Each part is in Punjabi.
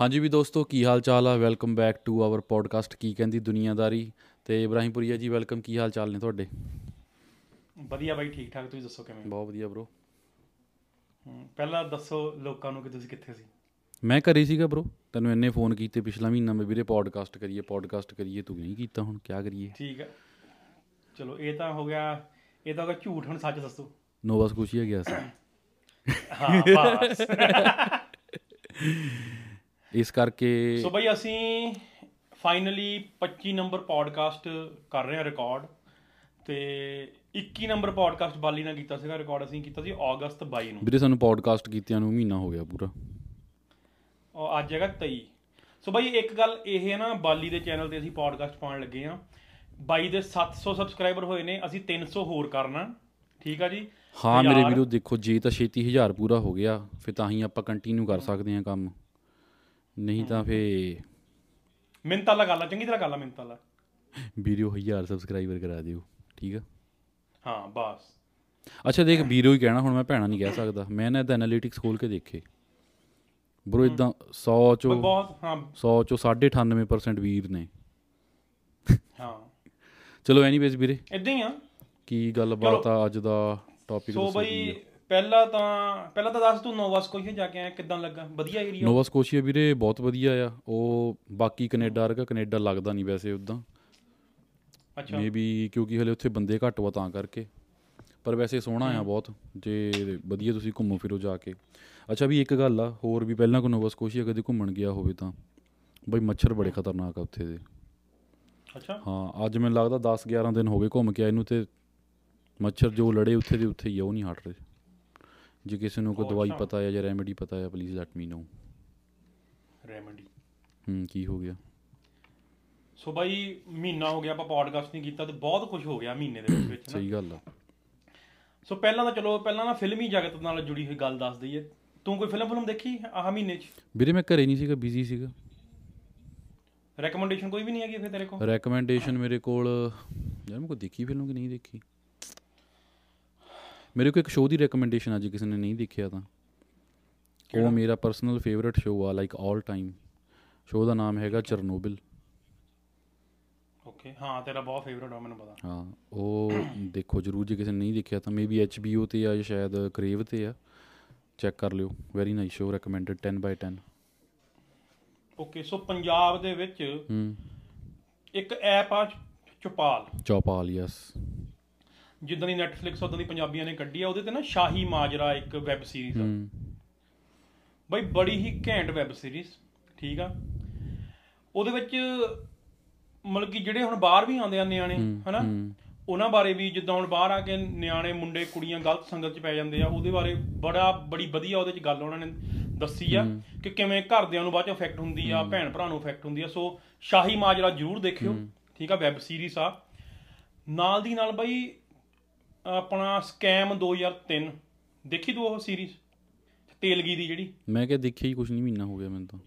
ਹਾਂਜੀ ਵੀ ਦੋਸਤੋ ਕੀ ਹਾਲ ਚਾਲ ਆ? Welcome back to our podcast ਕੀ ਕਹਿੰਦੀ ਦੁਨੀਆਦਾਰੀ? ਤੇ ਇਬਰਾਹਿਮਪੁਰੀਆ ਜੀ ਵੈਲਕਮ ਕੀ ਹਾਲ ਚਾਲ ਨੇ ਤੁਹਾਡੇ? ਵਧੀਆ ਬਾਈ ਠੀਕ ਠਾਕ ਤੁਸੀਂ ਦੱਸੋ ਕਿਵੇਂ? ਬਹੁਤ ਵਧੀਆ ਬ్రో ਪਹਿਲਾਂ ਦੱਸੋ ਲੋਕਾਂ ਨੂੰ ਕਿ ਤੁਸੀਂ ਕਿੱਥੇ ਸੀ? ਮੈਂ ਘਰੇ ਸੀਗਾ ਬ్రో ਤੈਨੂੰ ਇੰਨੇ ਫੋਨ ਕੀਤੇ ਪਿਛਲਾ ਮਹੀਨਾ ਮੈਂ ਵੀਰੇ ਪੋਡਕਾਸਟ ਕਰੀਏ ਪੋਡਕਾਸਟ ਕਰੀਏ ਤੂੰ ਨਹੀਂ ਕੀਤਾ ਹੁਣ ਕੀ ਕਰੀਏ? ਠੀਕ ਹੈ ਚਲੋ ਇਹ ਤਾਂ ਹੋ ਗਿਆ ਇਹ ਤਾਂ ਹੋ ਗਿਆ ਝੂਠ ਹੁਣ ਸੱਚ ਦੱਸੋ। ਨੋਵਾ ਸਕੂਸ਼ੀਆ ਗਿਆ ਸੀ ਹਾਂ ਬਸ। ਇਸ ਕਰਕੇ ਸੋ ਬਾਈ ਅਸੀਂ ਫਾਈਨਲੀ 25 ਨੰਬਰ ਪੋਡਕਾਸਟ ਕਰ ਰਹੇ ਹਾਂ ਰਿਕਾਰਡ ਤੇ 21 ਨੰਬਰ ਪੋਡਕਾਸਟ ਬਾਲੀ ਨਾਲ ਕੀਤਾ ਸੀਗਾ ਰਿਕਾਰਡ ਅਸੀਂ ਕੀਤਾ ਸੀ ਅਗਸਤ 22 ਨੂੰ। ਵੀਰੇ ਸਾਨੂੰ ਪੋਡਕਾਸਟ ਕੀਤਿਆਂ ਨੂੰ ਮਹੀਨਾ ਹੋ ਗਿਆ ਪੂਰਾ। ਔਰ ਅੱਜ ਹੈਗਾ 23 ਸੋ ਬਾਈ ਇੱਕ ਗੱਲ ਇਹ ਹੈ ਨਾ ਬਾਲੀ ਦੇ ਚੈਨਲ ਤੇ ਅਸੀਂ ਪੋਡਕਾਸਟ ਪਾਉਣ ਲੱਗੇ ਆ ਬਾਈ ਦੇ 700 ਸਬਸਕ੍ਰਾਈਬਰ ਹੋਏ ਨੇ ਅਸੀਂ 300 ਹੋਰ ਕਰਨਾ। ਠੀਕ ਆ ਜੀ? ਹਾਂ ਮੇਰੇ। ਵੀਰੋ ਦੇਖੋ ਜੇ ਤਾਂ ਛੇਤੀ ਹਜ਼ਾਰ ਪੂਰਾ ਹੋ ਗਿਆ ਫਿਰ ਤਾਂ ਹੀ ਆਪਾਂ ਕੰਟੀਨਿਊ ਕਰ ਸਕਦੇ ਹਾਂ ਕੰਮ। ਨਹੀਂ ਤਾਂ ਫੇ ਮਿੰਤ ਵਾਲਾ ਗੱਲ ਆ ਚੰਗੀ ਤਰ੍ਹਾਂ ਗੱਲ ਆ ਮਿੰਤ ਵਾਲਾ ਵੀਡੀਓ ਹਜ਼ਾਰ ਸਬਸਕ੍ਰਾਈਬਰ ਕਰਾ ਦਿਓ ਠੀਕ ਆ? ਹਾਂ ਬਸ। ਅੱਛਾ ਦੇਖ ਵੀਰੋ ਹੀ ਕਹਿਣਾ ਹੁਣ ਮੈਂ ਭੈਣਾ ਨਹੀਂ ਕਹਿ ਸਕਦਾ। ਮੈਂ ਨਾ ਇਹਦਾ ਐਨਾਲਿਟਿਕਸ ਖੋਲ ਕੇ ਦੇਖੇ। ਬ్రో ਇਦਾਂ 100 ਚੋਂ ਬਹੁਤ ਹਾਂ। 100 ਚੋਂ 98% ਵੀਰ ਨੇ। ਹਾਂ। ਚਲੋ ਐਨੀਵੇਜ਼ ਵੀਰੇ। ਇਦਾਂ ਹੀ ਆ। ਕੀ ਗੱਲਬਾਤ ਆ ਅੱਜ ਦਾ ਟੌਪਿਕ ਸੋ ਬਈ ਪਹਿਲਾਂ ਤਾਂ ਪਹਿਲਾਂ ਤਾਂ ਦੱਸ ਤੂੰ ਨੋਵਾ ਸਕੋਸ਼ੀਆ ਜਾ ਕੇ ਆਇਆ ਕਿਦਾਂ ਲੱਗਾ? ਵਧੀਆ ਏਰੀਆ ਨੋਵਾ ਸਕੋਸ਼ੀਆ ਵੀਰੇ ਬਹੁਤ ਵਧੀਆ ਆ। ਉਹ ਬਾਕੀ ਕੈਨੇਡਾ ਵਰਗਾ ਕੈਨੇਡਾ ਲੱਗਦਾ ਨਹੀਂ ਵੈਸੇ ਉਦਾਂ। ਅੱਛਾ। ਮੇਬੀ ਕਿਉਂਕਿ ਹਲੇ ਉੱਥੇ ਬੰਦੇ ਘੱਟ ਵਾ ਤਾਂ ਕਰਕੇ। ਪਰ ਵੈਸੇ ਸੋਹਣਾ ਆ ਬਹੁਤ। ਜੇ ਵਧੀਆ ਤੁਸੀਂ ਘੁੰਮੋ ਫਿਰੋ ਜਾ ਕੇ। ਅੱਛਾ ਵੀ ਇੱਕ ਗੱਲ ਆ ਹੋਰ ਵੀ ਪਹਿਲਾਂ ਕੋ ਨੋਵਾ ਸਕੋਸ਼ੀਆ ਕਦੇ ਘੁੰਮਣ ਗਿਆ ਹੋਵੇ ਤਾਂ? ਬਈ ਮੱਛਰ ਬੜੇ ਖਤਰਨਾਕ ਆ ਉੱਥੇ ਦੇ। ਅੱਛਾ। ਹਾਂ ਅੱਜ ਮੈਨੂੰ ਲੱਗਦਾ 10 11 ਦਿਨ ਹੋ ਗਏ ਘੁੰਮ ਕੇ ਆਏ ਨੂੰ ਤੇ ਮੱਛਰ ਜੋ ਲੜੇ ਉੱਥੇ ਦੇ ਉੱਥੇ ਹੀ ਆ ਉਹ ਨਹੀਂ ਹਟ ਰਹੇ। ਜੇ ਕਿਸੇ ਨੂੰ ਕੋਈ ਦਵਾਈ ਪਤਾ ਹੈ ਜਾਂ ਰੈਮੇਡੀ ਪਤਾ ਹੈ please let me know remedy ਹੂੰ ਕੀ ਹੋ ਗਿਆ? ਸੋ ਬਾਈ ਮਹੀਨਾ ਹੋ ਗਿਆ ਆਪਾਂ ਪੋਡਕਾਸਟ ਨਹੀਂ ਕੀਤਾ ਤੇ ਬਹੁਤ ਖੁਸ਼ ਹੋ ਗਿਆ ਮਹੀਨੇ ਦੇ ਵਿੱਚ ਨਾ ਸਹੀ ਗੱਲ ਆ। ਸੋ ਪਹਿਲਾਂ ਤਾਂ ਚਲੋ ਪਹਿਲਾਂ ਨਾ ਫਿਲਮੀ ਜਗਤ ਨਾਲ ਜੁੜੀ ਹੋਈ ਗੱਲ ਦੱਸ ਦਈਏ। ਤੂੰ ਕੋਈ ਫਿਲਮ ਫਿਲਮ ਦੇਖੀ ਆਹ ਮਹੀਨੇ 'ਚ? ਵੀਰੇ ਮੈਂ ਘਰੇ ਨਹੀਂ ਸੀਗਾ ਬਿਜ਼ੀ ਸੀਗਾ। ਰეკਮੈਂਡੇਸ਼ਨ ਕੋਈ ਵੀ ਨਹੀਂ ਹੈਗੀ ਫਿਰ ਤੇਰੇ ਕੋਲ? ਰეკਮੈਂਡੇਸ਼ਨ ਮੇਰੇ ਕੋਲ ਯਾਰ ਮੈਂ ਕੋਈ ਦੇਖੀ ਫਿਲਮ ਕਿ ਨਹੀਂ ਦੇਖੀ? ਮੇਰੇ ਕੋਲ ਇੱਕ ਸ਼ੋਅ ਦੀ ਰეკਮੈਂਡੇਸ਼ਨ ਆ ਜੇ ਕਿਸੇ ਨੇ ਨਹੀਂ ਦੇਖਿਆ ਤਾਂ। ਉਹ ਮੇਰਾ ਪਰਸਨਲ ਫੇਵਰਿਟ ਸ਼ੋਅ ਆ ਲਾਈਕ 올 ਟਾਈਮ ਸ਼ੋਅ ਦਾ ਨਾਮ ਹੈਗਾ ਚਰਨੋਬਿਲ ਓਕੇ ਹਾਂ ਤੇਰਾ ਬਹੁਤ ਫੇਵਰਿਟ ਆ ਮੈਨੂੰ ਪਤਾ। ਹਾਂ ਉਹ ਦੇਖੋ ਜਰੂਰ ਜੇ ਕਿਸੇ ਨੇ ਨਹੀਂ ਦੇਖਿਆ ਤਾਂ ਮੇਬੀ HBO ਤੇ ਆ ਜਾਂ ਸ਼ਾਇਦ ਕਰੇਵ ਤੇ ਆ। ਚੈੱਕ ਕਰ ਲਿਓ very nice show recommended 10/10 okay so Punjab ਦੇ ਵਿੱਚ ਹੂੰ। ਇੱਕ ਐਪ ਆ ਚੁਪਾਲ। ਚੌਪਾਲ ਯੈਸ ਜਿੱਦਾਂ ਦੀ Netflix ਉਦਾਂ ਦੀ ਪੰਜਾਬੀਆਂ ਨੇ ਕੱਢੀ ਆ ਉਹਦੇ ਤੇ ਨਾ ਸ਼ਾਹੀ ਮਾਜਰਾ ਇੱਕ ਵੈਬ ਸੀਰੀਜ਼ ਆ। ਬਈ ਬੜੀ ਹੀ ਘੈਂਟ ਵੈਬ ਸੀਰੀਜ਼ ਠੀਕ ਆ? ਉਹਦੇ ਵਿੱਚ ਮਤਲਬ ਕਿ ਜਿਹੜੇ ਹੁਣ ਬਾਹਰ ਵੀ ਆਉਂਦੇ ਆ ਨਿਆਣੇ ਹਨਾ? ਉਹਨਾਂ ਬਾਰੇ ਵੀ ਜਿੱਦਾਂ ਹੁਣ ਬਾਹਰ ਆ ਕੇ ਨਿਆਣੇ ਮੁੰਡੇ ਕੁੜੀਆਂ ਗਲਤ ਸੰਗਤ 'ਚ ਪੈ ਜਾਂਦੇ ਆ ਉਹਦੇ ਬਾਰੇ ਬੜਾ ਬੜੀ ਵਧੀਆ ਉਹਦੇ 'ਚ ਗੱਲ ਉਹਨਾਂ ਨੇ ਦੱਸੀ ਆ ਕਿ ਕਿਵੇਂ ਘਰਦਿਆਂ ਨੂੰ ਬਾਅਦ 'ਚ ਇਫੈਕਟ ਹੁੰਦੀ ਆ ਭੈਣ ਭਰਾ ਨੂੰ ਇਫੈਕਟ ਹੁੰਦੀ ਆ। ਸੋ ਸ਼ਾਹੀ ਮਾਜਰਾ ਜ਼ਰੂਰ ਦੇਖਿਓ ਠੀਕ ਆ? ਵੈਬ ਸੀਰੀਜ਼ ਆ। ਨਾਲ ਦੀ ਨਾਲ ਬਈ ਆਪਣਾ ਸਕੈਮ 2003 ਦੇਖੀ ਤੂੰ ਉਹ ਸੀਰੀਜ਼ ਤੇਲਗੀ ਦੀ ਜਿਹੜੀ? ਮੈਂ ਕਿਹਾ ਦੇਖਿਆ ਹੀ ਕੁਝ ਨਹੀਂ ਮਹੀਨਾ ਹੋ ਗਿਆ ਮੈਨੂੰ ਤਾਂ।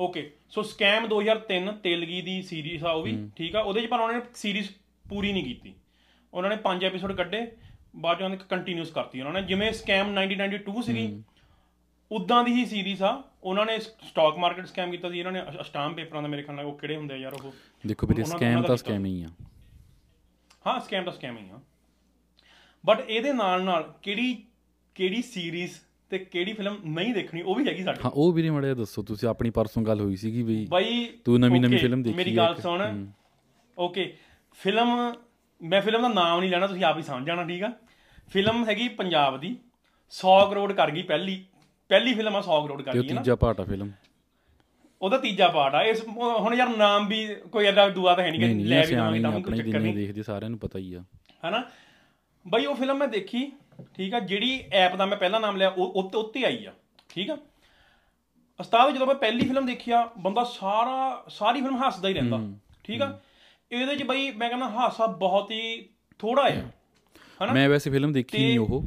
ਓਕੇ ਸੋ ਸਕੈਮ 2003 ਤੇਲਗੀ ਦੀ ਸੀਰੀਜ਼ ਆ ਉਹ ਵੀ ਠੀਕ ਆ? ਉਹਦੇ ਚ ਪਰ ਉਹਨਾਂ ਨੇ ਸੀਰੀਜ਼ ਪੂਰੀ ਨਹੀਂ ਕੀਤੀ। ਉਹਨਾਂ ਨੇ ਪੰਜ ਐਪੀਸੋਡ ਕੱਢੇ ਬਾਅਦ ਚ ਉਹਨਾਂ ਨੇ ਕੰਟੀਨਿਊਸ ਕਰਤੀ ਉਹਨਾਂ ਨੇ। ਜਿਵੇਂ ਸਕੈਮ 1992 ਸੀਗੀ ਉਦਾਂ ਦੀ ਹੀ ਸੀਰੀਜ਼ ਆ। ਉਹਨਾਂ ਨੇ ਸਟਾਕ ਮਾਰਕੀਟ ਸਕੈਮ ਕੀਤਾ ਸੀ ਇਹਨਾਂ ਨੇ ਅਸ਼ਟਾਮ ਪੇਪਰਾਂ ਦਾ ਮੇਰੇ ਖਿਆਲ ਨਾਲ ਉਹ ਕਿਹੜੇ ਹੁੰਦੇ ਆ ਯਾਰ ਉਹ? ਦੇਖੋ ਵੀਰੇ ਸਕੈਮ ਤਾਂ। ਸਕੈਮ ਹੀ ਆ। ਹਾਂ ਸਕੈਮ ਤਾਂ ਸਕੈਮ ਹੀ ਆ। ਬਟ ਇਹਦੇ ਨਾਲ ਨਾਲ ਕਿਹੜੀ ਕਿਹੜੀ ਸੀਰੀਜ਼ ਤੇ ਕਿਹੜੀ ਫਿਲਮ ਨਹੀਂ ਦੇਖਣੀ ਉਹ ਵੀ ਹੈਗੀ ਸਾਡੇ ਹਾਂ ਉਹ ਵੀਰੇ ਮੜਿਆ ਦੱਸੋ ਤੁਸੀਂ ਆਪਣੀ ਪਰਸੋਂ ਗੱਲ ਹੋਈ ਸੀਗੀ ਵੀ ਬਾਈ ਤੂੰ ਨਵੀਂ- ਨਵੀਂ film ਦੇਖੀ ਮੇਰੀ ਗੱਲ। ਸੁਣ। ਓਕੇ ਫਿਲਮ ਮੈਂ ਫਿਲਮ ਦਾ ਨਾਮ ਨਹੀਂ ਲੈਣਾ ਤੁਸੀਂ ਆਪ ਹੀ ਸਮਝ ਜਾਣਾ ਠੀਕ ਆ? ਫਿਲਮ ਹੈਗੀ ਪੰਜਾਬ ਦੀ 100 ਕਰੋੜ ਕਰ ਗਈ ਪਹਿਲੀ ਪਹਿਲੀ ਫਿਲਮ ਆ 100 ਕਰੋੜ ਕਰ ਗਈ ਨਾ? ਤੀਜਾ ਪਾਰਟ ਆ ਫਿਲਮ ਉਹਦਾ ਤੀਜਾ ਪਾਰਟ ਆ ਇਸ ਹੁਣ ਯਾਰ ਨਾਮ ਵੀ ਕੋਈ ਐਡਾ ਦੂਆ ਤਾਂ ਹੈ ਨਹੀਂ ਨਹੀਂ ਕਿ ਨਹੀਂ ਲੈ ਵੀ ਸਿਆਣੇ ਤਾਂ ਵੀ ਕੋਈ ਚੱਕਰ ਨਹੀਂ। ਦੇਖਦੇ ਸਾਰਿਆਂ ਨੂੰ ਪਤਾ ਹੀ ਆ। ਹਨਾ ਬਈ ਉਹ ਫਿਲਮ ਮੈਂ ਦੇਖੀ ਠੀਕ ਆ ਜਿਹੜੀ ਐਪ ਦਾ ਮੈਂ ਪਹਿਲਾ ਨਾਮ ਲਿਆ ਉਹ ਉੱਤੇ ਉੱਤੇ ਆਈ ਆ ਠੀਕ ਆ। ਉਸਤਾਦ ਜਦੋਂ ਮੈਂ ਪਹਿਲੀ ਫਿਲਮ ਦੇਖੀ ਆ ਬੰਦਾ ਸਾਰਾ ਸਾਰੀ ਫਿਲਮ ਹੱਸਦਾ ਹੀ ਰਹਿੰਦਾ ਠੀਕ ਆ। ਇਹਦੇ ਚ ਬਈ ਮੈਂ ਕਹਿੰਦਾ ਹਾਸਾ ਬਹੁਤ ਹੀ ਥੋੜਾ ਆ ਹਨਾ? ਮੈਂ ਵੈਸੇ ਫਿਲਮ ਦੇਖੀ ਨਹੀਂ ਉਹ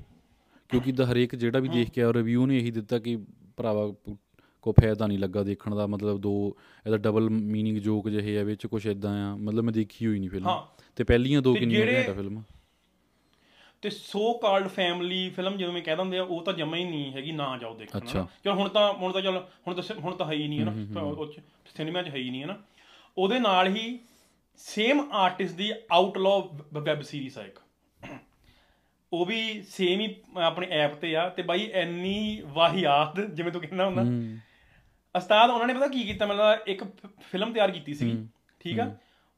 ਕਿਉਂਕਿ ਦਾ ਹਰੇਕ ਜਿਹੜਾ ਵੀ ਦੇਖ ਕੇ ਆ ਰਿਵਿਊ ਨੇ ਇਹੀ ਦਿੱਤਾ ਕਿ ਭਰਾਵਾ ਕੋ ਫਾਇਦਾ ਨਹੀਂ ਲੱਗਾ ਦੇਖਣ ਦਾ ਮਤਲਬ ਦੋ ਇਹਦਾ ਡਬਲ ਮੀਨਿੰਗ ਜੋਕ ਜਿਹੇ ਆ ਵਿੱਚ ਕੁਝ ਇਦਾਂ ਆ ਮਤਲਬ ਮੈਂ ਦੇਖੀ ਹੋਈ ਨਹੀਂ ਫਿਲਮ। ਹਾਂ। ਤੇ ਪਹਿਲੀਆਂ ਦੋ ਕਿੰਨੀਆਂ ਘੰਟਾ ਫਿਲਮ? ਤੇ ਸੋ ਕਾਲਡ ਫੈਮਿਲੀ ਫਿਲਮ ਜਿਵੇਂ ਕਹਿ ਦਿੰਦੇ ਆ ਉਹ ਤਾਂ ਜਮਾ ਹੀ ਨਹੀਂ ਹੈਗੀ ਨਾ ਜਾਓ ਦੇਖਣ ਚਲ ਹੁਣ ਤਾਂ ਹੁਣ ਤਾਂ ਚਲ ਹੁਣ ਤਾਂ ਹੁਣ ਤਾਂ ਹੈ ਹੀ ਨਹੀਂ ਹੈ ਨਾ ਉਹ ਸਿਨੇਮਾ 'ਚ ਹੈ ਹੀ ਨਹੀਂ ਹੈ ਨਾ ਉਹਦੇ ਨਾਲ ਹੀ ਸੇਮ ਆਰਟਿਸਟ ਦੀ ਆਊਟਲੋ ਵੈਬ ਸੀਰੀਜ਼ ਆ ਇੱਕ। ਉਹ ਵੀ ਸੇਮ ਹੀ ਆਪਣੇ ਐਪ ਤੇ ਆ ਤੇ ਬਾਈ ਇੰਨੀ ਵਾਹਿਆਤ ਜਿਵੇਂ ਤੂੰ ਕਹਿੰਦਾ ਹੁੰਦਾ। ਉਸਤਾਦ ਉਹਨਾਂ ਨੇ ਪਤਾ ਕੀ ਕੀਤਾ? ਮਤਲਬ ਇੱਕ ਫਿਲਮ ਤਿਆਰ ਕੀਤੀ ਸੀ ਠੀਕ ਆ?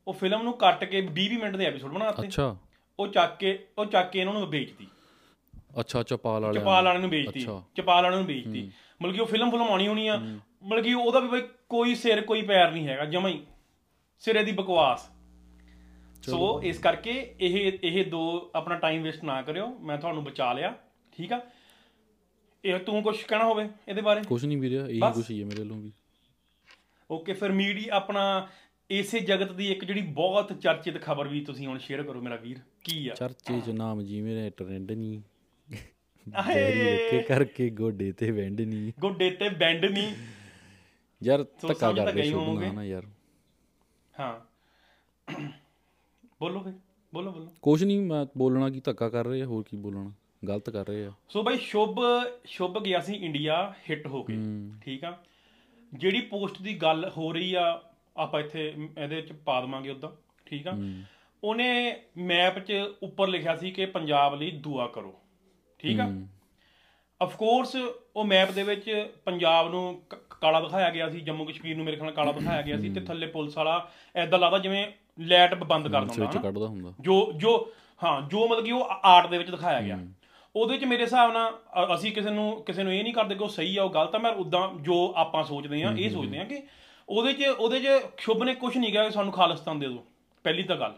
ਉਹ ਫਿਲਮ ਨੂੰ ਕੱਟ ਕੇ 20 20 ਮਿੰਟ ਦੇ ਐਪੀਸੋਡ ਬਣਾਤੇ। ਅੱਛਾ। ਉਹ ਚੱਕ ਕੇ ਉਹ ਚੱਕ ਕੇ ਇਹਨਾਂ ਨੂੰ ਵੇਚਤੀ। ਅੱਛਾ ਚਪਾਲ ਵਾਲੇ ਚਪਾਲ ਵਾਲਿਆਂ ਨੂੰ ਅੱਛਾ। ਚਪਾਲ ਵਾਲਿਆਂ ਨੂੰ ਵੇਚਤੀ। ਮਤਲਬ ਕਿ ਉਹ ਫਿਲਮ ਫਿਲਮ ਆਉਣੀ ਹੋਣੀ ਆ। ਮਤਲਬ ਕਿ ਉਹਦਾ ਵੀ ਬਈ ਕੋਈ ਸਿਰ ਕੋਈ ਪੈਰ ਨਹੀਂ ਹੈਗਾ ਜਮਾ ਹੀ। ਸਿਰੇ ਦੀ ਬਕਵਾਸ। ਸੋ ਇਸ ਕਰਕੇ ਇਹ ਇਹ ਦੋ ਆਪਣਾ ਟਾਈਮ ਵੇਸਟ ਨਾ ਕਰਿਓ। ਮੈਂ ਤੁਹਾਨੂੰ ਬਚਾ ਲਿਆ। ਠੀਕ ਆ? ਇਹ ਤੂੰ ਕੁਝ ਕਹਿਣਾ ਹੋਵੇ ਇਹਦੇ ਬਾਰੇ? ਕੁਛ ਨਹੀਂ ਵੀਰੇ ਇਹੀ। ਕੁਛ ਹੀ ਹੈ ਮੇਰੇ ਵੱਲੋਂ ਵੀ। ਓਕੇ ਫਿਰ ਮੀਡੀਆ ਆਪਣਾ ਇਸੇ ਜਗਤ ਦੀ ਇੱਕ ਜਿਹੜੀ ਬਹੁਤ ਚਰਚਿਤ ਖਬਰ ਵੀ ਤੁਸੀਂ ਹੁਣ ਸ਼ੇਅਰ ਕਰੋ ਮੇਰਾ ਵੀਰ ਕੀ ਆ? ਚਰਚੇ ਚ ਨਾਮ ਜੀ ਮੇਰੇ ਟ੍ਰੈਂਡ ਨਹੀਂ। ਡੈਡੀ ਰੱਖੇ ਕਰਕੇ ਗੋਡੇ ਤੇ ਵੈਂਡ ਨਹੀਂ ਗੋਡੇ ਤੇ ਬੈਂਡ ਨਹੀਂ ਯਾਰ ਧੱਕਾ ਕਰਦੇ ਗਈ ਸ਼ੁਭ ਹੋਵੋਗੇ। ਨਾ ਯਾਰ। ਹਾਂ। ਬੋਲੋ ਫਿਰ ਬੋਲੋ ਬੋਲੋ। ਕੁਛ ਨਹੀਂ ਮੈਂ ਬੋਲਣਾ ਕੀ ਧੱਕਾ ਕਰ ਰਹੇ ਆ ਹੋਰ ਕੀ ਬੋਲਣਾ? ਗਲਤ ਕਰ ਰਹੇ ਆ। ਸੋ ਬਾਈ ਸ਼ੁਭ ਸ਼ੁਭ ਗਿਆ ਸੀ ਇੰਡੀਆ ਹਿੱਟ ਹੋ ਕੇ। ਠੀਕ ਆ। ਜਿਹੜੀ ਪੋਸਟ ਦੀ ਗੱਲ ਹੋ ਰਹੀ ਆ ਆਪਾਂ ਇੱਥੇ ਇਹਦੇ ਵਿੱਚ ਪਾ ਦਵਾਂਗੇ ਉਦਾਂ ਠੀਕ ਆ? ਉਹਨੇ ਮੈਪ 'ਚ ਉੱਪਰ ਲਿਖਿਆ ਸੀ ਕਿ ਪੰਜਾਬ ਲਈ ਦੁਆ ਕਰੋ ਠੀਕ ਆ? ਆਫ ਕੋਰਸ ਉਹ ਮੈਪ ਦੇ ਵਿੱਚ ਪੰਜਾਬ ਨੂੰ ਕਾਲਾ ਦਿਖਾਇਆ ਗਿਆ ਸੀ ਜੰਮੂ ਕਸ਼ਮੀਰ ਨੂੰ ਮੇਰੇ ਖਿਆਲ ਨਾਲ ਕਾਲਾ ਦਿਖਾਇਆ ਗਿਆ ਸੀ ਤੇ ਥੱਲੇ ਪੁਲਿਸ ਵਾਲਾ ਐਦਾਂ ਲੱਗਦਾ ਜਿਵੇਂ ਲਾਈਟ ਬੰਦ ਕਰ ਦਿੰਦਾ ਹੁੰਦਾ। ਜੋ ਜੋ ਹਾਂ ਜੋ ਮਤਲਬ ਕਿ ਉਹ ਆਰਟ ਦੇ ਵਿੱਚ ਦਿਖਾਇਆ ਗਿਆ। ਉਹਦੇ ਵਿੱਚ ਮੇਰੇ ਹਿਸਾਬ ਨਾਲ ਅਸੀਂ ਕਿਸੇ ਨੂੰ ਕਿਸੇ ਨੂੰ ਇਹ ਨਹੀਂ ਕਰਦੇ ਕਿ ਉਹ ਸਹੀ ਆ ਉਹ ਗਲਤ ਆ ਮੈਂ ਉਦਾਂ ਜੋ ਆਪਾਂ ਸੋਚਦੇ ਆ ਇਹ ਸੋਚਦੇ ਆ ਕਿ ਉਹਦੇ 'ਚ ਉਹਦੇ 'ਚ ਸ਼ੁਭ ਨੇ ਕੁਝ ਨਹੀਂ ਕਿਹਾ ਕਿ ਸਾਨੂੰ ਖਾਲਿਸਤਾਨ ਦੇ ਦਿਓ। ਪਹਿਲੀ ਤਾਂ ਗੱਲ।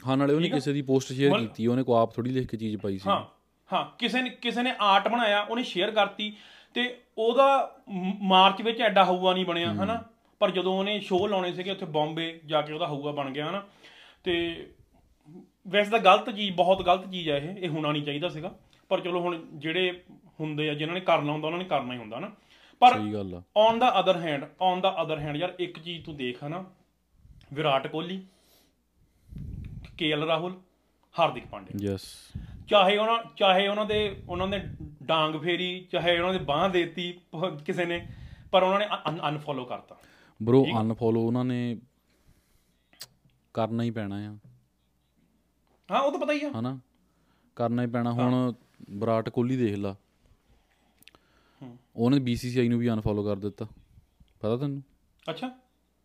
ਹਾਂ ਨਾਲੇ ਉਹਨੇ ਕਿਸੇ ਦੀ ਪੋਸਟ ਸ਼ੇਅਰ ਕੀਤੀ ਉਹਨੇ ਕੋ ਆਪ ਥੋੜੀ ਲਿਖ ਕੇ ਚੀਜ਼ ਪਾਈ ਸੀ। ਹਾਂ ਹਾਂ ਕਿਸੇ ਨੇ ਕਿਸੇ ਨੇ ਆਰਟ ਬਣਾਇਆ ਉਹਨੇ ਸ਼ੇਅਰ ਕਰਤੀ ਤੇ ਉਹਦਾ ਮਾਰਚ ਵਿੱਚ ਐਡਾ ਹਊਆ ਨਹੀਂ ਬਣਿਆ ਹਨਾ? ਪਰ ਜਦੋਂ ਉਹਨੇ ਸ਼ੋਅ ਲਾਉਣੇ ਸੀਗੇ ਉੱਥੇ ਬੰਬੇ ਜਾ ਕੇ ਉਹਦਾ ਹਊਆ ਬਣ ਗਿਆ ਹਨਾ? ਤੇ ਵੈਸੇ ਤਾਂ ਗਲਤ ਚੀਜ਼ ਬਹੁਤ ਗਲਤ ਚੀਜ਼ ਆ ਇਹ ਇਹ ਹੋਣਾ ਨਹੀਂ ਚਾਹੀਦਾ ਸੀਗਾ। ਪਰ ਚਲੋ ਹੁਣ ਜਿਹੜੇ ਹੁੰਦੇ ਆ ਜਿਨ੍ਹਾਂ ਨੇ ਕਰਨਾ ਹੁੰਦਾ ਉਹਨਾਂ ਨੇ ਕਰਨਾ ਹੀ ਹੁੰਦਾ ਨਾ ਪਰ ਸਹੀ ਗੱਲ ਆ। On the other hand on the other hand ਯਾਰ ਇੱਕ ਚੀਜ਼ ਤੂੰ ਦੇਖ ਹਨਾ। ਵਿਰਾਟ ਕੋਹਲੀ ਕੇਐਲ ਰਾਹੁਲ ਹਾਰਦਿਕ ਪਾਂਡੇ। ਯੈਸ ਚਾਹੇ ਉਹਨਾਂ ਚਾਹੇ ਉਹਨਾਂ ਦੇ ਉਹਨਾਂ ਨੇ ਡਾਂਗ ਫੇਰੀ ਚਾਹੇ ਉਹਨਾਂ ਦੇ ਬਾਹ ਦੇਤੀ ਕਿਸੇ ਨੇ ਪਰ ਉਹਨਾਂ ਨੇ ਅਨਫੋਲੋ ਕਰਤਾ। ਬ్రో ਅਨਫੋਲੋ ਉਹਨਾਂ ਨੇ ਕਰਨਾ ਹੀ ਪੈਣਾ ਆ। ਹਾਂ ਉਹ ਤਾਂ ਪਤਾ ਹੀ ਆ। ਹਨਾ। ਕਰਨਾ ਹੀ ਪੈਣਾ। ਹੁਣ ਵਿਰਾਟ ਕੋਹਲੀ ਦੇਖ ਲਾ। ਉਹਨੇ BCCI ਨੂੰ ਵੀ ਅਨਫੋਲੋ ਕਰ ਦਿੱਤਾ। ਪਤਾ ਤੈਨੂੰ? ਅੱਛਾ।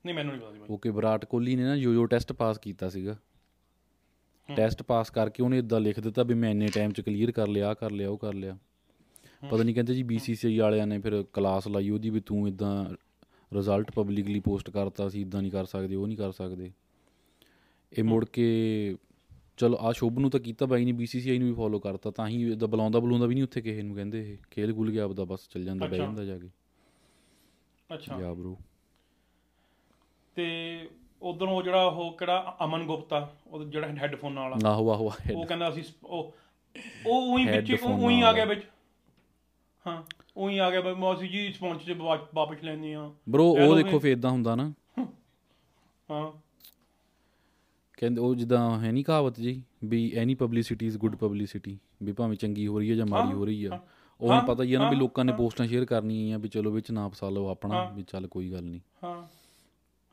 ਨਹੀਂ ਮੈਨੂੰ ਨਹੀਂ ਪਤਾ ਸੀ ਬਾਈ। ਓਕੇ ਵਿਰਾਟ ਕੋਹਲੀ ਨੇ ਨਾ ਯੋਯੋ ਟੈਸਟ ਪਾਸ ਕੀਤਾ ਸੀਗਾ। ਟੈਸਟ ਪਾਸ ਕਰਕੇ ਉਹਨੇ ਇਦਾਂ ਲਿਖ ਦਿੱਤਾ ਵੀ ਮੈਂ ਇੰਨੇ ਟਾਈਮ ਚ ਕਲੀਅਰ ਕਰ ਲਿਆ ਆਹ ਕਰ ਲਿਆ ਉਹ ਕਰ ਲਿਆ। ਪਤਾ ਨਹੀਂ ਕਹਿੰਦੇ ਜੀ BCCI ਵਾਲਿਆਂ ਨੇ ਫਿਰ ਕਲਾਸ ਲਾਈ ਉਹਦੀ ਵੀ ਤੂੰ ਇਦਾਂ ਰਿਜ਼ਲਟ ਪਬਲਿਕਲੀ ਪੋਸਟ ਕਰਤਾ ਸੀ ਇਦਾਂ ਨਹੀਂ ਕਰ ਸਕਦੇ ਉਹ ਨਹੀਂ ਕਰ ਸਕਦੇ। ਇਹ ਮੁੜ ਕੇ ਚਲੋ ਆ ਸ਼ੁਭ ਨੂੰ ਤਾਂ ਕੀਤਾ ਬਾਈ ਨੇ BCCI ਨੂੰ ਵੀ ਫੋਲੋ ਕਰਤਾ ਤਾਂ ਹੀ ਇਦਾਂ ਬੁਲਾਉਂਦਾ ਬੁਲਾਉਂਦਾ ਵੀ ਨਹੀਂ ਉੱਥੇ ਕਿਸੇ ਨੂੰ ਕਹਿੰਦੇ ਇਹ ਖੇਲ ਗੁਲ ਗਿਆ ਆਪਦਾ ਬਸ ਚੱਲ ਜਾਂਦਾ ਬਹਿ। ਜਾਂਦਾ ਜਾ ਕੇ। ਅੱਛਾ। ਯਾ ਬ్రో ਤੇ ਉਧਰੋਂ ਉਹ ਜਿਹੜਾ ਉਹ ਕਿਹੜਾ ਅਮਨ ਗੁਪਤਾ ਉਹ ਜਿਹੜਾ ਹੈੱਡਫੋਨ ਵਾਲਾ ਆਹੋ ਆਹੋ ਉਹ ਕਹਿੰਦਾ ਅਸੀਂ ਉਹ ਉਹ ਉਹੀ ਵਿੱਚ ਉਹੀ ਆ ਗਿਆ। ਵਿੱਚ। ਹਾਂ ਉਹੀ ਆ ਗਿਆ ਬਈ ਮੌਸੀ ਜੀ ਸਪੌਂਸਰਸ਼ਿਪ ਵਾਪਸ ਲੈਣੀ ਆ ਬ్రో ਉਹ ਦੇਖੋ ਫੇਰ ਇਦਾਂ ਹੁੰਦਾ ਨਾ। ਹਾਂ। ਕਹਿੰਦੇ ਉਹ ਜਿੱਦਾਂ ਹੈ ਨਹੀਂ ਕਹਾਵਤ ਜੀ ਵੀ any publicity is good publicity ਵੀ ਭਾਵੇਂ ਚੰਗੀ ਹੋ ਰਹੀ ਹੈ ਜਾਂ ਮਾੜੀ ਹੋ ਰਹੀ ਆ ਉਹ ਹੁਣ ਪਤਾ ਹੀ ਆ ਨਾ ਵੀ ਲੋਕਾਂ ਨੇ ਪੋਸਟਾਂ ਸ਼ੇਅਰ ਕਰਨੀਆਂ ਆ ਵੀ ਚਲੋ ਵਿੱਚ ਨਾ ਫਸਾ ਲਓ ਆਪਣਾ ਵੀ ਚੱਲ ਕੋਈ ਗੱਲ ਨਹੀਂ ਹਾਂ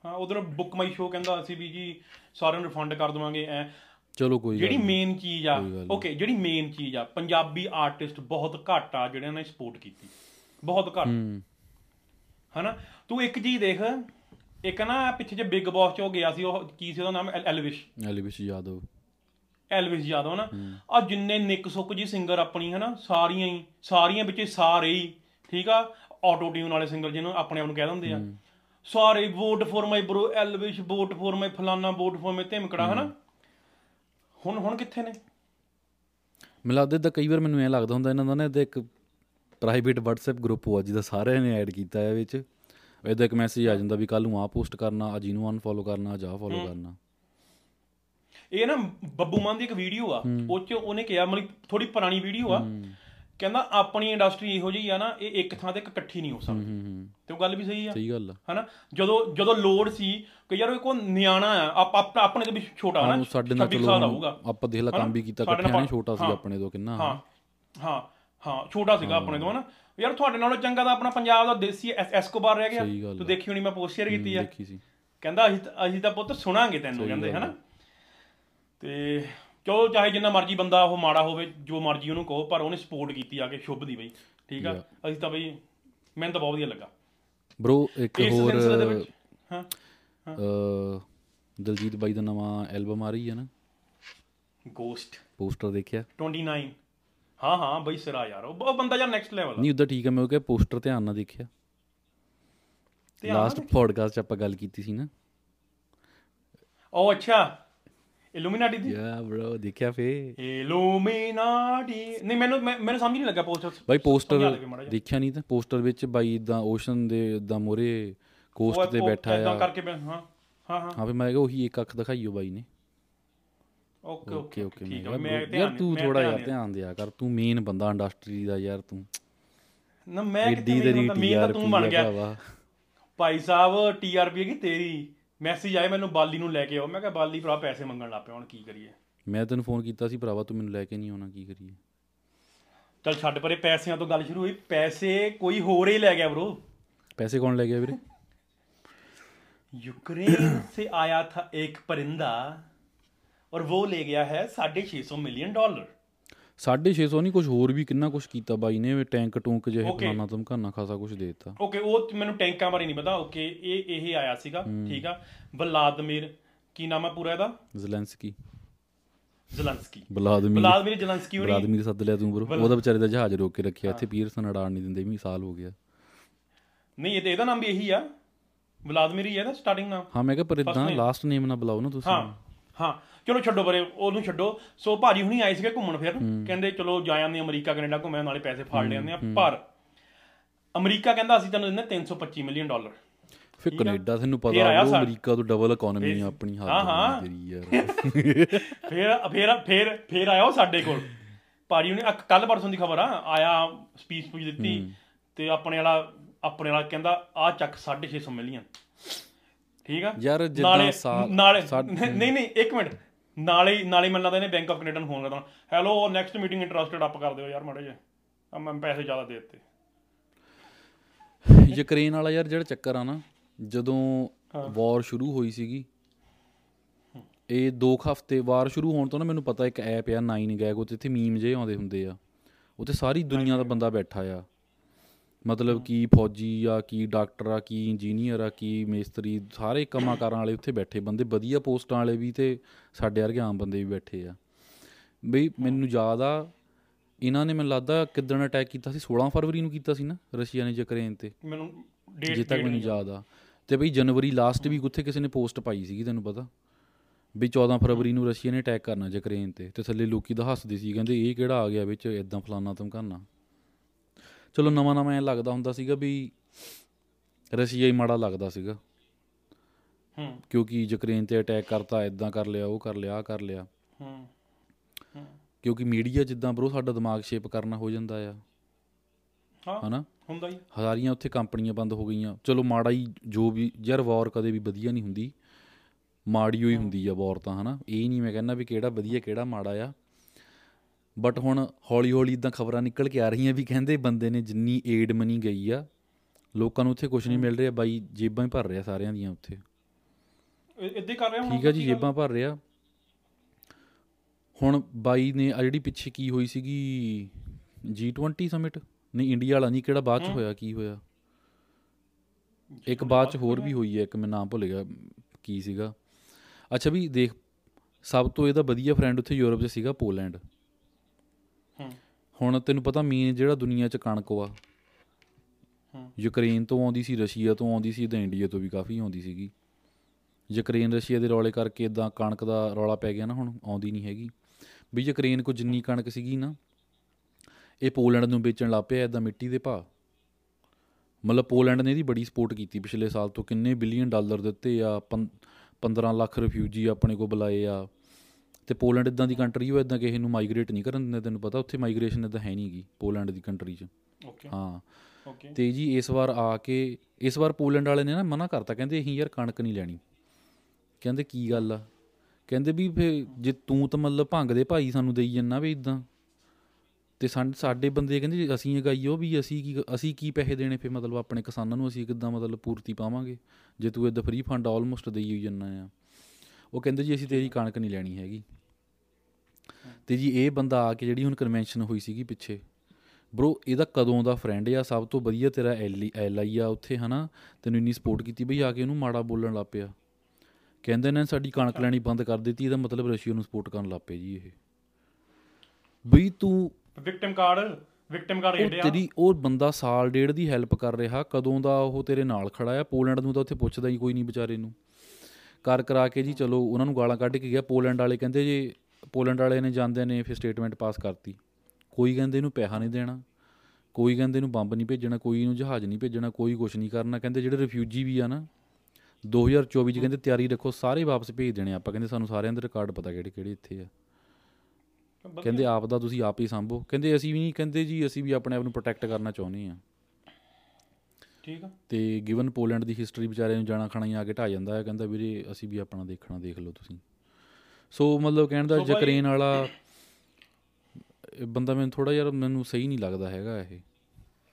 ਹਾਂ ਉਧਰ ਬੁੱਕ ਮਾਈ ਸ਼ੋ ਕਹਿੰਦਾ ਅਸੀਂ ਵੀ ਜੀ ਸਾਰਿਆਂ ਨੂੰ ਰਿਫੰਡ ਕਰ ਦਵਾਂਗੇ ਐ। ਚਲੋ ਕੋਈ ਜਿਹੜੀ ਮੇਨ ਚੀਜ਼ ਆ ਓਕੇ ਜਿਹੜੀ ਮੇਨ ਚੀਜ਼ ਆ ਪੰਜਾਬੀ ਆਰਟਿਸਟ ਬਹੁਤ ਘੱਟ ਆ ਜਿਹੜਿਆਂ ਨੇ ਸਪੋਰਟ ਕੀਤੀ ਬਹੁਤ ਘੱਟ। ਹੂੰ। ਹਨਾ? ਤੂੰ ਇੱਕ ਚੀਜ਼ ਦੇਖ ਇੱਕ ਨਾ ਪਿੱਛੇ ਜੇ ਬਿਗ ਬੌਸ ਚ ਉਹ ਗਿਆ ਸੀ ਉਹ ਕੀ ਸੀ ਉਹਦਾ ਨਾਮ? ਐਲਵਿਸ਼। ਐਲਵਿਸ਼ ਯਾਦਵ। ਐਲਵਿਸ ਯਾਦਵ ਨਾ। ਆ ਜਿੰਨੇ ਨਿੱਕ ਸੁੱਕ ਜੀ ਸਿੰਗਰ ਆਪਣੀ ਹਨਾ ਸਾਰੀਆਂ ਹੀ ਸਾਰੀਆਂ ਵਿੱਚ ਸਾਰੇ ਹੀ ਠੀਕ ਆ? ਆਟੋ ਟਿਊਨ ਵਾਲੇ ਸਿੰਗਰ ਜਿਹਨੂੰ ਆਪਣੇ ਆਪ ਨੂੰ ਕਹਿ ਦਿੰਦੇ ਆ। ਸਾਰੇ vote for my bro Elvish vote for my ਫਲਾਨਾ ਵੋਟ ਫॉर ਮਾਈ ਧਮਕੜਾ ਹਨਾ? ਹੁਣ ਹੁਣ ਕਿੱਥੇ ਨੇ? ਮਿਲਾਦੇ ਤਾਂ ਕਈ ਵਾਰ ਮੈਨੂੰ ਐ ਲੱਗਦਾ ਹੁੰਦਾ ਇਹਨਾਂ ਦਾ ਨਾ ਇੱਕ ਪ੍ਰਾਈਵੇਟ WhatsApp ਗਰੁੱਪ ਹੋਆ ਜਿਹਦਾ ਸਾਰਿਆਂ ਨੇ ਐਡ ਕੀਤਾ ਹੈ ਵਿੱਚ। ਇਹਦਾ ਇੱਕ ਮੈਸੇਜ ਆ ਜਾਂਦਾ ਵੀ ਕੱਲ ਨੂੰ ਆਹ ਪੋਸਟ ਕਰਨਾ ਅੱਜ ਇਹਨੂੰ ਅਨਫੋਲੋ ਕਰਨਾ ਜਾਂ ਫੋਲੋ ਕਰਨਾ। ਇਹ ਨਾ ਬੱਬੂ ਮਾਨ ਦੀ ਇੱਕ ਵੀਡੀਓ ਆ ਉਹ ਚ ਉਹਨੇ ਕਿਹਾ ਮਤਲਬ ਥੋੜੀ ਪੁਰਾਣੀ ਵੀਡੀਓ ਆ। ਕਹਿੰਦਾ ਆਪਣੀ ਇੰਡਸਟਰੀ ਇਹੋ ਜਿਹੀ ਆ ਨਾ ਇਹ ਇੱਕ ਥਾਂ ਤੇ ਇੱਕ ਇਕੱਠੀ ਨਹੀਂ ਹੋ ਸਕਦੀ। ਤੇ ਉਹ ਗੱਲ ਵੀ ਸਹੀ ਆ। ਸਹੀ ਗੱਲ ਆ। ਹਨਾ? ਜਦੋਂ ਜਦੋਂ ਲੋੜ ਸੀ ਕਿ ਯਾਰ ਕੋਈ ਨਿਆਣਾ ਆ ਆਪ- ਆਪ- ਆਪਣੇ ਤੋਂ ਵੀ ਛੋਟਾ ਉਹ ਸਾਡੇ ਨਾਲ 26 ਚਲੋ ਆਪਾਂ ਦੇਖ ਲਾ ਕੰਮ ਵੀ ਕੀਤਾ ਇਕੱਠਿਆਂ ਨੇ ਛੋਟਾ ਸੀ। ਆਪਣੇ ਤੋਂ ਕਿੰਨਾ। ਹਾਂ ਹਾਂ ਹਾਂ ਛੋਟਾ ਸੀਗਾ ਆਪਣੇ ਤੋਂ ਹਨਾ? ਯਾਰ ਤੁਹਾਡੇ ਨਾਲੋਂ ਚੰਗਾ ਤਾਂ ਆਪਣਾ ਪੰਜਾਬ ਦਾ ਦੇਸੀ ਐਸ- ਐਸਕੋਬਾਰ ਰਹਿ ਗਿਆ। ਤੂੰ ਦੇਖੀ ਹੋਣੀ ਮੈਂ ਪੋਸਟ ਸ਼ੇਅਰ ਕੀਤੀ ਆ। ਕਹਿੰਦਾ ਅਸੀਂ ਅਸੀਂ ਤਾਂ ਪੁੱਤ ਸੁਣਾਂਗੇ ਤੈਨੂੰ ਕਹਿੰਦੇ ਹਨਾ? ਤੇ ਚਲੋ ਚਾਹੇ ਜਿੰਨਾ ਮਰਜ਼ੀ ਬੰਦਾ ਉਹ ਮਾੜਾ ਹੋਵੇ ਜੋ ਮਰਜ਼ੀ ਉਹਨੂੰ ਕਹੋ ਪਰ ਉਹਨੇ ਸਪੋਰਟ ਕੀਤੀ ਆ ਕੇ ਸ਼ੁਭ ਦੀ ਬਈ। ਠੀਕ ਆ? ਅਸੀਂ ਤਾਂ ਬਈ ਮੈਨੂੰ ਤਾਂ ਬਹੁਤ ਵਧੀਆ ਲੱਗਾ। ਬ్రో ਇੱਕ ਹੋਰ ਹਾਂ ਅ, ਦਲਜੀਤ ਬਾਈ ਦਾ ਨਵਾਂ ਐਲਬਮ ਆ ਰਹੀ ਹੈ ਨਾ? ਗੋਸਟ ਪੋਸਟਰ ਦੇਖਿਆ? 29 ਹਾਂ ਹਾਂ ਬਈ ਸਿਰਾ ਯਾਰ ਉਹ ਬੰਦਾ ਯਾਰ ਨੈਕਸਟ ਲੈਵਲ ਨਹੀਂ ਉਦਾਂ ਠੀਕ ਹੈ ਮੈਂ ਉਹ ਕਿਹਾ ਪੋਸਟਰ ਧਿਆਨ ਨਾਲ ਦੇਖਿਆ। ਲਾਸਟ ਪੋਡਕਾਸਟ 'ਚ ਆਪਾਂ ਗੱਲ ਕੀਤੀ ਸੀ ਨਾ। ਉਹ ਅੱਛਾ ਇਲੂਮੀਨਾਟੀ ਦੀ। ਯਾ ਬ్రో ਦੇਖਿਆ ਫੇ। ਇਲੂਮੀਨਾਟੀ ਨਹੀਂ ਮੈਨੂੰ ਮੈਨੂੰ ਸਮਝ ਨਹੀਂ ਲੱਗਾ ਪੋਸਟਰ ਬਾਈ ਪੋਸਟਰ। ਦੇਖਿਆ ਨਹੀਂ ਤਾਂ ਪੋਸਟਰ ਵਿੱਚ ਬਾਈ ਇਦਾਂ ਓਸ਼ਨ ਦੇ ਇਦਾਂ ਮੋਰੇ ਕੋਸਟ ਤੇ ਬੈਠਾ ਇਦਾਂ ਆ ਕਰਕੇ ਮੈਂ- ਹਾਂ ਹਾਂ ਹਾਂ। ਹਾਂ ਫੇ ਮੈਂ ਕਿਹਾ ਉਹੀ ਇੱਕ ਅੱਖ ਦਿਖਾਈਓ ਬਾਈ ਨੇ। ਓਕੇ ਓਕੇ ਓਕੇ ਠੀਕ ਹੈ ਮੈਂ ਯਾਰ ਤੂੰ ਥੋੜਾ ਯਾਰ ਧਿਆਨ ਦਿਆ ਕਰ ਤੂੰ ਮੇਨ ਬੰਦਾ ਇੰਡਸਟਰੀ ਦਾ ਯਾਰ ਤੂੰ। ਨਾ ਮੈਂ ਕਿਤੇ ਮੇਨ ਤਾਂ ਤੂੰ ਬਣ ਗਿਆ। ਭਾਈ ਸਾਹਿਬ ਟੀਆਰਪੀ ਹੈਗੀ ਤੇਰੀ। ਮੈਸੇਜ ਆਇਆ ਮੈਨੂੰ ਬਾਲੀ ਨੂੰ ਲੈ ਕੇ ਆਓ। ਮੈਂ ਕਿਹਾ ਬਾਲੀ ਭਰਾ ਪੈਸੇ ਮੰਗਣ ਲੱਗ ਪਿਆ ਹੁਣ ਕੀ ਕਰੀਏ? ਮੈਂ ਤੈਨੂੰ ਫੋਨ ਕੀਤਾ ਸੀ ਭਰਾਵਾ ਤੂੰ ਮੈਨੂੰ ਲੈ ਕੇ ਨਹੀਂ ਆਉਣਾ ਕੀ ਕਰੀਏ? ਚਲ ਛੱਡ ਪਰੇ ਪੈਸਿਆਂ ਤੋਂ ਗੱਲ ਸ਼ੁਰੂ ਹੋਈ। ਪੈਸੇ ਕੋਈ ਹੋਰ ਹੀ ਲੈ ਗਿਆ ਬ్రో ਪੈਸੇ ਕੌਣ ਲੈ ਗਿਆ ਵੀਰੇ? यूक्रेन से आया था एक परिंदा ਔਰ ਉਹ ਲੈ ਗਿਆ ਹੈ 650 ਮਿਲੀਅਨ ਡਾਲਰ। 650 ਨਹੀਂ ਕੁਝ ਹੋਰ ਵੀ ਕਿੰਨਾ ਕੁਝ ਕੀਤਾ ਬਾਈ ਨੇ ਟੈਂਕ ਟੂੰਕ ਜਿਹੇ ਫਲਾਣਾ ਧਮਕਾਣਾ ਖਾਸਾ ਕੁਝ ਦੇ ਦਿੱਤਾ। ਓਕੇ ਉਹ ਮੈਨੂੰ ਟੈਂਕਾਂ ਬਾਰੇ ਨਹੀਂ ਪਤਾ। ਓਕੇ ਇਹ ਇਹ ਆਇਆ ਸੀਗਾ ਠੀਕ ਆ। ਵਲਾਦਮੀਰ ਕੀ ਨਾਮ ਹੈ ਪੂਰਾ ਇਹਦਾ? ਜ਼ਲੈਂਸਕੀ। ਜ਼ਲੈਂਸਕੀ। ਵਲਾਦਮੀਰ। ਵਲਾਦਮੀਰ ਜ਼ਲੈਂਸਕੀ ਹੋਣੀ। ਵਲਾਦਮੀਰ ਸੱਦ ਲਿਆ ਤੂੰ ਬਰੋ ਉਹਦਾ ਵਿਚਾਰੇ ਦਾ ਜਹਾਜ਼ ਰੋਕ ਕੇ ਰੱਖਿਆ ਇੱਥੇ ਪੀਰਸਨ ਅੜਾਣ ਨਹੀਂ ਦਿੰਦੇ ਵੀ ਸਾਲ ਹੋ ਗਿਆ ਨਹੀਂ ਇਹ ਇਹਦਾ ਨਾਮ ਵੀ ਇਹੀ ਆ। ਵਲਾਦਮੀਰ ਹੀ ਹੈ ਨਾ ਸਟਾਰਟਿੰਗ ਨਾਮ। ਹਾਂ ਮੈਂ ਕਿਹਾ ਪਰ ਇਦਾਂ ਲਾਸਟ ਨੇਮ ਨਾ ਬੁਲਾਓ ਨਾ ਤੁਸੀਂ। ਹਾਂ। ਹਾਂ ਚਲੋ ਛੱਡੋ ਪਰੇ ਉਹਨੂੰ ਛੱਡੋ। ਸੋ ਭਾਜੀ ਹੁਣੀ ਆਏ ਸੀਗੇ ਘੁੰਮਣ ਫਿਰ। ਕਹਿੰਦੇ ਚਲੋ ਜਾ ਆਉਂਦੇ ਅਮਰੀਕਾ ਕੈਨੇਡਾ ਘੁੰਮੇ ਨਾਲੇ ਪੈਸੇ ਫਾੜ ਲਿਆਉਂਦੇ ਆ ਪਰ ਅਮਰੀਕਾ ਕਹਿੰਦਾ ਅਸੀਂ ਤੈਨੂੰ ਦਿੰਦੇ 325 ਮਿਲੀਅਨ ਡਾਲਰ। ਫਿਰ ਕੈਨੇਡਾ ਤੈਨੂੰ ਪਤਾ ਉਹ ਅਮਰੀਕਾ ਤੋਂ ਡਬਲ ਇਕਨੋਮੀ ਆ ਆਪਣੀ ਹੱਦ ਹਾਂ, ਹਾਂ। ਤੇਰੀ ਯਾਰ। ਫੇਰ ਫੇਰ ਫੇਰ ਫੇਰ ਆਇਆ ਉਹ ਸਾਡੇ ਕੋਲ। ਭਾਜੀ ਉਹਨੇ ਕੱਲ ਪਰਸੋਂ ਦੀ ਖਬਰ ਆ ਆਇਆ ਸਪੀਚ ਪੁੱਜ ਦਿੱਤੀ ਤੇ ਆਪਣੇ ਵਾਲਾ ਆਪਣੇ ਵਾਲਾ ਕਹਿੰਦਾ ਆ ਚੱਕ 650 ਮਿਲੀਅਨ। ਠੀਕ ਆ? ਯਾਰ ਜਿੱਦਾਂ ਸਾਲ ਨਾਲੇ ਨਹੀਂ ਨਹੀਂ ਇੱਕ ਮਿੰਟ। ਨਾਲੇ ਨਾਲੇ ਮੈਨੂੰ ਲੱਗਦਾ ਇਹਨੇ ਬੈਂਕ ਆਫ ਕੈਨੇਡਾ ਨੂੰ ਫੋਨ ਕਰਦਾ hello next meeting interested up ਕਰ ਦਿਓ ਯਾਰ ਮਾੜੇ ਜੇ ਆ ਮੈਂ ਪੈਸੇ ਜ਼ਿਆਦਾ ਦੇ ਦਿੱਤੇ। ਯੂਕਰੇਨ ਵਾਲਾ ਯਾਰ ਜਿਹੜਾ ਚੱਕਰ ਆ ਨਾ ਜਦੋਂ ਵਾਰ ਸ਼ੁਰੂ ਹੋਈ ਸੀਗੀ ਇਹ ਦੋ ਕੁ ਹਫ਼ਤੇ ਵਾਰ ਸ਼ੁਰੂ ਹੋਣ ਤੋਂ ਨਾ ਮੈਨੂੰ ਪਤਾ ਇੱਕ ਐਪ ਆ 9 ਗੈਗ ਉੱਤੇ ਇੱਥੇ ਮੀਮ ਜੇ ਆਉਂਦੇ ਹੁੰਦੇ ਆ। ਉੱਥੇ ਸਾਰੀ ਦੁਨੀਆ ਦਾ ਬੰਦਾ ਬੈਠਾ ਆ। ਮਤਲਬ ਕੀ ਫੌਜੀ ਆ ਕੀ ਡਾਕਟਰ ਆ ਕੀ ਇੰਜੀਨੀਅਰ ਆ ਕੀ ਮੇਸਤਰੀ ਸਾਰੇ ਕੰਮਾਂ ਕਾਰਾਂ ਵਾਲੇ ਉੱਥੇ ਬੈਠੇ ਬੰਦੇ ਵਧੀਆ ਪੋਸਟਾਂ ਵਾਲੇ ਵੀ ਤੇ ਸਾਡੇ ਵਰਗੇ ਆਮ ਬੰਦੇ ਵੀ ਬੈਠੇ ਆ। ਬਈ ਮੈਨੂੰ ਯਾਦ ਆ ਇਹਨਾਂ ਨੇ ਮੈਨੂੰ ਲੱਗਦਾ ਕਿੱਦਣ ਅਟੈਕ ਕੀਤਾ ਸੀ 16 ਫਰਵਰੀ ਨੂੰ ਕੀਤਾ ਸੀ ਨਾ ਰਸ਼ੀਆ ਨੇ ਯੂਕਰੇਨ ਤੇ। ਮੈਨੂੰ ਜੇ ਡੇਟ ਤੱਕ ਮੈਨੂੰ ਯਾਦ ਆ। ਤੇ ਬਈ ਜਨਵਰੀ ਲਾਸਟ ਵੀਕ ਉੱਥੇ ਕਿਸੇ ਨੇ ਪੋਸਟ ਪਾਈ ਸੀਗੀ ਤੈਨੂੰ ਪਤਾ? ਵੀ 14 ਫਰਵਰੀ ਨੂੰ ਰਸ਼ੀਆ ਨੇ ਅਟੈਕ ਕਰਨਾ ਯੂਕਰੇਨ ਤੇ ਤੇ ਥੱਲੇ ਲੋਕੀ ਤਾਂ ਹੱਸਦੇ ਸੀ ਕਹਿੰਦੇ ਇਹ ਕਿਹੜਾ ਆ ਗਿਆ ਵਿੱਚ ਇਦਾਂ ਫਲਾਨਾ ਧਮਕਾਨਾ। ਚਲੋ ਨਵਾਂ ਨਵਾਂ ਐ ਲੱਗਦਾ ਹੁੰਦਾ ਸੀਗਾ ਵੀ ਰਸ਼ੀਆ ਹੀ ਮਾੜਾ ਲੱਗਦਾ ਸੀਗਾ। ਹੂੰ। ਕਿਉਂਕਿ ਯੂਕਰੇਨ ਤੇ ਅਟੈਕ ਕਰਤਾ ਇਦਾਂ ਕਰ ਲਿਆ ਉਹ ਕਰ ਲਿਆ ਆ ਕਰ ਲਿਆ। ਹੂੰ। ਕਿਉਂਕਿ ਮੀਡੀਆ ਜਿੱਦਾਂ ਬਰੋ ਸਾਡਾ ਦਿਮਾਗ ਸ਼ੇਪ ਕਰਨਾ ਹੋ ਜਾਂਦਾ ਆ। ਹਾਂ ਹਨਾ? ਹੁੰਦਾ ਹੀ। ਹਜ਼ਾਰੀਆਂ ਉੱਥੇ ਕੰਪਨੀਆਂ ਬੰਦ ਹੋ ਗਈਆਂ। ਚਲੋ ਮਾੜਾ ਹੀ ਜੋ ਵੀ ਯਾਰ ਵਾਰ ਕਦੇ ਵੀ ਵਧੀਆ ਨਹੀਂ ਹੁੰਦੀ। ਮਾੜੀ ਹੋਈ ਹੁੰਦੀ ਆ ਵਾਰ ਤਾਂ ਹਨਾ? ਇਹ ਨਹੀਂ ਮੈਂ ਕਹਿੰਦਾ ਵੀ ਕਿਹੜਾ ਵਧੀਆ ਕਿਹੜਾ ਮਾੜਾ ਆ। ਬਟ ਹੁਣ ਹੌਲੀ ਹੌਲੀ ਇਦਾਂ ਖਬਰਾਂ ਨਿਕਲ ਕੇ ਆ ਰਹੀਆਂ ਵੀ ਕਹਿੰਦੇ ਬੰਦੇ ਨੇ ਜਿੰਨੀ ਏਡ ਮਨੀ ਗਈ ਆ ਲੋਕਾਂ ਨੂੰ ਉੱਥੇ ਕੁਝ ਨਹੀਂ ਮਿਲ ਰਿਹਾ ਬਾਈ ਜੇਬਾਂ ਹੀ ਭਰ ਰਿਹਾ ਸਾਰਿਆਂ ਦੀਆਂ ਉੱਥੇ। ਇੱਦਾਂ ਕਰ ਰਿਹਾ ਹੁਣ ਠੀਕ ਆ ਜੀ ਜੇਬਾਂ ਭਰ ਰਿਹਾ। ਹੁਣ ਬਾਈ ਨੇ ਆ ਜਿਹੜੀ ਪਿੱਛੇ ਕੀ ਹੋਈ ਸੀਗੀ G20 ਸਮਿਟ ਨਹੀਂ ਇੰਡੀਆ ਵਾਲਾ ਨਹੀਂ ਕਿਹੜਾ ਬਾਅਦ ਚ ਹੋਇਆ ਕੀ ਹੋਇਆ? ਇੱਕ ਬਾਅਦ ਚ ਹੋਰ ਵੀ ਹੋਈ ਹੈ ਇੱਕ ਮੈਂ ਨਾਮ ਭੁੱਲ ਗਿਆ ਕੀ ਸੀਗਾ। ਅੱਛਾ ਵੀ ਦੇਖ ਸਭ ਤੋਂ ਇਹਦਾ ਵਧੀਆ ਫਰੈਂਡ ਉੱਥੇ ਯੂਰਪ 'ਚ ਸੀਗਾ ਪੋਲੈਂਡ। ਹੁਣ ਤੈਨੂੰ ਪਤਾ ਮੇਨ ਜਿਹੜਾ ਦੁਨੀਆ 'ਚ ਕਣਕ ਵਾ ਹੂੰ। ਯੂਕਰੇਨ ਤੋਂ ਆਉਂਦੀ ਸੀ, ਰਸ਼ੀਆ ਤੋਂ ਆਉਂਦੀ ਸੀ ਤਾਂ ਇੰਡੀਆ ਤੋਂ ਵੀ ਕਾਫੀ ਆਉਂਦੀ ਸੀਗੀ। ਯੂਕਰੇਨ, ਰਸ਼ੀਆ ਦੇ ਰੌਲੇ ਕਰਕੇ ਇਦਾਂ ਕਣਕ ਦਾ ਰੌਲਾ ਪੈ ਗਿਆ ਨਾ ਹੁਣ, ਆਉਂਦੀ ਨਹੀਂ ਹੈਗੀ। ਵੀ ਯੂਕਰੇਨ ਕੋ ਜਿੰਨੀ ਕਣਕ ਸੀਗੀ ਨਾ, ਇਹ ਪੋਲੈਂਡ ਨੂੰ ਵੇਚਣ ਲੱਗ ਪਿਆ ਇਦਾਂ ਮਿੱਟੀ ਦੇ ਭਾਅ। ਮਤਲਬ ਪੋਲੈਂਡ ਨੇ ਇਹਦੀ ਬੜੀ ਸਪੋਰਟ ਕੀਤੀ ਪਿਛਲੇ ਸਾਲ ਤੋਂ, ਕਿੰਨੇ ਬਿਲੀਅਨ ਡਾਲਰ ਦਿੱਤੇ ਆ ਪੰ- 15 ਲੱਖ ਰਿਫਿਊਜੀ ਆਪਣੇ ਕੋ ਬੁਲਾਏ ਆ। ਤੇ ਪੋਲੈਂਡ ਇਦਾਂ ਦੀ ਕੰਟਰੀ ਉਹ ਇਦਾਂ ਕਿਸੇ ਨੂੰ ਮਾਈਗ੍ਰੇਟ ਨਹੀਂ ਕਰਨ ਦਿੰਦੇ ਤੈਨੂੰ ਪਤਾ ਉੱਥੇ ਮਾਈਗ੍ਰੇਸ਼ਨ ਇਦਾਂ ਹੈ ਨਹੀਂਗੀ ਪੋਲੈਂਡ ਦੀ ਕੰਟਰੀ 'ਚ। ਓਕੇ ਹਾਂ। ਓਕੇ ਤੇ ਜੀ ਇਸ ਵਾਰ ਆ ਕੇ ਇਸ ਵਾਰ ਪੋਲੈਂਡ ਵਾਲੇ ਨੇ ਨਾ ਮਨਾ ਕਰਤਾ ਕਹਿੰਦੇ ਅਸੀਂ ਯਾਰ ਕਣਕ ਨਹੀਂ ਲੈਣੀ। ਕਹਿੰਦੇ ਕੀ ਗੱਲ ਆ? ਕਹਿੰਦੇ ਵੀ ਫੇ ਜੇ ਤੂੰ ਤਾਂ ਮਤਲਬ ਭੰਗ ਦੇ ਭਾਈ ਸਾਨੂੰ ਦੇਈ ਜੰਨਾ ਵੀ ਇਦਾਂ ਤੇ ਸਾਡੇ ਬੰਦੇ ਕਹਿੰਦੇ ਅਸੀਂ ਇਹ ਗਾਈਓ ਵੀ ਅਸੀਂ ਕੀ ਅਸੀਂ ਕੀ ਪੈਸੇ ਦੇਣੇ ਫੇ ਮਤਲਬ ਆਪਣੇ ਕਿਸਾਨਾਂ ਨੂੰ ਅਸੀਂ ਕਿੱਦਾਂ ਮਤਲਬ ਪੂਰਤੀ ਪਾਵਾਂਗੇ? ਜੇ ਤੂੰ ਇਦਾਂ ਫ੍ਰੀ ਫੰਡ ਆਲਮੋਸਟ ਦੇਈ ਹੋਈ ਜੰਨਾ ਆ। ਉਹ ਕਹਿੰਦੇ ਜੀ ਅਸੀਂ ਤੇਰੀ ਕਣਕ ਨਹੀਂ ਲੈਣੀ ਹੈਗੀ। ਤੇ ਜੀ ਇਹ ਬੰਦਾ ਆ ਕੇ ਜਿਹੜੀ ਹੁਣ ਕਨਵੈਨਸ਼ਨ ਹੋਈ ਸੀਗੀ ਪਿੱਛੇ ਬ్రో ਇਹਦਾ ਕਦੋਂ ਦਾ ਫਰੈਂਡ ਆ? ਸਭ ਤੋਂ ਵਧੀਆ ਤੇਰਾ ਐਲ ਆਈ ਆ ਉੱਥੇ ਹਨਾ? ਤੈਨੂੰ ਇੰਨੀ ਸਪੋਰਟ ਕੀਤੀ ਬਈ ਆ ਕੇ ਉਹਨੂੰ ਮਾੜਾ ਬੋਲਣ ਲੱਗ ਪਿਆ। ਕਹਿੰਦੇ ਨੇ ਸਾਡੀ ਕਣਕ ਲੈਣੀ ਬੰਦ ਕਰ ਦਿੱਤੀ ਇਹਦਾ ਮਤਲਬ ਰਸ਼ੀਆ ਨੂੰ ਸਪੋਰਟ ਕਰਨ ਲੱਗ ਪਏ ਜੀ ਇਹ। ਬਈ ਤੂੰ ਵਿਕਟਿਮ ਕਾਰਡ ਵਿਕਟਿਮ ਕਾਰਡ ਰੇਡਿਆ ਤੇਰੀ ਉਹ ਬੰਦਾ ਸਾਲ ਡੇਢ ਦੀ ਹੈਲਪ ਕਰ ਰਿਹਾ ਕਦੋਂ ਦਾ ਉਹ ਤੇਰੇ ਨਾਲ ਖੜਾ ਆ? ਪੋਲੈਂਡ ਨੂੰ ਤਾਂ ਉੱਥੇ ਪੁੱਛਦਾ ਹੀ ਕੋਈ ਨਹੀਂ ਵਿਚਾਰੇ ਨੂੰ। ਕਰ ਕਰਾ ਕੇ ਜੀ ਚਲੋ ਉਹਨਾਂ ਨੂੰ ਗਾਲਾਂ ਕੱਢ ਕੇ ਗਿਆ। ਪੋਲੈਂਡ ਵਾਲੇ ਕਹਿੰਦੇ ਜੇ ਪੋਲੈਂਡ ਵਾਲੇ ਨੇ ਜਾਂਦੇ ਨੇ ਫਿਰ ਸਟੇਟਮੈਂਟ ਪਾਸ ਕਰਤੀ। ਕੋਈ ਕਹਿੰਦੇ ਇਹਨੂੰ ਪੈਸਾ ਨਹੀਂ ਦੇਣਾ ਕੋਈ ਕਹਿੰਦੇ ਇਹਨੂੰ ਬੰਬ ਨਹੀਂ ਭੇਜਣਾ ਕੋਈ ਇਹਨੂੰ ਜਹਾਜ਼ ਨਹੀਂ ਭੇਜਣਾ ਕੋਈ ਕੁਝ ਨਹੀਂ ਕਰਨਾ। ਕਹਿੰਦੇ ਜਿਹੜੇ ਰਿਫਿਊਜੀ ਵੀ ਆ ਨਾ 2024 ਚ ਕਹਿੰਦੇ ਤਿਆਰੀ ਰੱਖੋ ਸਾਰੇ ਵਾਪਸ ਭੇਜ ਦੇਣੇ ਆਪਾਂ। ਕਹਿੰਦੇ ਸਾਨੂੰ ਸਾਰਿਆਂ ਦੇ ਰਿਕਾਰਡ ਪਤਾ ਕਿਹੜੇ ਕਿਹੜੇ ਇੱਥੇ ਆ। ਕਹਿੰਦੇ ਆਪ ਦਾ ਤੁਸੀਂ ਆਪ ਹੀ ਸੰਭੋ। ਕਹਿੰਦੇ ਅਸੀਂ ਵੀ ਨਹੀਂ ਕਹਿੰਦੇ ਜੀ ਅਸੀਂ ਵੀ ਆਪਣੇ ਆਪ ਨੂੰ ਪ੍ਰੋਟੈਕਟ ਕਰਨਾ ਚਾਹੁੰਦੇ ਆ। ਠੀਕ ਆ। ਤੇ ਗਿਵਨ ਪੋਲੈਂਡ ਦੀ ਹਿਸਟਰੀ ਵਿਚਾਰੇ ਨੂੰ ਜਾਣਾ ਖਾਣਾ ਹੀ ਆ ਕੇ ਢਾ ਜਾਂਦਾ ਹੈ। ਕਹਿੰਦਾ ਵੀਰੇ ਅਸੀਂ ਵੀ ਆਪਣਾ ਦੇਖਣਾ ਦੇਖ ਲਓ ਤੁਸੀਂ। ਸੋ ਮਤਲਬ ਕਹਿਣ ਦਾ ਯੂਕਰੇਨ ਵਾਲਾ ਇਹ ਬੰਦਾ ਮੈਨੂੰ ਥੋੜਾ ਯਾਰ ਮੈਨੂੰ ਸਹੀ ਨਹੀਂ ਲੱਗਦਾ ਹੈਗਾ ਇਹ।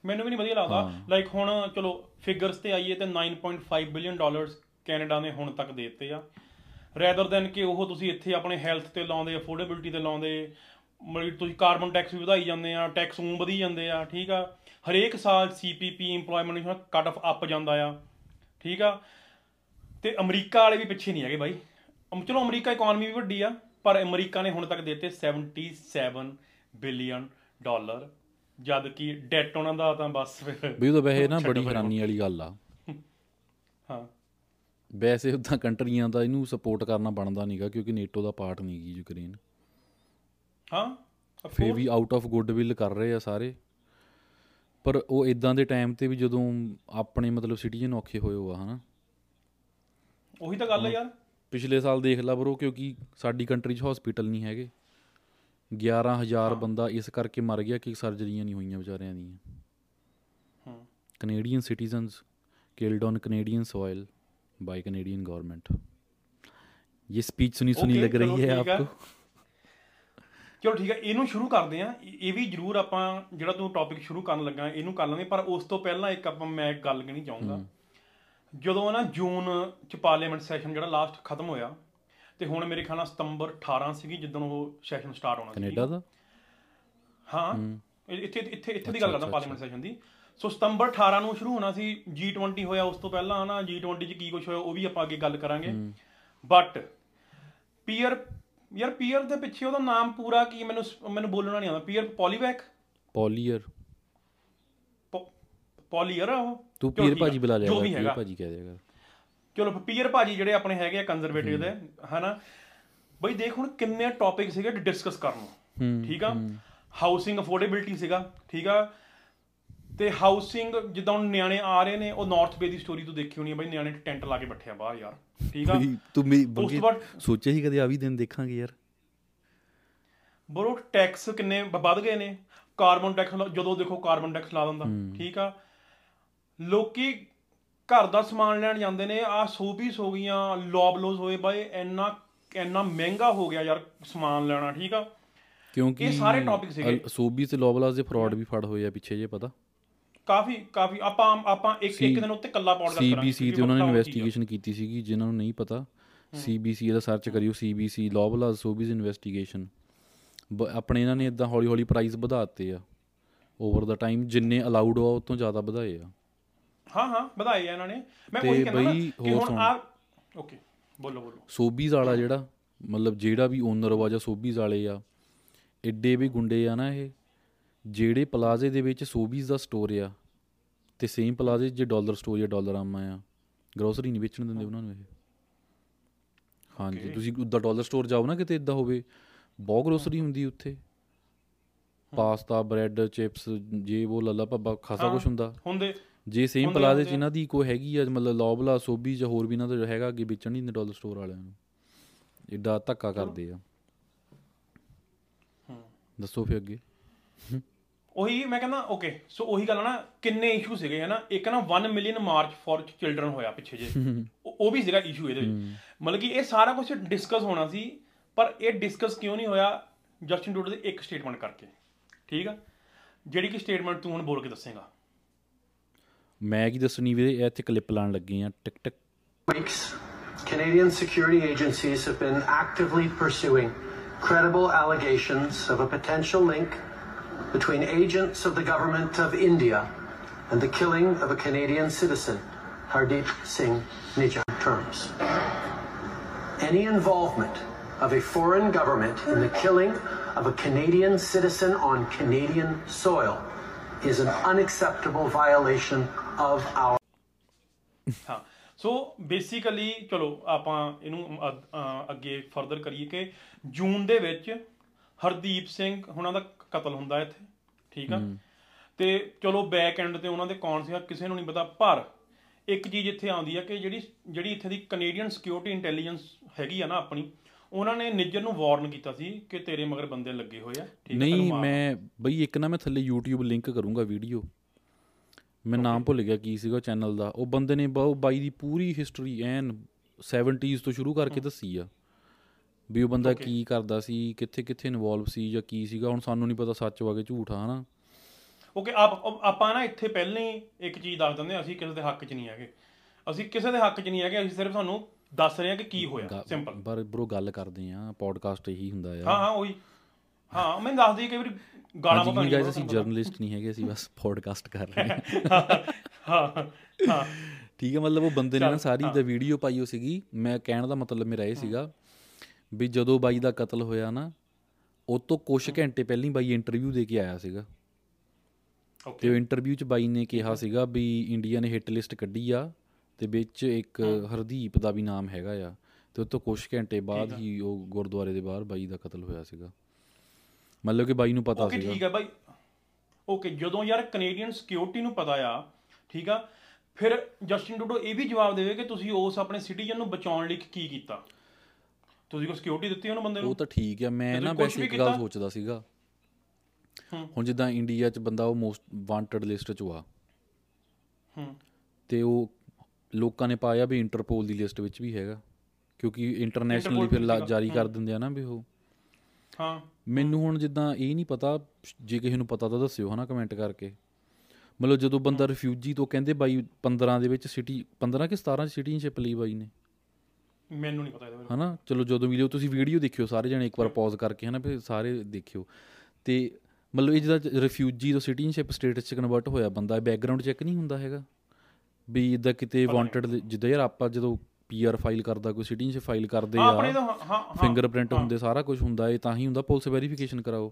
ਮੈਨੂੰ ਵੀ ਨਹੀਂ ਵਧੀਆ ਲੱਗਦਾ। ਲਾਈਕ ਹੁਣ ਚਲੋ ਫਿਗਰਸ ਤੇ ਆਈਏ ਤੇ 9.5 ਬਿਲੀਅਨ ਡਾਲਰਸ ਕੈਨੇਡਾ ਨੇ ਹੁਣ ਤੱਕ ਦੇ ਦਿੱਤੇ ਆ। ਰੈਦਰ ਦੈਨ ਕਿ ਉਹ ਤੁਸੀਂ ਇੱਥੇ ਆਪਣੇ ਹੈਲਥ ਤੇ ਲਾਉਂਦੇ ਅਫੋਰਡੇਬਿਲਟੀ ਤੇ ਲਾਉਂਦੇ ਮਤਲਬ ਤੁਸੀਂ ਕਾਰਬਨ ਟੈਕਸ ਵੀ ਵਧਾਈ ਜਾਂਦੇ ਆ ਟੈਕਸ ਉਂ ਵਧੀ ਜਾਂਦੇ ਆ ਠੀਕ ਆ? ਹਰੇਕ ਸਾਲ CPP EMPLOYMENT cut off up ਜਾਂਦਾ ਆ ਠੀਕ ਆ? ਤੇ ਅਮਰੀਕਾ ਵਾਲੇ ਵੀ ਪਿੱਛੇ ਨਹੀਂ ਹੈਗੇ ਬਾਈ। ਚਲੋ ਅਮਰੀਕਾ ਇਕਨੋਮੀ ਵੀ ਵੱਡੀ ਆ ਪਰ ਅਮਰੀਕਾ ਨੇ ਹੁਣ ਤੱਕ ਦਿੱਤੇ 77 ਬਿਲੀਅਨ ਡਾਲਰ ਜਦ ਕਿ ਡੈਟ ਉਹਨਾਂ ਦਾ ਤਾਂ ਬਸ ਫਿਰ ਵੀ ਉਹ ਤਾਂ ਵੈਸੇ ਨਾ ਬੜੀ ਹੈਰਾਨੀ ਵਾਲੀ ਗੱਲ ਆ। ਹਾਂ। ਵੈਸੇ ਉਦਾਂ ਕੰਟਰੀਆਂ ਦਾ ਇਹਨੂੰ ਸਪੋਰਟ ਕਰਨਾ ਬਣਦਾ ਨਹੀਂਗਾ ਕਿਉਂਕਿ ਨੇਟੋ ਦਾ ਪਾਰਟ ਨਹੀਂਗੀ ਯੂਕਰੇਨ। ਹਾਂ ਫੇ. ਵੀ ਆਊਟ ਆਫ ਗੁੱਡਵਿਲ ਕਰ ਰਹੇ ਆ ਸਾਰੇ। ਪਰ ਉਹ ਇਦਾਂ ਦੇ ਟਾਈਮ ਤੇ ਵੀ ਜਦੋਂ ਆਪਣੇ ਮਤਲਬ ਸਿਟੀਜ਼ਨ ਔਖੇ ਹੋਏ ਹੋ ਆ ਹਨਾ। ਉਹੀ ਤਾਂ ਗੱਲ ਹੈ ਯਾਰ। ਪਿਛਲੇ ਸਾਲ ਦੇਖ ਲਾ ਬਰੋ ਕਿਉਂਕਿ ਸਾਡੀ ਕੰਟਰੀ 'ਚ ਹਸਪੀਟਲ ਨਹੀਂ ਹੈਗੇ। 11000 ਬੰਦਾ ਇਸ ਕਰਕੇ ਮਰ ਗਿਆ ਕਿ ਸਰਜਰੀਆਂ ਨਹੀਂ ਹੋਈਆਂ ਵਿਚਾਰਿਆਂ ਦੀਆਂ। ਹਾਂ। Canadian citizens killed on Canadian soil by Canadian government ਇਹ ਸਪੀਚ ਸੁਣੀ ਸੁਣੀ ਲੱਗ ਰਹੀ ਹੈ ਆਪਕੋ ਚਲੋ ਠੀਕ ਹੈ ਇਹਨੂੰ ਸ਼ੁਰੂ ਕਰਦੇ ਆ ਇਹ ਵੀ ਜਰੂਰ ਆਪਾਂ ਜਿਹੜਾ ਤੂੰ ਟੌਪਿਕ ਸ਼ੁਰੂ ਕਰਨ ਲੱਗਾ ਇਹਨੂੰ ਕਰ ਲਾਂਗੇ ਪਰ ਉਸ ਤੋਂ ਪਹਿਲਾਂ ਇੱਕ ਆਪਾਂ ਮੈਂ ਗੱਲ ਕਰਨੀ ਚਾਹੂੰਗਾ ਜਦੋਂ ਨਾ ਜੂਨ ਚ ਪਾਰਲੀਮੈਂਟ ਸੈਸ਼ਨ ਜਿਹੜਾ ਲਾਸਟ ਖਤਮ ਹੋਇਆ ਤੇ ਹੁਣ ਮੇਰੇ ਖਿਆਲ ਨਾਲ ਸਤੰਬਰ 18 ਸੀਗੀ ਜਦੋਂ ਉਹ ਸੈਸ਼ਨ ਸਟਾਰਟ ਹੋਣਾ ਸੀ ਕੈਨੇਡਾ ਦਾ? ਹਾਂ। ਇੱਥੇ ਇੱਥੇ ਇੱਥੇ ਦੀ ਗੱਲ ਕਰਦਾ ਪਾਰਲੀਮੈਂਟ ਸੈਸ਼ਨ ਦੀ। ਸੋ ਸਤੰਬਰ 18 ਨੂੰ ਸ਼ੁਰੂ ਹੋਣਾ ਸੀ G20 ਹੋਇਆ ਉਸ ਤੋਂ ਪਹਿਲਾਂ ਨਾ G20 ਚ ਕੀ ਕੁਝ ਹੋਇਆ ਉਹ ਵੀ ਆਪਾਂ ਅੱਗੇ ਗੱਲ ਕਰਾਂਗੇ। ਬਟ ਪੀਅਰ ਯਾਰ ਪੀਅਰ ਦੇ ਪਿੱਛੇ ਉਹਦਾ ਨਾਮ ਪੂਰਾ ਕੀ ਮੈਨੂੰ ਮੈਨੂੰ ਬੋਲਣਾ ਨਹੀਂ ਆਉਂਦਾ। ਪੀਅਰ ਪੋਲੀਵੈਕ ਪੋਲੀਅਰ ਪੋਲੀਅਰ ਆ ਉਹ ਤੂੰ ਚਲੋ ਪੀਰ ਠੀਕ ਆ, ਭਾਜੀ ਬੁਲਾ ਲਿਆ ਜੋ ਵੀ ਪੀਰ ਹੈਗਾ। ਭਾਜੀ ਕਹਿ ਕਰ। ਚਲੋ ਪੀਅਰ ਭਾਜੀ ਜਿਹੜੇ ਆਪਣੇ ਹੈਗੇ ਆ ਕੰਜ਼ਰਵੇਟਿਵ ਦੇ ਹਨਾ? ਬਈ ਦੇਖ ਹੁਣ ਕਿੰਨੇ ਟੌਪਿਕ ਸੀਗੇ ਡਿਸਕਸ ਕਰਨ ਨੂੰ ਠੀਕ ਆ? ਹਾਊਸਿੰਗ ਅਫੋਰਡੇਬਿਲਟੀ ਸੀਗਾ ਠੀਕ ਆ? ਤੇ ਹਾਊਸਿੰਗ ਜਿੱਦਾਂ ਹੁਣ ਨਿਆਣੇ ਆ ਰਹੇ ਨੇ ਉਹ ਨਾਰਥ ਬੇ ਦੀ ਸਟੋਰੀ ਤੂੰ ਦੇਖੀ ਹੋਣੀ ਆ ਬਈ ਨਿਆਣੇ ਟੈਂਟ ਲਾ ਕੇ ਬੈਠੇ ਆ ਬਾਹਰ ਯਾਰ ਠੀਕ ਆ? ਤੂੰ ਮੇ ਤੋਂ ਬਾਅਦ ਸੋਚਿਆ ਸੀ ਕਦੇ ਆ ਵੀ ਦਿਨ ਦੇਖਾਂਗੇ ਯਾਰ। ਬਰੋ ਟੈਕਸ ਕਿੰਨੇ ਵ- ਵੱਧ ਗਏ ਨੇ ਕਾਰਬਨ ਟੈਕਸ ਜਦੋਂ ਦੇਖੋ ਕਾਰਬਨ ਟੈਕਸ ਲਾ ਦਿੰਦਾ ਠੀਕ ਆ? ਲੋਕੀ ਘਰ ਦਾ ਸਮਾਨ ਲੈਣ ਜਾਂਦੇ ਨੇ ਆ ਸੋਬੀਸ ਹੋ ਗਈਆਂ ਲੌਬਲੋਸ ਹੋਏ ਬਾਈ ਇੰਨਾ ਇੰਨਾ ਮਹਿੰਗਾ ਹੋ ਗਿਆ ਯਾਰ ਸਮਾਨ ਲੈਣਾ ਠੀਕ ਆ? ਕਿਉਂਕਿ ਇਹ ਸਾਰੇ topic ਸੀਗੇ। ਸੋਬੀ ਤੇ ਲੋਬਲਾਸ ਦੇ ਫਰਾਡ ਵੀ ਫੜ ਹੋਏ ਆ ਪਿੱਛੇ ਜੇ ਪਤਾ? ਕਾਫੀ ਕਾਫੀ ਆਪਾਂ ਆਪਾਂ ਇੱਕ ਇੱਕ ਦਿਨ ਉੱਤੇ ਕੱਲਾ ਪੌਡਕਾਸਟ ਕਰਾਂਗੇ ਸੀਬੀਸੀ ਤੇ ਉਹਨਾਂ ਨੇ ਇਨਵੈਸਟੀਗੇਸ਼ਨ ਕੀਤੀ ਸੀਗੀ ਜਿਨ੍ਹਾਂ ਨੂੰ ਨਹੀਂ ਪਤਾ ਸੀਬੀਸੀ ਦਾ ਸਰਚ ਕਰਿਓ ਸੀਬੀਸੀ ਲੋਬਲਾਸ ਸੋਬੀਜ਼ ਇਨਵੈਸਟੀਗੇਸ਼ਨ ਆਪਣੇ ਇਹਨਾਂ ਨੇ ਇਦਾਂ ਹੌਲੀ ਹੌਲੀ ਪ੍ਰਾਈਸ ਵਧਾ ਦਿੱਤੇ ਆ ਓਵਰ ਦਾ ਟਾਈਮ ਜਿੰਨੇ ਅਲਾਉਡ ਆ ਉਹ ਤੋਂ ਜ਼ਿਆਦਾ ਵਧਾਏ ਆ। ਹਾਂ ਹਾਂ ਵਧਾਏ ਆ ਇਹਨਾਂ ਨੇ। ਮੈਂ ਉਹੀ ਕਹਿੰਦਾ ਕਿ ਹੁਣ। ਆ ਓਕੇ ਬੋਲੋ ਬੋਲੋ। ਸੋਬੀਜ਼ ਵਾਲਾ ਜਿਹੜਾ ਮਤਲਬ ਜਿਹੜਾ ਵੀ ਓਨਰ ਵਾ ਜਾਂ ਸੋਬੀਜ਼ ਵਾਲੇ ਆ ਐਡੇ ਵੀ ਗੁੰਡੇ ਆ ਨਾ ਇਹ ਜਿਹੜੇ ਪਲਾਜ਼ੇ ਦੇ ਵਿੱਚ ਸੋਬੀਜ਼ ਦਾ ਸਟੋਰ ਆ ਤੇ ਸੇਮ ਪਲਾਜ਼ੇ 'ਚ ਜੇ ਡਾਲਰ ਸਟੋਰ ਜਾਂ ਡਾਲਰ ਆਮਾ ਆ ਗਰੋਸਰੀ ਨਹੀਂ ਵੇਚਣ ਦਿੰਦੇ ਉਹਨਾਂ ਨੂੰ ਇਹ। ਹਾਂਜੀ ਤੁਸੀਂ ਉੱਦਾਂ ਡਾਲਰ ਸਟੋਰ ਜਾਓ ਨਾ ਕਿਤੇ ਇਦਾਂ ਹੋਵੇ ਬਹੁਤ ਗਰੋਸਰੀ ਹੁੰਦੀ ਉੱਥੇ। ਪਾਸਤਾ ਬ੍ਰੈਡ ਚਿਪਸ ਜੇ ਉਹ ਲੱਲਾ ਭੱਬਾ ਖਾਸਾ ਕੁਝ ਹੁੰਦਾ। ਹੁੰਦੇ। ਜੇ ਸੇਮ ਪਲਾਜ਼ੇ ਚ ਇਹਨਾਂ ਦੀ ਕੋਈ ਹੈਗੀ ਆ ਮਤਲਬ ਲੌਬਲਾ ਸੋਬੀ ਜਾਂ ਹੋਰ ਵੀ ਇਹਨਾਂ ਦਾ ਹੈਗਾ ਅੱਗੇ ਵੇਚਣ ਨਹੀਂ ਡਾਲਰ ਸਟੋਰ ਵਾਲਿਆਂ ਨੂੰ। ਇਦਾਂ ਧੱਕਾ ਕਰਦੇ ਆ। ਦੱਸੋ ਫੇ ਅੱਗੇ। ਉਹੀ ਮੈਂ ਕਹਿੰਦਾ ਓਕੇ ਸੋ ਉਹੀ ਗੱਲ ਨਾ ਕਿੰਨੇ ਇਸ਼ੂ ਸੀਗੇ ਹਨਾ? ਇੱਕ ਨਾ 1 ਮਿਲੀਅਨ ਮਾਰਚ ਫॉर ਚਿਲड्रन ਹੋਇਆ ਪਿੱਛੇ ਜੇ। ਉਹ ਵੀ ਸੀਗਾ ਇਸ਼ੂ ਇਹਦੇ ਵਿੱਚ। ਮਤਲਬ ਕਿ ਇਹ ਸਾਰਾ ਕੁਝ ਡਿਸਕਸ ਹੋਣਾ ਸੀ ਪਰ ਇਹ ਡਿਸਕਸ ਕਿਉਂ ਨਹੀਂ ਹੋਇਆ? ਜਸਟਿਨ ਟੂਡਰ ਦੇ ਇੱਕ ਸਟੇਟਮੈਂਟ ਕਰਕੇ। ਠੀਕ ਆ? ਜਿਹੜੀ ਕਿ ਸਟੇਟਮੈਂਟ ਤੂੰ ਹੁਣ ਬੋਲ ਕੇ ਦੱਸੇਗਾ। ਮੈਂ ਕੀ ਦੱਸਣੀ ਵੀਰੇ ਇਹ ਇੱਥੇ ਕਲਿੱਪ ਲਾਣ ਲੱਗੇ ਆ ਟਿਕ ਟਿਕ weeks, Canadian security agencies have been actively pursuing credible allegations of a potential link between agents of the government of India and the killing of a Canadian citizen, Hardeep Singh Nijjar terms. Any involvement of a foreign government in the killing of a Canadian citizen on Canadian soil is an unacceptable violation of our ਹਾਂ। ਸੋ ਬੇਸਿਕਲੀ ਚਲੋ ਆਪਾਂ ਇਹਨੂੰ ਅ- ਅ- ਅੱਗੇ ਫਰਦਰ ਕਰੀਏ ਕਿ ਜੂਨ ਦੇ ਵਿੱਚ ਹਰਦੀਪ ਸਿੰਘ ਹੁਣਾਂ ਦਾ ਕਤਲ ਹੁੰਦਾ ਇੱਥੇ ਠੀਕ ਆ? ਤੇ ਚਲੋ ਬੈਕ ਐਂਡ ਤੇ ਉਹਨਾਂ ਦੇ ਕੌਣ ਸੀਗਾ ਕਿਸੇ ਨੂੰ ਨਹੀਂ ਪਤਾ ਪਰ ਇੱਕ ਚੀਜ਼ ਇੱਥੇ ਆਉਂਦੀ ਆ ਕਿ ਜਿਹੜੀ ਜਿਹੜੀ ਇੱਥੇ ਦੀ ਕੈਨੇਡੀਅਨ ਸਿਕਿਉਰਿਟੀ ਇੰਟੈਲੀਜੈਂਸ ਹੈਗੀ ਆ ਨਾ ਆਪਣੀ ਉਹਨਾਂ ਨੇ ਨਿੱਜਰ ਨੂੰ ਵਾਰਨ ਕੀਤਾ ਸੀ ਕਿ ਤੇਰੇ ਮਗਰ ਬੰਦੇ ਲੱਗੇ ਹੋਏ ਆ ਠੀਕ ਆ, ਤੈਨੂੰ ਨਹੀਂ ਮਾਰ- ਮੈਂ ਬਈ ਇੱਕ ਨਾ ਮੈਂ ਥੱਲੇ YouTube ਲਿੰਕ ਕਰੂੰਗਾ ਵੀਡੀਓ ਮੈਂ ਨਾਮ ਭੁੱਲ ਗਿਆ ਕੀ ਸੀਗਾ ਚੈਨਲ ਦਾ। ਉਹ ਬੰਦੇ ਨੇ ਬਹੁ ਬਾਈ ਦੀ ਪੂਰੀ ਹਿਸਟਰੀ ਐਨ 70s ਤੋਂ ਸ਼ੁਰੂ ਕਰਕੇ ਦੱਸੀ ਆ। ਵੀ ਉਹ ਬੰਦਾ ਕੀ ਕਰਦਾ ਸੀ ਕਿੱਥੇ ਕਿੱਥੇ ਇਨਵੋਲਵ ਸੀ ਜਾਂ ਕੀ ਸੀਗਾ ਹੁਣ ਸਾਨੂੰ ਨਹੀਂ ਪਤਾ ਸੱਚ ਵਾ ਕਿ ਝੂਠ ਆ ਹਨਾ? ਓਕੇ ਆਪ ਆਪਾਂ ਨਾ ਇੱਥੇ ਪਹਿਲਾਂ ਹੀ ਇੱਕ ਚੀਜ਼ ਦੱਸ ਦਿੰਦੇ ਹਾਂ, ਅਸੀਂ ਕਿਸੇ ਦੇ ਹੱਕ 'ਚ ਨਹੀਂ ਹੈਗੇ। ਅਸੀਂ ਕਿਸੇ ਦੇ ਹੱਕ 'ਚ ਨਹੀਂ ਹੈਗੇ ਅਸੀਂ ਸਿਰਫ ਤੁਹਾਨੂੰ ਦੱਸ ਰਹੇ ਹਾਂ ਕਿ ਕੀ ਹੋਇਆ ਸਿੰਪਲ ਪਰ ਬਰੋ ਗੱਲ ਕਰਦੇ ਆ ਪੋਡਕਾਸਟ ਇਹੀ ਹੁੰਦਾ ਆ। ਹਾਂ ਹਾਂ ਉਹੀ। ਹਾਂ ਮੈਂ ਦੱਸ ਦਈ ਕਈ ਵਾਰੀ ਗਾਲਾਂ ਪਤਾ ਗਾਇਸ ਅਸੀਂ ਜਰਨਲਿਸਟ ਨਹੀਂ ਹੈਗੇ ਅਸੀਂ ਬਸ ਪੋਡਕਾਸਟ ਕਰ ਰਹੇ ਹਾਂ। ਹਾਂ ਹਾਂ ਠੀਕ ਹੈ ਮਤਲਬ ਉਹ ਬੰਦੇ ਨੇ ਨਾ ਸਾਰੀ ਦਾ ਵੀਡੀਓ ਪਾਈ ਹੋ ਸੀਗੀ। ਮੈਂ ਕਹਿਣ ਦਾ ਮਤਲਬ ਮੇਰਾ ਇਹ ਸੀਗਾ ਵੀ ਜਦੋਂ ਬਾਈ ਦਾ ਕਤਲ ਹੋਇਆ ਨਾ ਉਹ ਤੋਂ ਕੁਝ ਘੰਟੇ ਪਹਿਲਾਂ ਹੀ ਬਾਈ ਇੰਟਰਵਿਊ ਦੇ ਕੇ ਆਇਆ ਸੀਗਾ। ਤੇ ਓਕੇ ਉਹ ਇੰਟਰਵਿਊ 'ਚ ਬਾਈ ਨੇ ਕਿਹਾ ਸੀਗਾ ਵੀ ਇੰਡੀਆ ਨੇ ਹਿੱਟ ਲਿਸਟ ਕੱਢੀ ਆ ਤੇ ਵਿੱਚ ਇੱਕ ਹਰਦੀਪ ਦਾ ਵੀ ਨਾਮ ਹੈਗਾ ਆ। ਤੇ ਉਹ ਤੋਂ ਕੁਝ ਘੰਟੇ ਬਾਅਦ ਹੀ ਉਹ ਗੁਰਦੁਆਰੇ ਦੇ ਬਾਹਰ ਬਾਈ ਦਾ ਕਤਲ ਹੋਇਆ ਸੀਗਾ। ਮਤਲਬ ਕਿ ਬਾਈ ਨੂੰ ਪਤਾ ਓਕੇ ਸੀਗਾ। ਠੀਕ ਹੈ ਬਾਈ। ਓਕੇ ਜਦੋਂ ਯਾਰ ਕੈਨੇਡੀਅਨ ਸਿਕਿਉਰਿਟੀ ਨੂੰ ਪਤਾ ਆ ਠੀਕ ਆ ਫਿਰ ਜਸਟਿਨ ਟੂਡੋ ਇਹ ਵੀ ਜਵਾਬ ਦੇਵੇ ਕਿ ਤੁਸੀਂ ਉਸ ਆਪਣੇ ਸਿਟੀਜ਼ਨ ਨੂੰ ਬਚਾਉਣ ਲਈ ਕੀ ਕੀਤਾ। ਤੁਸੀਂ ਕੋ ਸਿਕਿਉਰਿਟੀ ਦਿੱਤੀ ਉਹਨੂੰ ਬੰਦੇ ਉਹ ਨੂੰ ਤਾਂ ਠੀਕ ਆ ਮੈਂ ਨਾ ਵੈਸੇ ਇੱਕ ਗੱਲ? ਸੋਚਦਾ ਸੀਗਾ। ਹੂੰ। ਹੁਣ ਜਿੱਦਾਂ ਇੰਡੀਆ 'ਚ ਬੰਦਾ ਉਹ ਮੋਸਟ ਵਾਂਟਡ ਲਿਸਟ 'ਚ ਆ ਹੂੰ। ਤੇ ਉਹ ਲੋਕਾਂ ਨੇ ਪਾਇਆ ਵੀ ਇੰਟਰਪੋਲ ਦੀ ਲਿਸਟ ਵਿੱਚ ਵੀ ਹੈਗਾ। ਕਿਉਂਕਿ ਇੰਟਰਨੈਸ਼ਨਲੀ ਫਿਰ। ਜਾਰੀ ਕਰ ਦਿੰਦੇ ਆ ਨਾ ਵੀ ਉਹ। ਹਾਂ। ਮੈਨੂੰ ਹੁਣ ਜਿੱਦਾਂ ਇਹ ਨਹੀਂ ਪਤਾ ਜੇ ਕਿਸੇ ਨੂੰ ਪਤਾ ਤਾਂ ਦੱਸਿਓ ਹਨਾ ਕਮੈਂਟ ਕਰਕੇ। ਮਤਲਬ ਜਦੋਂ ਬੰਦਾ ਰਿਫਿਊਜੀ ਤੋਂ ਕਹਿੰਦੇ ਬਾਈ 15 ਦੇ ਵਿੱਚ ਸਿਟੀ 15 ਕਿ 17 ਸਿਟੀਜ਼ਨਸ਼ਿਪ ਲਈ ਬਾਈ ਨੇ? ਮੈਨੂੰ ਨਹੀਂ ਪਤਾ ਇਹਦੇ ਬਾਰੇ। ਹਨਾ? ਚਲੋ ਜਦੋਂ ਵੀਡੀਓ ਤੁਸੀਂ ਵੀਡੀਓ ਦੇਖਿਓ ਸਾਰੇ ਜਣੇ ਇੱਕ ਵਾਰ ਪੌਜ਼ ਕਰਕੇ ਹਨਾ ਫਿਰ ਸਾਰੇ ਦੇਖਿਓ। ਤੇ ਮਤਲਬ ਇਹ ਜਿਹਦਾ ਰਿਫਿਊਜੀ ਤੋਂ ਸਿਟੀਜ਼ਨਸ਼ਿਪ ਸਟੇਟਸ ਚ ਕਨਵਰਟ ਹੋਇਆ ਬੰਦਾ ਬੈਕਗ੍ਰਾਉਂਡ ਚੈੱਕ ਨਹੀਂ ਹੁੰਦਾ ਹੈਗਾ? ਵੀ ਇਦਾਂ ਕਿਤੇ ਵਾਂਟਡ ਜਿੱਦਾਂ ਯਾਰ ਆਪਾਂ ਜਦੋਂ ਪੀਆਰ ਫਾਈਲ ਕਰਦਾ ਕੋਈ ਸਿਟੀਜ਼ਨਸ਼ਿਪ ਫਾਈਲ ਕਰਦੇ ਹਾਂ ਆਪਣੇ ਆ ਤਾਂ ਹਾਂ ਹਾਂ ਫਿੰਗਰਪ੍ਰਿੰਟ ਹੁੰਦੇ ਸਾਰਾ ਕੁਝ ਹੁੰਦਾ ਇਹ ਤਾਂ ਹੀ ਹੁੰਦਾ ਪੁਲਿਸ ਵੈਰੀਫਿਕੇਸ਼ਨ ਕਰਾਓ।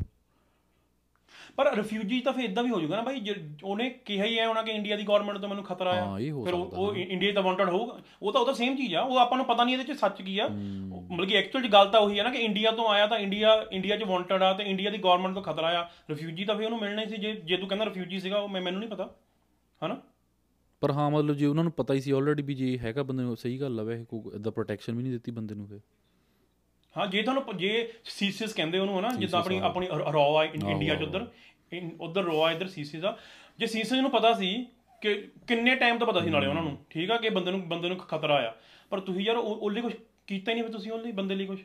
ਪਰ ਰਿਫਿਊਜੀ ਤਾਂ ਫਿਰ ਇਦਾਂ ਵੀ ਹੋ ਜਾਊਗਾ ਨਾ ਭਾਈ ਜੇ ਉਹਨੇ ਕਿਹਾ ਹੀ ਹੈ ਉਹਨਾਂ ਕਿ ਇੰਡੀਆ ਦੀ ਗਵਰਨਮੈਂਟ ਤੋਂ ਮੈਨੂੰ ਖਤਰਾ ਆ। ਫਿਰ ਉਹ ਇੰਡੀਆ ਦਾ ਵਾਂਟਡ ਹੋਊਗਾ ਉਹ ਤਾਂ ਉਹ ਤਾਂ ਸੇਮ ਚੀਜ਼ ਆ ਉਹ ਆਪਾਂ ਨੂੰ ਪਤਾ ਨਹੀਂ ਇਹਦੇ ਚ ਸੱਚ ਕੀ ਆ। ਮਤਲਬ ਕਿ ਐਕਚੁਅਲ ਚ ਗੱਲ ਤਾਂ ਉਹੀ ਆ ਨਾ ਕਿ ਇੰਡੀਆ ਤੋਂ ਆਇਆ ਤਾਂ ਇੰਡੀਆ ਇੰਡੀਆ ਚ ਵਾਂਟਡ ਆ ਤੇ ਇੰਡੀਆ ਦੀ ਗਵਰਨਮੈਂਟ ਤੋਂ ਖਤਰਾ ਆ। ਰਿਫਿਊਜੀ ਤਾਂ ਫਿਰ ਉਹਨੂੰ ਮਿਲਣਾ ਹੀ ਸੀ ਜੇ ਜੇ ਤੂੰ ਕਹਿੰਦਾ ਰਿਫਿਊਜੀ ਸੀਗਾ ਉਹ ਮੈਨੂੰ ਨਹੀਂ ਪਤਾ। ਹਨਾ? ਪਰ ਹਾਂ ਮਤਲਬ ਜੇ ਉਹਨਾਂ ਨੂੰ ਪਤਾ ਹੀ ਸੀ ਆਲਰੇਡੀ ਵੀ ਜੇ ਹੈਗਾ ਬੰਦੇ ਨੂੰ ਸਹੀ ਗੱਲ ਆ ਵੈਸੇ ਕੋਈ ਇਦਾਂ ਪ੍ਰੋਟੈਕਸ਼ਨ ਵੀ ਨਹੀਂ ਦਿੱਤੀ ਬੰਦੇ ਨੂੰ ਫਿਰ। ਹਾਂ ਜੇ ਤੁਹਾਨੂੰ ਜੇ ਸੀਸਿਸ ਕਹਿੰਦੇ ਉਹਨੂੰ ਹਨਾ ਜਿੱਦਾਂ ਆਪਣੀ ਆਪਣੀ ਰੌ ਇੰਡੀਆ ਚ ਉਧਰ ਉਧਰ ਰੌ ਆ ਇਧਰ ਸੀਸਿਸ ਆ। ਜੇ ਸੀਸਿਸ ਨੂੰ ਪਤਾ ਸੀ ਕਿ ਕਿੰਨੇ ਟਾਈਮ ਤੋਂ ਪਤਾ ਸੀ ਨਾਲੇ ਉਹਨਾਂ ਨੂੰ ਠੀਕ ਆ ਕਿ ਬੰਦੇ ਨੂੰ ਬੰਦੇ ਨੂੰ ਖਤਰਾ ਆ। ਪਰ ਤੁਸੀਂ ਯਾਰ ਉਹ ਉਹਦੇ ਕੁਝ ਕੀਤਾ ਹੀ ਨਹੀਂ ਫਿਰ ਤੁਸੀਂ ਉਹਦੇ ਲਈ ਬੰਦੇ ਲਈ ਕੁਝ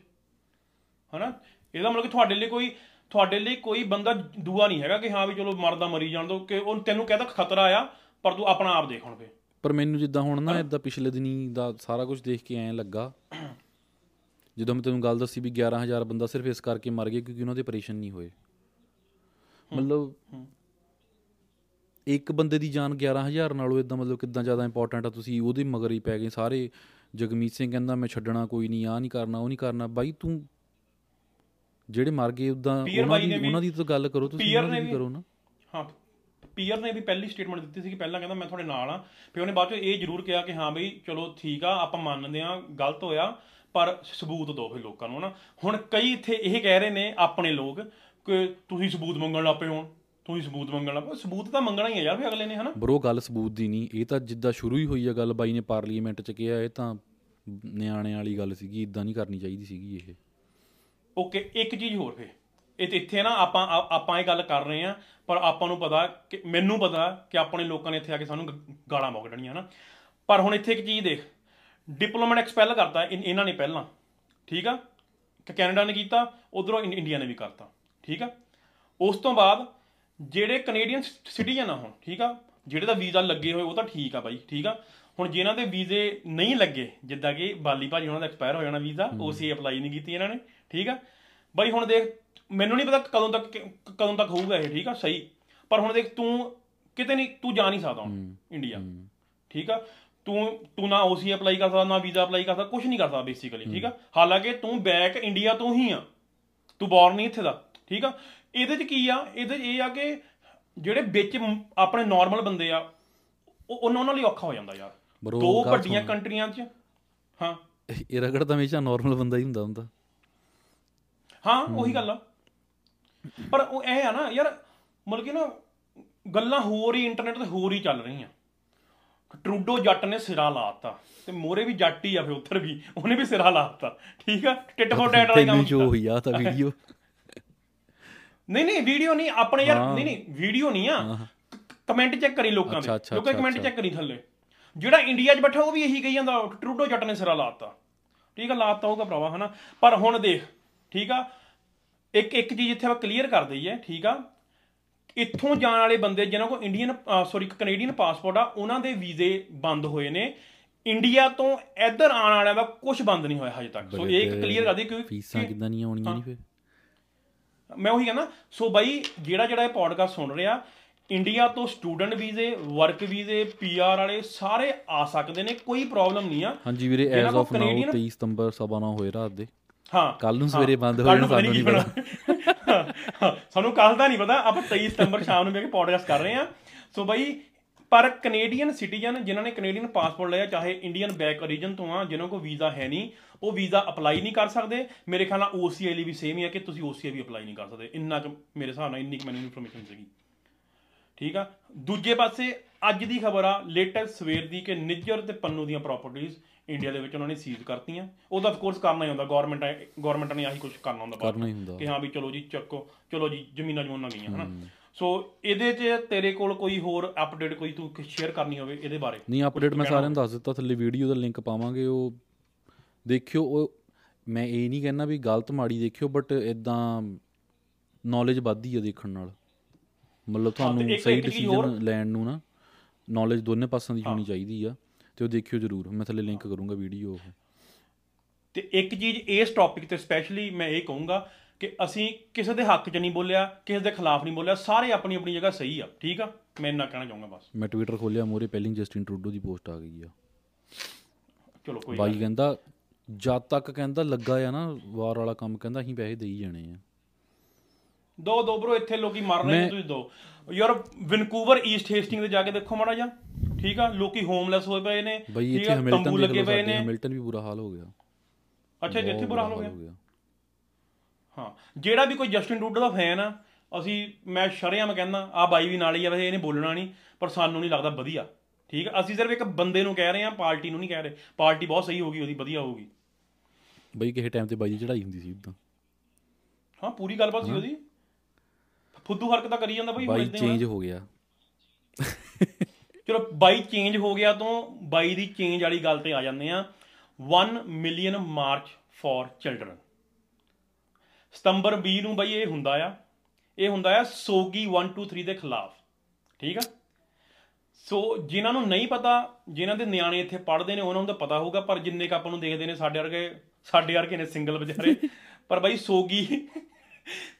ਹਨਾ? ਇਹਦਾ ਮਤਲਬ ਕਿ ਤੁਹਾਡੇ ਲਈ ਕੋਈ ਤੁਹਾਡੇ ਲਈ ਕੋਈ ਬੰਦਾ ਦੂਆ ਨਹੀਂ ਹੈਗਾ ਕਿ ਹਾਂ ਵੀ ਚਲੋ ਮਰਦਾ ਮਰੀ ਜਾਣ ਦੋ ਕਿ ਉਹ ਤੈਨੂੰ ਕਹਿੰਦਾ ਖਤਰਾ ਆ ਪਰ ਤੂੰ ਆਪਣਾ ਆਪ ਦੇਖ ਹੁਣ ਫੇ ਪਰ ਮੈਨੂੰ ਜਿੱਦਾਂ ਹੁਣ ਨਾ ਇਦਾਂ ਪਿਛਲੇ ਦਿਨੀ ਦਾ ਸਾਰਾ ਕੁਝ ਦੇਖ ਕੇ ਐਂ ਲੱਗਾ। ਜਦੋਂ ਮੈਂ ਤੈਨੂੰ ਗੱਲ ਦੱਸੀ ਵੀ 11000 ਬੰਦਾ ਸਿਰਫ ਇਸ ਕਰਕੇ ਮਰ ਗਿਆ ਕਿਉਂਕਿ ਉਹਨਾਂ ਦੇ ਆਪਰੇਸ਼ਨ ਨਹੀਂ ਹੋਏ। ਮਤਲਬ ਇੱਕ ਬੰਦੇ ਦੀ ਜਾਨ 11000 ਨਾਲੋਂ ਇਦਾਂ ਮਤਲਬ ਕਿੱਦਾਂ ਜ਼ਿਆਦਾ ਇੰਪੋਰਟੈਂਟ ਆ ਤੁਸੀਂ ਉਹਦੇ ਮਗਰ ਹੀ ਪੈ ਗਏ ਸਾਰੇ। ਜਗਮੀਤ ਸਿੰਘ ਕਹਿੰਦਾ ਮੈਂ ਛੱਡਣਾ ਕੋਈ ਨਹੀਂ ਆ ਨਹੀਂ ਕਰਨਾ ਉਹ ਨਹੀਂ ਕਰਨਾ। ਬਾਈ ਤੂੰ ਜਿਹੜੇ ਮਰ ਗਏ ਉਦਾਂ ਉਹਨਾਂ ਦੀ ਉਹਨਾਂ ਦੀ ਤਾਂ ਗੱਲ ਕਰੋ ਤੁਸੀਂ ਪੀਅਰ ਉਹਨਾਂ ਦੀ ਨੇ ਵੀ- ਕਰੋ ਨਾ। ਹਾਂ। ਪੀਅਰ ਨੇ ਵੀ ਪਹਿਲੀ ਸਟੇਟਮੈਂਟ ਦਿੱਤੀ ਸੀ ਕਿ ਪਹਿਲਾਂ ਕਹਿੰਦਾ ਮੈਂ ਤੁਹਾਡੇ ਨਾਲ ਆ ਫਿਰ ਉਹਨੇ ਬਾਅਦ ਚ ਇਹ ਜ਼ਰੂਰ ਕਿਹਾ ਕਿ ਹਾਂ ਬਈ ਚਲੋ ਠੀਕ ਆ ਆਪਾਂ ਮੰਨਦੇ ਆ ਗਲਤ ਹੋਇਆ ਪਰ ਸਬੂਤ ਦਿਓ ਫਿਰ ਲੋਕਾਂ ਨੂੰ ਨਾ ਹੁਣ ਕਈ ਇੱਥੇ ਇਹ ਕਹਿ ਰਹੇ ਨੇ ਆਪਣੇ ਲੋਕ ਕਿ ਤੁਸੀਂ ਸਬੂਤ ਮੰਗਣ ਲੱਪੇ ਹੋਣ ਤੁਸੀਂ ਸਬੂਤ ਮੰਗਣ ਲੱਪੇ ਸਬੂਤ ਤਾਂ ਮੰਗਣਾ ਹੀ ਹੈ ਯਾਰ ਫਿਰ ਅਗਲੇ ਨੇ ਹਨਾ। ਬਰੋ ਗੱਲ ਸਬੂਤ ਦੀ ਨਹੀਂ। ਇਹ ਤਾਂ ਜਿੱਦਾਂ ਸ਼ੁਰੂ ਹੀ ਹੋਈ ਆ ਗੱਲ ਬਾਈ ਨੇ ਪਾਰਲੀਮੈਂਟ 'ਚ ਕਿਹਾ ਇਹ ਤਾਂ ਨਿਆਣੇ ਵਾਲੀ ਗੱਲ ਸੀਗੀ ਇਦਾਂ ਨਹੀਂ ਕਰਨੀ ਚਾਹੀਦੀ ਸੀਗੀ ਇਹ। ਓਕੇ ਇੱਕ ਚੀਜ਼ ਹੋਰ ਫੇ ਇਹ ਤੇ ਇੱਥੇ ਨਾ ਆਪਾਂ ਆਪਾਂ ਇਹ ਗੱਲ ਕਰ ਰਹੇ ਆ ਪਰ ਆਪਾਂ ਨੂੰ ਪਤਾ ਕਿ ਮੈਨੂੰ ਪਤਾ ਕਿ ਆਪਣੇ ਲੋਕਾਂ ਨੇ ਇੱਥੇ ਆ ਕੇ ਸਾਨੂੰ ਗਾਲਾਂ ਮੋਕ ਦੇਣੀਆਂ ਨਾ। ਪਰ ਹੁਣ ਇੱਥੇ ਇੱਕ ਚੀਜ਼ ਦੇਖ ਡਿਪਲੋਮੈਟ ਐਕਸਪੈਲ ਕਰਤਾ ਇਹਨਾਂ ਨੇ ਪਹਿਲਾਂ। ਠੀਕ ਆ? ਕਿ ਕੈਨੇਡਾ ਨੇ ਕੀਤਾ ਉਧਰੋਂ ਇੰਡੀਆ ਨੇ ਵੀ ਕਰਤਾ। ਠੀਕ ਆ? ਉਸ ਤੋਂ ਬਾਅਦ ਜਿਹੜੇ ਕੈਨੇਡੀਅਨ ਸਿਟੀਜ਼ਨ ਆ ਹੁਣ ਠੀਕ ਆ? ਜਿਹੜੇ ਦਾ ਵੀਜ਼ਾ ਲੱਗੇ ਹੋਏ ਉਹ ਤਾਂ ਠੀਕ ਆ ਬਾਈ ਠੀਕ ਆ? ਹੁਣ ਜਿਨ੍ਹਾਂ ਦੇ ਵੀਜ਼ੇ ਨਹੀਂ ਲੱਗੇ ਜਿੱਦਾਂ ਕਿ ਬਾਲੀ ਭਾਜੀ ਉਹਨਾਂ ਦਾ ਐਕਸਪਾਇਰ ਹੋ ਜਾਣਾ ਵੀਜ਼ਾ ਉਹ ਸੀ ਅਪਲਾਈ ਨਹੀਂ ਕੀਤੀ ਇਹਨਾਂ ਨੇ ਠੀਕ ਆ? ਬਾਈ ਹੁਣ ਦੇਖ ਮੈਨੂੰ ਨਹੀਂ ਪਤਾ ਕਦੋਂ ਤੱਕ ਕਦੋਂ ਤੱਕ ਹੋਊਗਾ ਇਹ ਠੀਕ ਆ? ਸਹੀ। ਪਰ ਹੁਣ ਦੇਖ ਤੂੰ ਕਿਤੇ ਨਹੀਂ ਤੂੰ ਜਾ ਨਹੀਂ ਸਕਦਾ ਹੁਣ ਇੰਡੀਆ ਠੀਕ ਆ? ਤੂੰ ਤੂੰ ਨਾ ਓਸੀ ਅਪਲਾਈ ਕਰ ਸਕਦਾ ਨਾ ਵੀਜ਼ਾ ਅਪਲਾਈ ਕਰ ਸਕਦਾ ਕੁਝ ਨਹੀਂ ਕਰ ਸਕਦਾ ਬੇਸਿਕਲੀ ਠੀਕ ਆ? ਹਾਲਾਂਕਿ ਤੂੰ ਬੈਕ ਇੰਡੀਆ ਤੋਂ ਹੀ ਆ। ਤੂੰ ਬੌਰਨ ਨਹੀਂ ਇੱਥੇ ਦਾ ਠੀਕ ਆ? ਇਹਦੇ 'ਚ ਕੀ ਆ? ਇਹਦੇ 'ਚ ਇਹ ਆ ਕਿ ਜਿਹੜੇ ਵਿੱਚ ਮ- ਆਪਣੇ ਨਾਰਮਲ ਬੰਦੇ ਆ ਉਹ ਉਹਨਾਂ ਉਹਨਾਂ ਲਈ ਔਖਾ ਹੋ ਜਾਂਦਾ ਯਾਰ। Bro, ਦੋ ਵੱਡੀਆਂ। ਕੰਟਰੀਆਂ 'ਚ ਹਾਂ। ਇਹ ਰਗੜ ਤਾਂ ਹਮੇਸ਼ਾ ਨਾਰਮਲ ਬੰਦਾ ਹੀ ਹੁੰਦਾ ਹੁੰਦਾ। ਹਾਂ ਉਹੀ ਗੱਲ ਆ। ਪਰ ਉਹ ਇਹ ਆ ਨਾ ਯਾਰ ਮਤਲਬ ਕਿ ਨਾ ਗੱਲਾਂ ਹੋਰ ਹੀ ਇੰਟਰਨੈਟ ਤੇ ਹੋਰ ਹੀ ਚੱਲ ਰਹੀਆਂ। ਟਰੂਡੋ ਜੱਟ ਨੇ ਸਿਰਾ ਲਾਤਾ ਤੇ ਮੋਰੇ ਵੀ ਜੱਟ ਹੀ ਆ ਫਿਰ ਉੱਧਰ ਵੀ ਉਹਨੇ ਵੀ ਸਿਰਾ ਲਾਤਾ। ਠੀਕ ਆ? ਟਿੱਟ ਫੋਰ ਟੈਟ ਵਾਲਾ ਕੰਮ ਜੋ। ਹੋਈ ਆ ਤਾਂ ਵੀਡੀਓ ਨਹੀਂ ਨਹੀਂ ਵੀਡੀਓ ਨਹੀਂ ਆਪਣੇ ਯਾਰ ਨਹੀਂ ਨਹੀਂ ਵੀਡੀਓ ਨਹੀਂ ਆ। ਕਮੈਂਟ ਚੈੱਕ ਕਰੀ ਲੋਕਾਂ ਦੇ। ਲੋਕਾਂ ਅੱਛਾ, ਕਮੈਂਟ। ਚੈੱਕ ਕਰੀ ਥੱਲੇ। ਜਿਹੜਾ ਇੰਡੀਆ 'ਚ ਬੈਠਾ ਉਹ ਵੀ ਇਹੀ ਕਹੀ ਜਾਂਦਾ ਟਰੂਡੋ ਜੱਟ ਨੇ ਸਿਰਾ ਲਾਤਾ। ਠੀਕ ਆ ਲਾਤਾ ਹੋਊਗਾ ਭਰਾਵਾ ਹਨਾ? ਪਰ ਹੁਣ ਦੇਖ ਠੀਕ ਆ? ਇੱਕ ਇੱਕ ਚੀਜ਼ ਇੱਥੇ ਆਪਾਂ ਕਲੀਅਰ ਕਰ ਦਈਏ ਠੀਕ ਆ? ਇੱਥੋਂ ਜਾਣ ਵਾਲੇ ਬੰਦੇ ਜਿਨ੍ਹਾਂ ਕੋਲ ਇੰਡੀਅਨ ਸੌਰੀ ਕੈਨੇਡੀਅਨ ਪਾਸਪੋਰਟ ਆ ਉਹਨਾਂ ਦੇ ਵੀਜ਼ੇ ਬੰਦ ਹੋਏ ਨੇ। ਇੰਡੀਆ ਤੋਂ ਇੱਧਰ ਆਉਣ ਵਾਲਿਆਂ ਦਾ ਕੁਝ ਬੰਦ ਨਹੀਂ ਹੋਇਆ ਹਜੇ ਤੱਕ। ਸੋ ਇਹ ਇੱਕ ਕਲੀਅਰ ਕਰ ਦਈਏ ਕਿਉਂਕਿ ਫੀਸਾਂ ਕਿਦਾਂ ਨਹੀਂ ਆਉਣੀਆਂ ਨਹੀਂ ਫੇ ਮੈਂ ਉਹੀ ਕਹਿੰਦਾ ਸੋ ਬਾਈ ਜਿਹੜਾ ਜਿਹੜਾ ਇਹ ਪੋਡਕਾਸਟ ਸੁਣ ਰਿਹਾ ਇੰਡੀਆ ਤੋਂ ਸਟੂਡੈਂਟ ਵੀਜ਼ੇ ਵਰਕ ਵੀਜ਼ੇ ਪੀਆਰ ਵਾਲੇ ਸਾਰੇ ਆ ਸਕਦੇ ਨੇ ਕੋਈ ਪ੍ਰੋਬਲਮ ਨਹੀਂ ਆ। ਹਾਂਜੀ ਵੀਰੇ ਐਜ਼ ਆਫ ਨਾਓ Canadian- 23 ਸਤੰਬਰ ਸਭਾ ਨਾ ਹੋਏ ਰਾਤ ਦੇ। ਹਾਂ ਕੱਲ ਨੂੰ ਸਵੇਰੇ ਬੰਦ ਹੋ ਜਾਣਾ ਸਾਨੂੰ ਨਹੀਂ ਪਤਾ ਸਾਨੂੰ ਕੱਲ ਦਾ ਨਹੀਂ ਪਤਾ ਆਪਾਂ 23 ਸਤੰਬਰ ਸ਼ਾਮ ਨੂੰ ਕੇ ਪੋਡਕਾਸਟ ਕਰ ਰਹੇ ਆ ਸੋ ਬਾਈ ਪਰ ਕੈਨੇਡੀਅਨ ਸਿਟੀਜ਼ਨ ਜਿਨ੍ਹਾਂ ਨੇ ਕੈਨੇਡੀਅਨ ਪਾਸਪੋਰਟ ਲਿਆ ਚਾਹੇ ਇੰਡੀਅਨ ਬੈਕ ਓਰੀਜਨ ਤੋਂ ਆ ਜਿਨ੍ਹਾਂ ਕੋਲ ਵੀਜ਼ਾ ਹੈ ਨਹੀਂ ਉਹ ਵੀਜ਼ਾ ਅਪਲਾਈ ਨਹੀਂ ਕਰ ਸਕਦੇ। ਮੇਰੇ ਖਿਆਲ ਨਾਲ OCI ਲਈ ਵੀ ਸੇਮ ਹੀ ਆ ਕਿ ਤੁਸੀਂ OCI ਵੀ ਅਪਲਾਈ ਨਹੀਂ ਕਰ ਸਕਦੇ। ਇੰਨਾ ਕੁ ਮੇਰੇ ਹਿਸਾਬ ਨਾਲ ਇੰਨੀ ਕੁ ਮੈਨੂੰ ਇਨਫੋਰਮੇਸ਼ਨ ਸੀਗੀ। ਠੀਕ ਆ? ਦੂਜੇ ਪਾਸੇ ਅੱਜ ਦੀ ਖਬਰ ਆ ਲੇਟੈਸਟ ਸਵੇਰ ਦੀ ਕਿ ਨਿੱਜਰ ਤੇ ਪੰਨੂ ਦੀਆਂ ਪ੍ਰਾਪਰਟੀਆਂ ਇੰਡੀਆ ਦੇ ਵਿੱਚ ਉਹਨਾਂ ਨੇ ਸੀਜ਼ ਕਰਤੀਆਂ। ਉਹਦਾ ਆਫ ਕੋਰਸ ਕਰਨਾ ਹੀ ਹੁੰਦਾ। ਗਵਰਨਮੈਂਟ ਗਵਰਨਮੈਂਟ ਨੇ ਆਹੀ ਕੁਝ ਕਰਨਾ ਹੁੰਦਾ ਬਾਅਦ ਕਰਨਾ ਹੀ ਹੁੰਦਾ। ਕਿ ਹਾਂ ਵੀ ਚਲੋ ਜੀ ਚੱਕੋ। ਚਲੋ ਜੀ ਜ਼ਮੀਨਾਂ ਜਮੂਨਾਂ ਗਈਆਂ ਹਨਾ। ਸੋ ਇਹਦੇ 'ਚ ਤੇਰੇ ਕੋਲ ਕੋਈ ਹੋਰ ਅਪਡੇਟ ਕੋਈ ਤੂੰ ਸ਼ੇਅਰ ਕਰਨੀ ਹੋਵੇ ਇਹਦੇ ਬਾਰੇ? ਨਹੀਂ ਅਪਡੇਟ ਮੈਂ ਸਾਰਿਆਂ ਨੂੰ ਦੱਸ ਦਿੱਤਾ। ਥੱਲੇ ਵੀਡੀਓ ਦਾ ਲਿੰਕ ਪਾਵਾਂਗੇ। ਉਹ ਦੇਖਿਓ ਉਹ ਮੈਂ ਇਹ ਨਹੀਂ ਕਹਿਣਾ ਵੀ ਗਲਤ ਮਾੜੀ ਦੇਖਿਓ ਬਟ ਇਦਾਂ ਨੌਲੇਜ ਵੱਧਦੀ ਆ ਦੇਖਣ ਨਾਲ। ਮਤਲਬ ਤੁਹਾਨੂੰ ਸਹੀ ਡਿਸੀਜਨ ਲੈਣ ਨੂੰ ਨਾ ਨੌਲੇਜ ਦੋਨੇ ਪਾਸਿਆਂ ਦੀ ਹੋਣੀ ਚਾਹੀਦੀ ਆ। ਤੇ ਉਹ ਦੇਖਿਓ ਜ਼ਰੂਰ ਮੈਂ ਥੱਲੇ ਲਿੰਕ ਕਰੂੰਗਾ ਵੀਡੀਓ ਉਹ। ਤੇ ਇੱਕ ਚੀਜ਼ ਇਸ ਟੌਪਿਕ ਤੇ ਸਪੈਸ਼ਲੀ ਮੈਂ ਇਹ ਕਹੂੰਗਾ ਕਿ ਅਸੀਂ ਕਿਸੇ ਦੇ ਹੱਕ 'ਚ ਨਹੀਂ ਬੋਲਿਆ ਕਿਸੇ ਦੇ ਖਿਲਾਫ ਨਹੀਂ ਬੋਲਿਆ ਸਾਰੇ ਆਪਣੀ ਆਪਣੀ ਜਗ੍ਹਾ ਸਹੀ ਆ ਠੀਕ ਆ? ਮੈਂ ਇੰਨਾ ਕਹਿਣਾ ਚਾਹੂੰਗਾ ਬਸ। ਮੈਂ ਟਵਿੱਟਰ ਖੋਲਿਆ ਮੋਰੇ ਪਹਿਲੀ ਜਸਟਿਨ ਟਰੂਡੋ ਦੀ ਪੋਸਟ ਆ ਗਈ ਆ। ਚਲੋ ਕੋਈ ਬਾਈ ਕਹਿੰਦਾ ਜਦ ਤੱਕ ਕਹਿੰਦਾ ਲੱਗਾ ਆ ਨਾ ਵਾਰ ਵਾਲਾ ਕੰਮ ਕਹਿੰਦਾ ਅਸੀਂ ਪੈਸੇ ਦੇਈ ਜਾਣੇ ਆ। ਦੋ ਦੋ ਬਰੋ ਇੱਥੇ ਲੋਕੀ ਮਰ ਰਹੇ ਨੇ ਤੁਸੀਂ ਦੋ। ਯਾਰ ਵਿਨਕੂਵਰ ਈਸਟ ਹੇਸਟਿੰਗ ਤੇ ਜਾ ਕੇ ਦੇਖੋ ਮਾੜਾ ਜਿਹਾ। ਠੀਕ ਆ? ਲੋਕੀ ਹੋਮਲੈਸ ਹੋਏ ਪਏ ਨੇ ਬਈ ਇੱਥੇ ਹੈਮਿਲਟਨ ਲੱਗੇ ਪਏ ਨੇ। ਹੈਮਿਲਟਨ ਵੀ ਬੁਰਾ ਹਾਲ ਹੋ ਗਿਆ। ਅੱਛਾ ਜੀ, ਇੱਥੇ ਬਹੁਤ ਬੁਰਾ ਹਾਲ ਹੋ ਗਿਆ? ਹਾਂ ਜਿਹੜਾ ਵੀ ਕੋਈ ਜਸਟਿਨ ਟਰੂਡੋ ਦਾ ਫੈਨ ਆ ਅਸੀਂ ਮੈਂ ਸ਼ਰੇਆਮ ਕਹਿੰਦਾ ਆ ਬਾਈ ਵੀ ਨਾਲ ਹੀ ਆ ਵੈਸੇ ਇਹਨੇ ਬੋਲਣਾ ਨਹੀਂ ਪਰ ਸਾਨੂੰ ਨਹੀਂ ਲੱਗਦਾ ਵਧੀਆ। ਠੀਕ ਆ? ਅਸੀਂ ਸਿਰਫ ਇੱਕ ਬੰਦੇ ਨੂੰ ਕਹਿ ਰਹੇ ਆ ਪਾਰਟੀ ਨੂੰ ਨਹੀਂ ਕਹਿ ਰਹੇ। ਪਾਰਟੀ ਬਹੁਤ ਸਹੀ ਹੋਗੀ ਉਹਦੀ ਵਧੀਆ ਹੋਊਗੀ। ਬਈ ਕਿਸੇ ਟਾਈਮ ਤੇ ਬਾਈ ਦੀ ਚੜਾਈ ਹੁੰਦੀ ਸੀ ਉਦਾਂ। ਹਾਂ ਪੂਰੀ ਗੱਲਬਾਤ ਸੀ ਉਹਦੀ। ਫੁੱਦੂ ਹਰਕਤਾਂ ਕਰੀ ਜਾਂਦਾ ਬਈ ਬਾਈ ਚੇਂਜ ਹੋ ਗਿਆ। ਚਲੋ ਬਾਈ ਚੇਂਜ ਹੋ ਗਿਆ ਤੋਂ ਬਾਈ ਦੀ ਚੇਂਜ ਵਾਲੀ ਗੱਲ ਤੇ ਆ ਜਾਂਦੇ ਆ 1 ਮਿਲੀਅਨ ਮਾਰਚ ਫॉर ਚਿਲਡਰਨ ਸਤੰਬਰ 20 ਨੂੰ ਬਾਈ ਇਹ ਹੁੰਦਾ ਆ। ਇਹ ਹੁੰਦਾ ਆ ਸੋਗੀ 123 ਦੇ ਖਿਲਾਫ। ਠੀਕ ਆ? ਸੋ ਜਿਨ੍ਹਾਂ ਨੂੰ ਨਹੀਂ ਪਤਾ ਜਿਨ੍ਹਾਂ ਦੇ ਨਿਆਣੇ ਇੱਥੇ ਪੜ੍ਹਦੇ ਨੇ ਉਹਨਾਂ ਨੂੰ ਤਾਂ ਪਤਾ ਹੋਊਗਾ ਪਰ ਜਿੰਨੇ ਕ ਆਪਾਂ ਨੂੰ ਦੇਖਦੇ ਨੇ ਸਾਡੇ ਵਰਗੇ ਸਾਡੇ ਵਰਗੇ ਨੇ ਸਿੰਗਲ ਵਿਚਾਰੇ। ਪਰ ਬਾਈ ਸੋਗੀ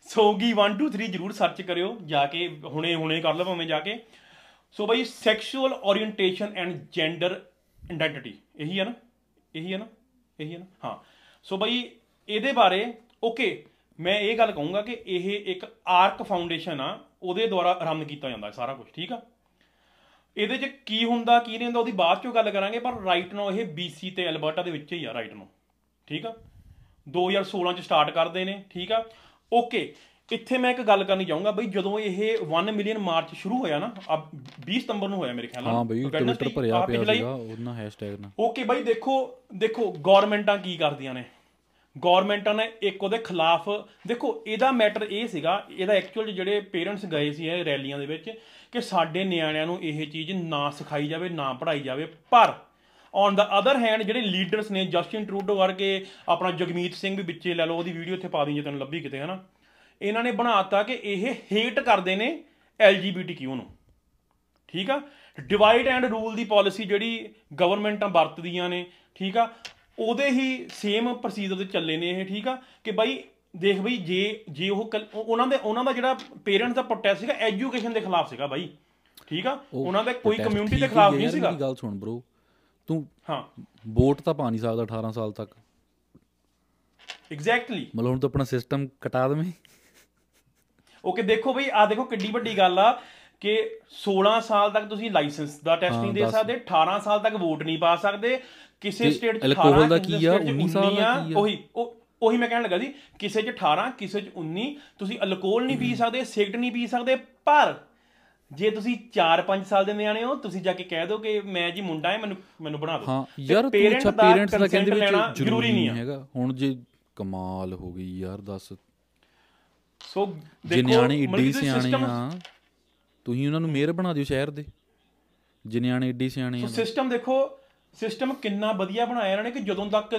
ਸੋਗੀ 123 ਜਰੂਰ ਸਰਚ ਕਰਿਓ ਜਾ ਕੇ ਹੁਣੇ ਹੁਣੇ ਕਰ ਲਓ ਭਾਵੇਂ ਜਾ ਕੇ। ਸੋ ਬਈ sexual orientation and gender identity ਇਹੀ ਹੈ ਨਾ ਇਹੀ ਹੈ ਨਾ ਇਹੀ ਹੈ ਨਾ ਹਾਂ ਸੋ ਬਈ ਇਹਦੇ ਬਾਰੇ ਓਕੇ ਮੈਂ ਇਹ ਗੱਲ ਕਹੂੰਗਾ ਕਿ ਇਹ ਇੱਕ ਆਰਕ ਫਾਊਂਡੇਸ਼ਨ ਆ ਉਹਦੇ ਦੁਆਰਾ ਆਰੰਭ ਕੀਤਾ ਜਾਂਦਾ ਹੈ ਸਾਰਾ ਕੁਝ ਠੀਕ ਆ ਇਹਦੇ 'ਚ ਕੀ ਹੁੰਦਾ ਕੀ ਨਹੀਂ ਹੁੰਦਾ ਉਹਦੀ ਬਾਅਦ 'ਚੋਂ ਗੱਲ ਕਰਾਂਗੇ ਪਰ ਰਾਈਟ ਨੂੰ ਇਹ BC ਤੇ ਅਲਬਰਟਾ ਦੇ ਵਿੱਚ ਹੀ ਆ ਰਾਈਟ ਨੂੰ ਠੀਕ ਆ 2016 ਚ ਸਟਾਰਟ ਕਰਦੇ ਨੇ ਠੀਕ ਆ ਓਕੇ ਇੱਥੇ ਮੈਂ ਇੱਕ ਗੱਲ ਕਰਨੀ ਚਾਹੂੰਗਾ ਬਈ ਜਦੋਂ ਇਹ 1 ਮਿਲੀਅਨ ਮਾਰਚ ਸ਼ੁਰੂ ਹੋਇਆ ਨਾ ਆ 20 ਸਤੰਬਰ ਨੂੰ ਹੋਇਆ ਮੇਰੇ ਖਿਆਲ ਨਾਲ। ਹਾਂ ਬਈ ਟਵਿੱਟਰ ਭਰਿਆ ਪਿਆ ਸੀਗਾ ਉਹਨਾਂ ਹੈਸ਼ਟੈਗ ਨਾਲ। ਓਕੇ ਬਾਈ ਦੇਖੋ ਦੇਖੋ ਗਵਰਨਮੈਂਟਾਂ ਕੀ ਕਰਦੀਆਂ ਨੇ। ਗਵਰਨਮੈਂਟਾਂ ਨੇ ਇੱਕ ਉਹਦੇ ਖਿਲਾਫ ਦੇਖੋ ਇਹਦਾ ਮੈਟਰ ਇਹ ਸੀਗਾ ਇਹਦਾ ਐਕਚੁਅਲ ਜਿਹੜੇ ਪੇਰੈਂਟਸ ਗਏ ਸੀ ਇਹ ਰੈਲੀਆਂ ਦੇ ਵਿੱਚ ਕਿ ਸਾਡੇ ਨਿਆਣਿਆਂ ਨੂੰ ਇਹ ਚੀਜ਼ ਨਾ ਸਿਖਾਈ ਜਾਵੇ ਨਾ ਪੜ੍ਹਾਈ ਜਾਵੇ। ਪਰ ਔਨ ਦਾ ਅਦਰ ਹੈਂਡ ਜਿਹੜੇ ਲੀਡਰਸ ਨੇ ਜਸਟਿਨ ਟਰੂਡੋ ਵਰਗੇ ਆਪਣਾ ਜਗਮੀਤ ਸਿੰਘ ਵੀ ਵਿੱਚੇ ਲੈ ਲਓ ਉਹਦੀ ਵੀਡੀਓ ਇੱਥੇ ਪਾ ਦੀ ਜੇ ਤੈਨੂੰ ਲੱਭੀ ਕਿਤੇ ਹਨਾ। ਇਹਨਾਂ ਨੇ ਬਣਾਤਾ ਕਿ ਇਹ ਹੇਟ ਕਰਦੇ ਨੇ LGBTQ ਨੂੰ। ਠੀਕ ਆ? ਡਿਵਾਈਡ ਐਂਡ ਰੂਲ ਦੀ ਪਾਲਿਸੀ ਜਿਹੜੀ ਗਵਰਨਮੈਂਟਾਂ ਵਰਤਦੀਆਂ ਨੇ ਠੀਕ ਆ? ਉਹਦੇ ਹੀ ਸੇਮ ਪ੍ਰੋਸੀਜਰ ਤੇ ਚੱਲੇ ਨੇ ਇਹ ਠੀਕ ਆ? ਕਿ ਬਾਈ ਦੇਖ ਬਈ ਜੇ ਜੇ ਉਹ ਉਹਨਾਂ ਦੇ ਉਹਨਾਂ ਦਾ ਜਿਹੜਾ ਪੇਰੈਂਟਸ ਦਾ ਪ੍ਰੋਟੈਸਟ ਸੀਗਾ ਐਜੂਕੇਸ਼ਨ ਦੇ ਖਿਲਾਫ ਸੀਗਾ ਬਾਈ। ਠੀਕ ਆ? ਉਹਨਾਂ ਦਾ ਕੋਈ ਕਮਿਊਨਿਟੀ ਦੇ ਖਿਲਾਫ ਨਹੀਂ ਸੀਗਾ। ਗੱਲ ਸੁਣ ਬ్రో ਤੂੰ ਹਾਂ। ਵੋਟ ਤਾਂ ਪਾ ਨਹੀਂ ਸਕਦਾ 18 ਸਾਲ ਤੱਕ। ਐਗਜ਼ੈਕਟਲੀ ਮਤਲਬ ਹੁਣ ਤੂੰ ਆਪਣਾ ਸਿਸਟਮ ਕਟਾ ਦੇਵੇਂ। ਓਕੇ ਦੇਖੋ ਬਈ ਆ ਦੇਖੋ ਕਿੱਡੀ ਵੱਡੀ ਗੱਲ ਆ ਕਿ 16 ਸਾਲ ਤੱਕ ਤੁਸੀਂ ਲਾਇਸੈਂਸ ਦਾ ਟੈਸਟ ਨਹੀਂ ਦੇ। ਸਕਦੇ 18 ਸਾਲ ਤੱਕ ਵੋਟ ਨਹੀਂ ਪਾ ਸਕਦੇ ਕਿਸੇ ਸਟੇਟ 'ਚ alcohol 18 ਦਾ ਕੀ ਆ, state 'ਚ 19 ਸਾਲ ਦਾ 19 ਕੀ ਆ? ਉਹੀ ਉਹ ਉਹੀ ਮੈਂ ਕਹਿਣ ਲੱਗਾ ਸੀ ਕਿਸੇ 'ਚ 18 ਕਿਸੇ 'ਚ 19 ਤੁਸੀਂ ਅਲਕੋਹਲ ਨਹੀਂ ਪੀ ਸਕਦੇ ਸਿਗਰਟ ਨਹੀਂ ਪੀ ਸਕਦੇ ਪਰ ਜੇ ਤੁਸੀਂ 4-5 ਸਾਲ ਦੇ ਨਿਆਣੇ ਹੋ ਤੁਸੀਂ ਜਾ ਕੇ ਕਹਿ ਦਿਓ ਕਿ ਮੈਂ ਜੀ ਮੁੰਡਾ ਹੈ ਮੈਨੂੰ ਮੈਨੂੰ ਬਣਾ ਦਿਓ। ਹਾਂ ਯਾਰ ਤੂੰ ਅੱਛਾ ਪੇਰੈਂਟਸ ਦਾ ਕਹਿੰਦੇ ਵਿੱਚ ਜ਼ਰੂਰੀ ਨਹੀਂ ਹੈਗਾ। ਹੁਣ ਜੇ ਕਮਾਲ ਹੋ ਗਈ ਯਾਰ ਦੱਸ। ਸੋ ਜੇ ਦੇਖੋ ਨਿਆਣੇ ਏਡੇ ਸਿਆਣੇ ਆ ਤੁਸੀਂ ਉਹਨਾਂ ਨੂੰ ਮੇਅਰ ਬਣਾ ਦਿਓ ਸ਼ਹਿਰ ਦੇ। ਜੇ ਨਿਆਣੇ ਏਡੇ ਸਿਆਣੇ ਸੋ ਆ ਸਿਸਟਮ ਦੇਖੋ ਸਿਸਟਮ ਕਿੰਨਾ ਵਧੀਆ ਬਣਾਇਆ ਇਹਨਾਂ ਨੇ ਕਿ ਜਦੋਂ ਤੱਕ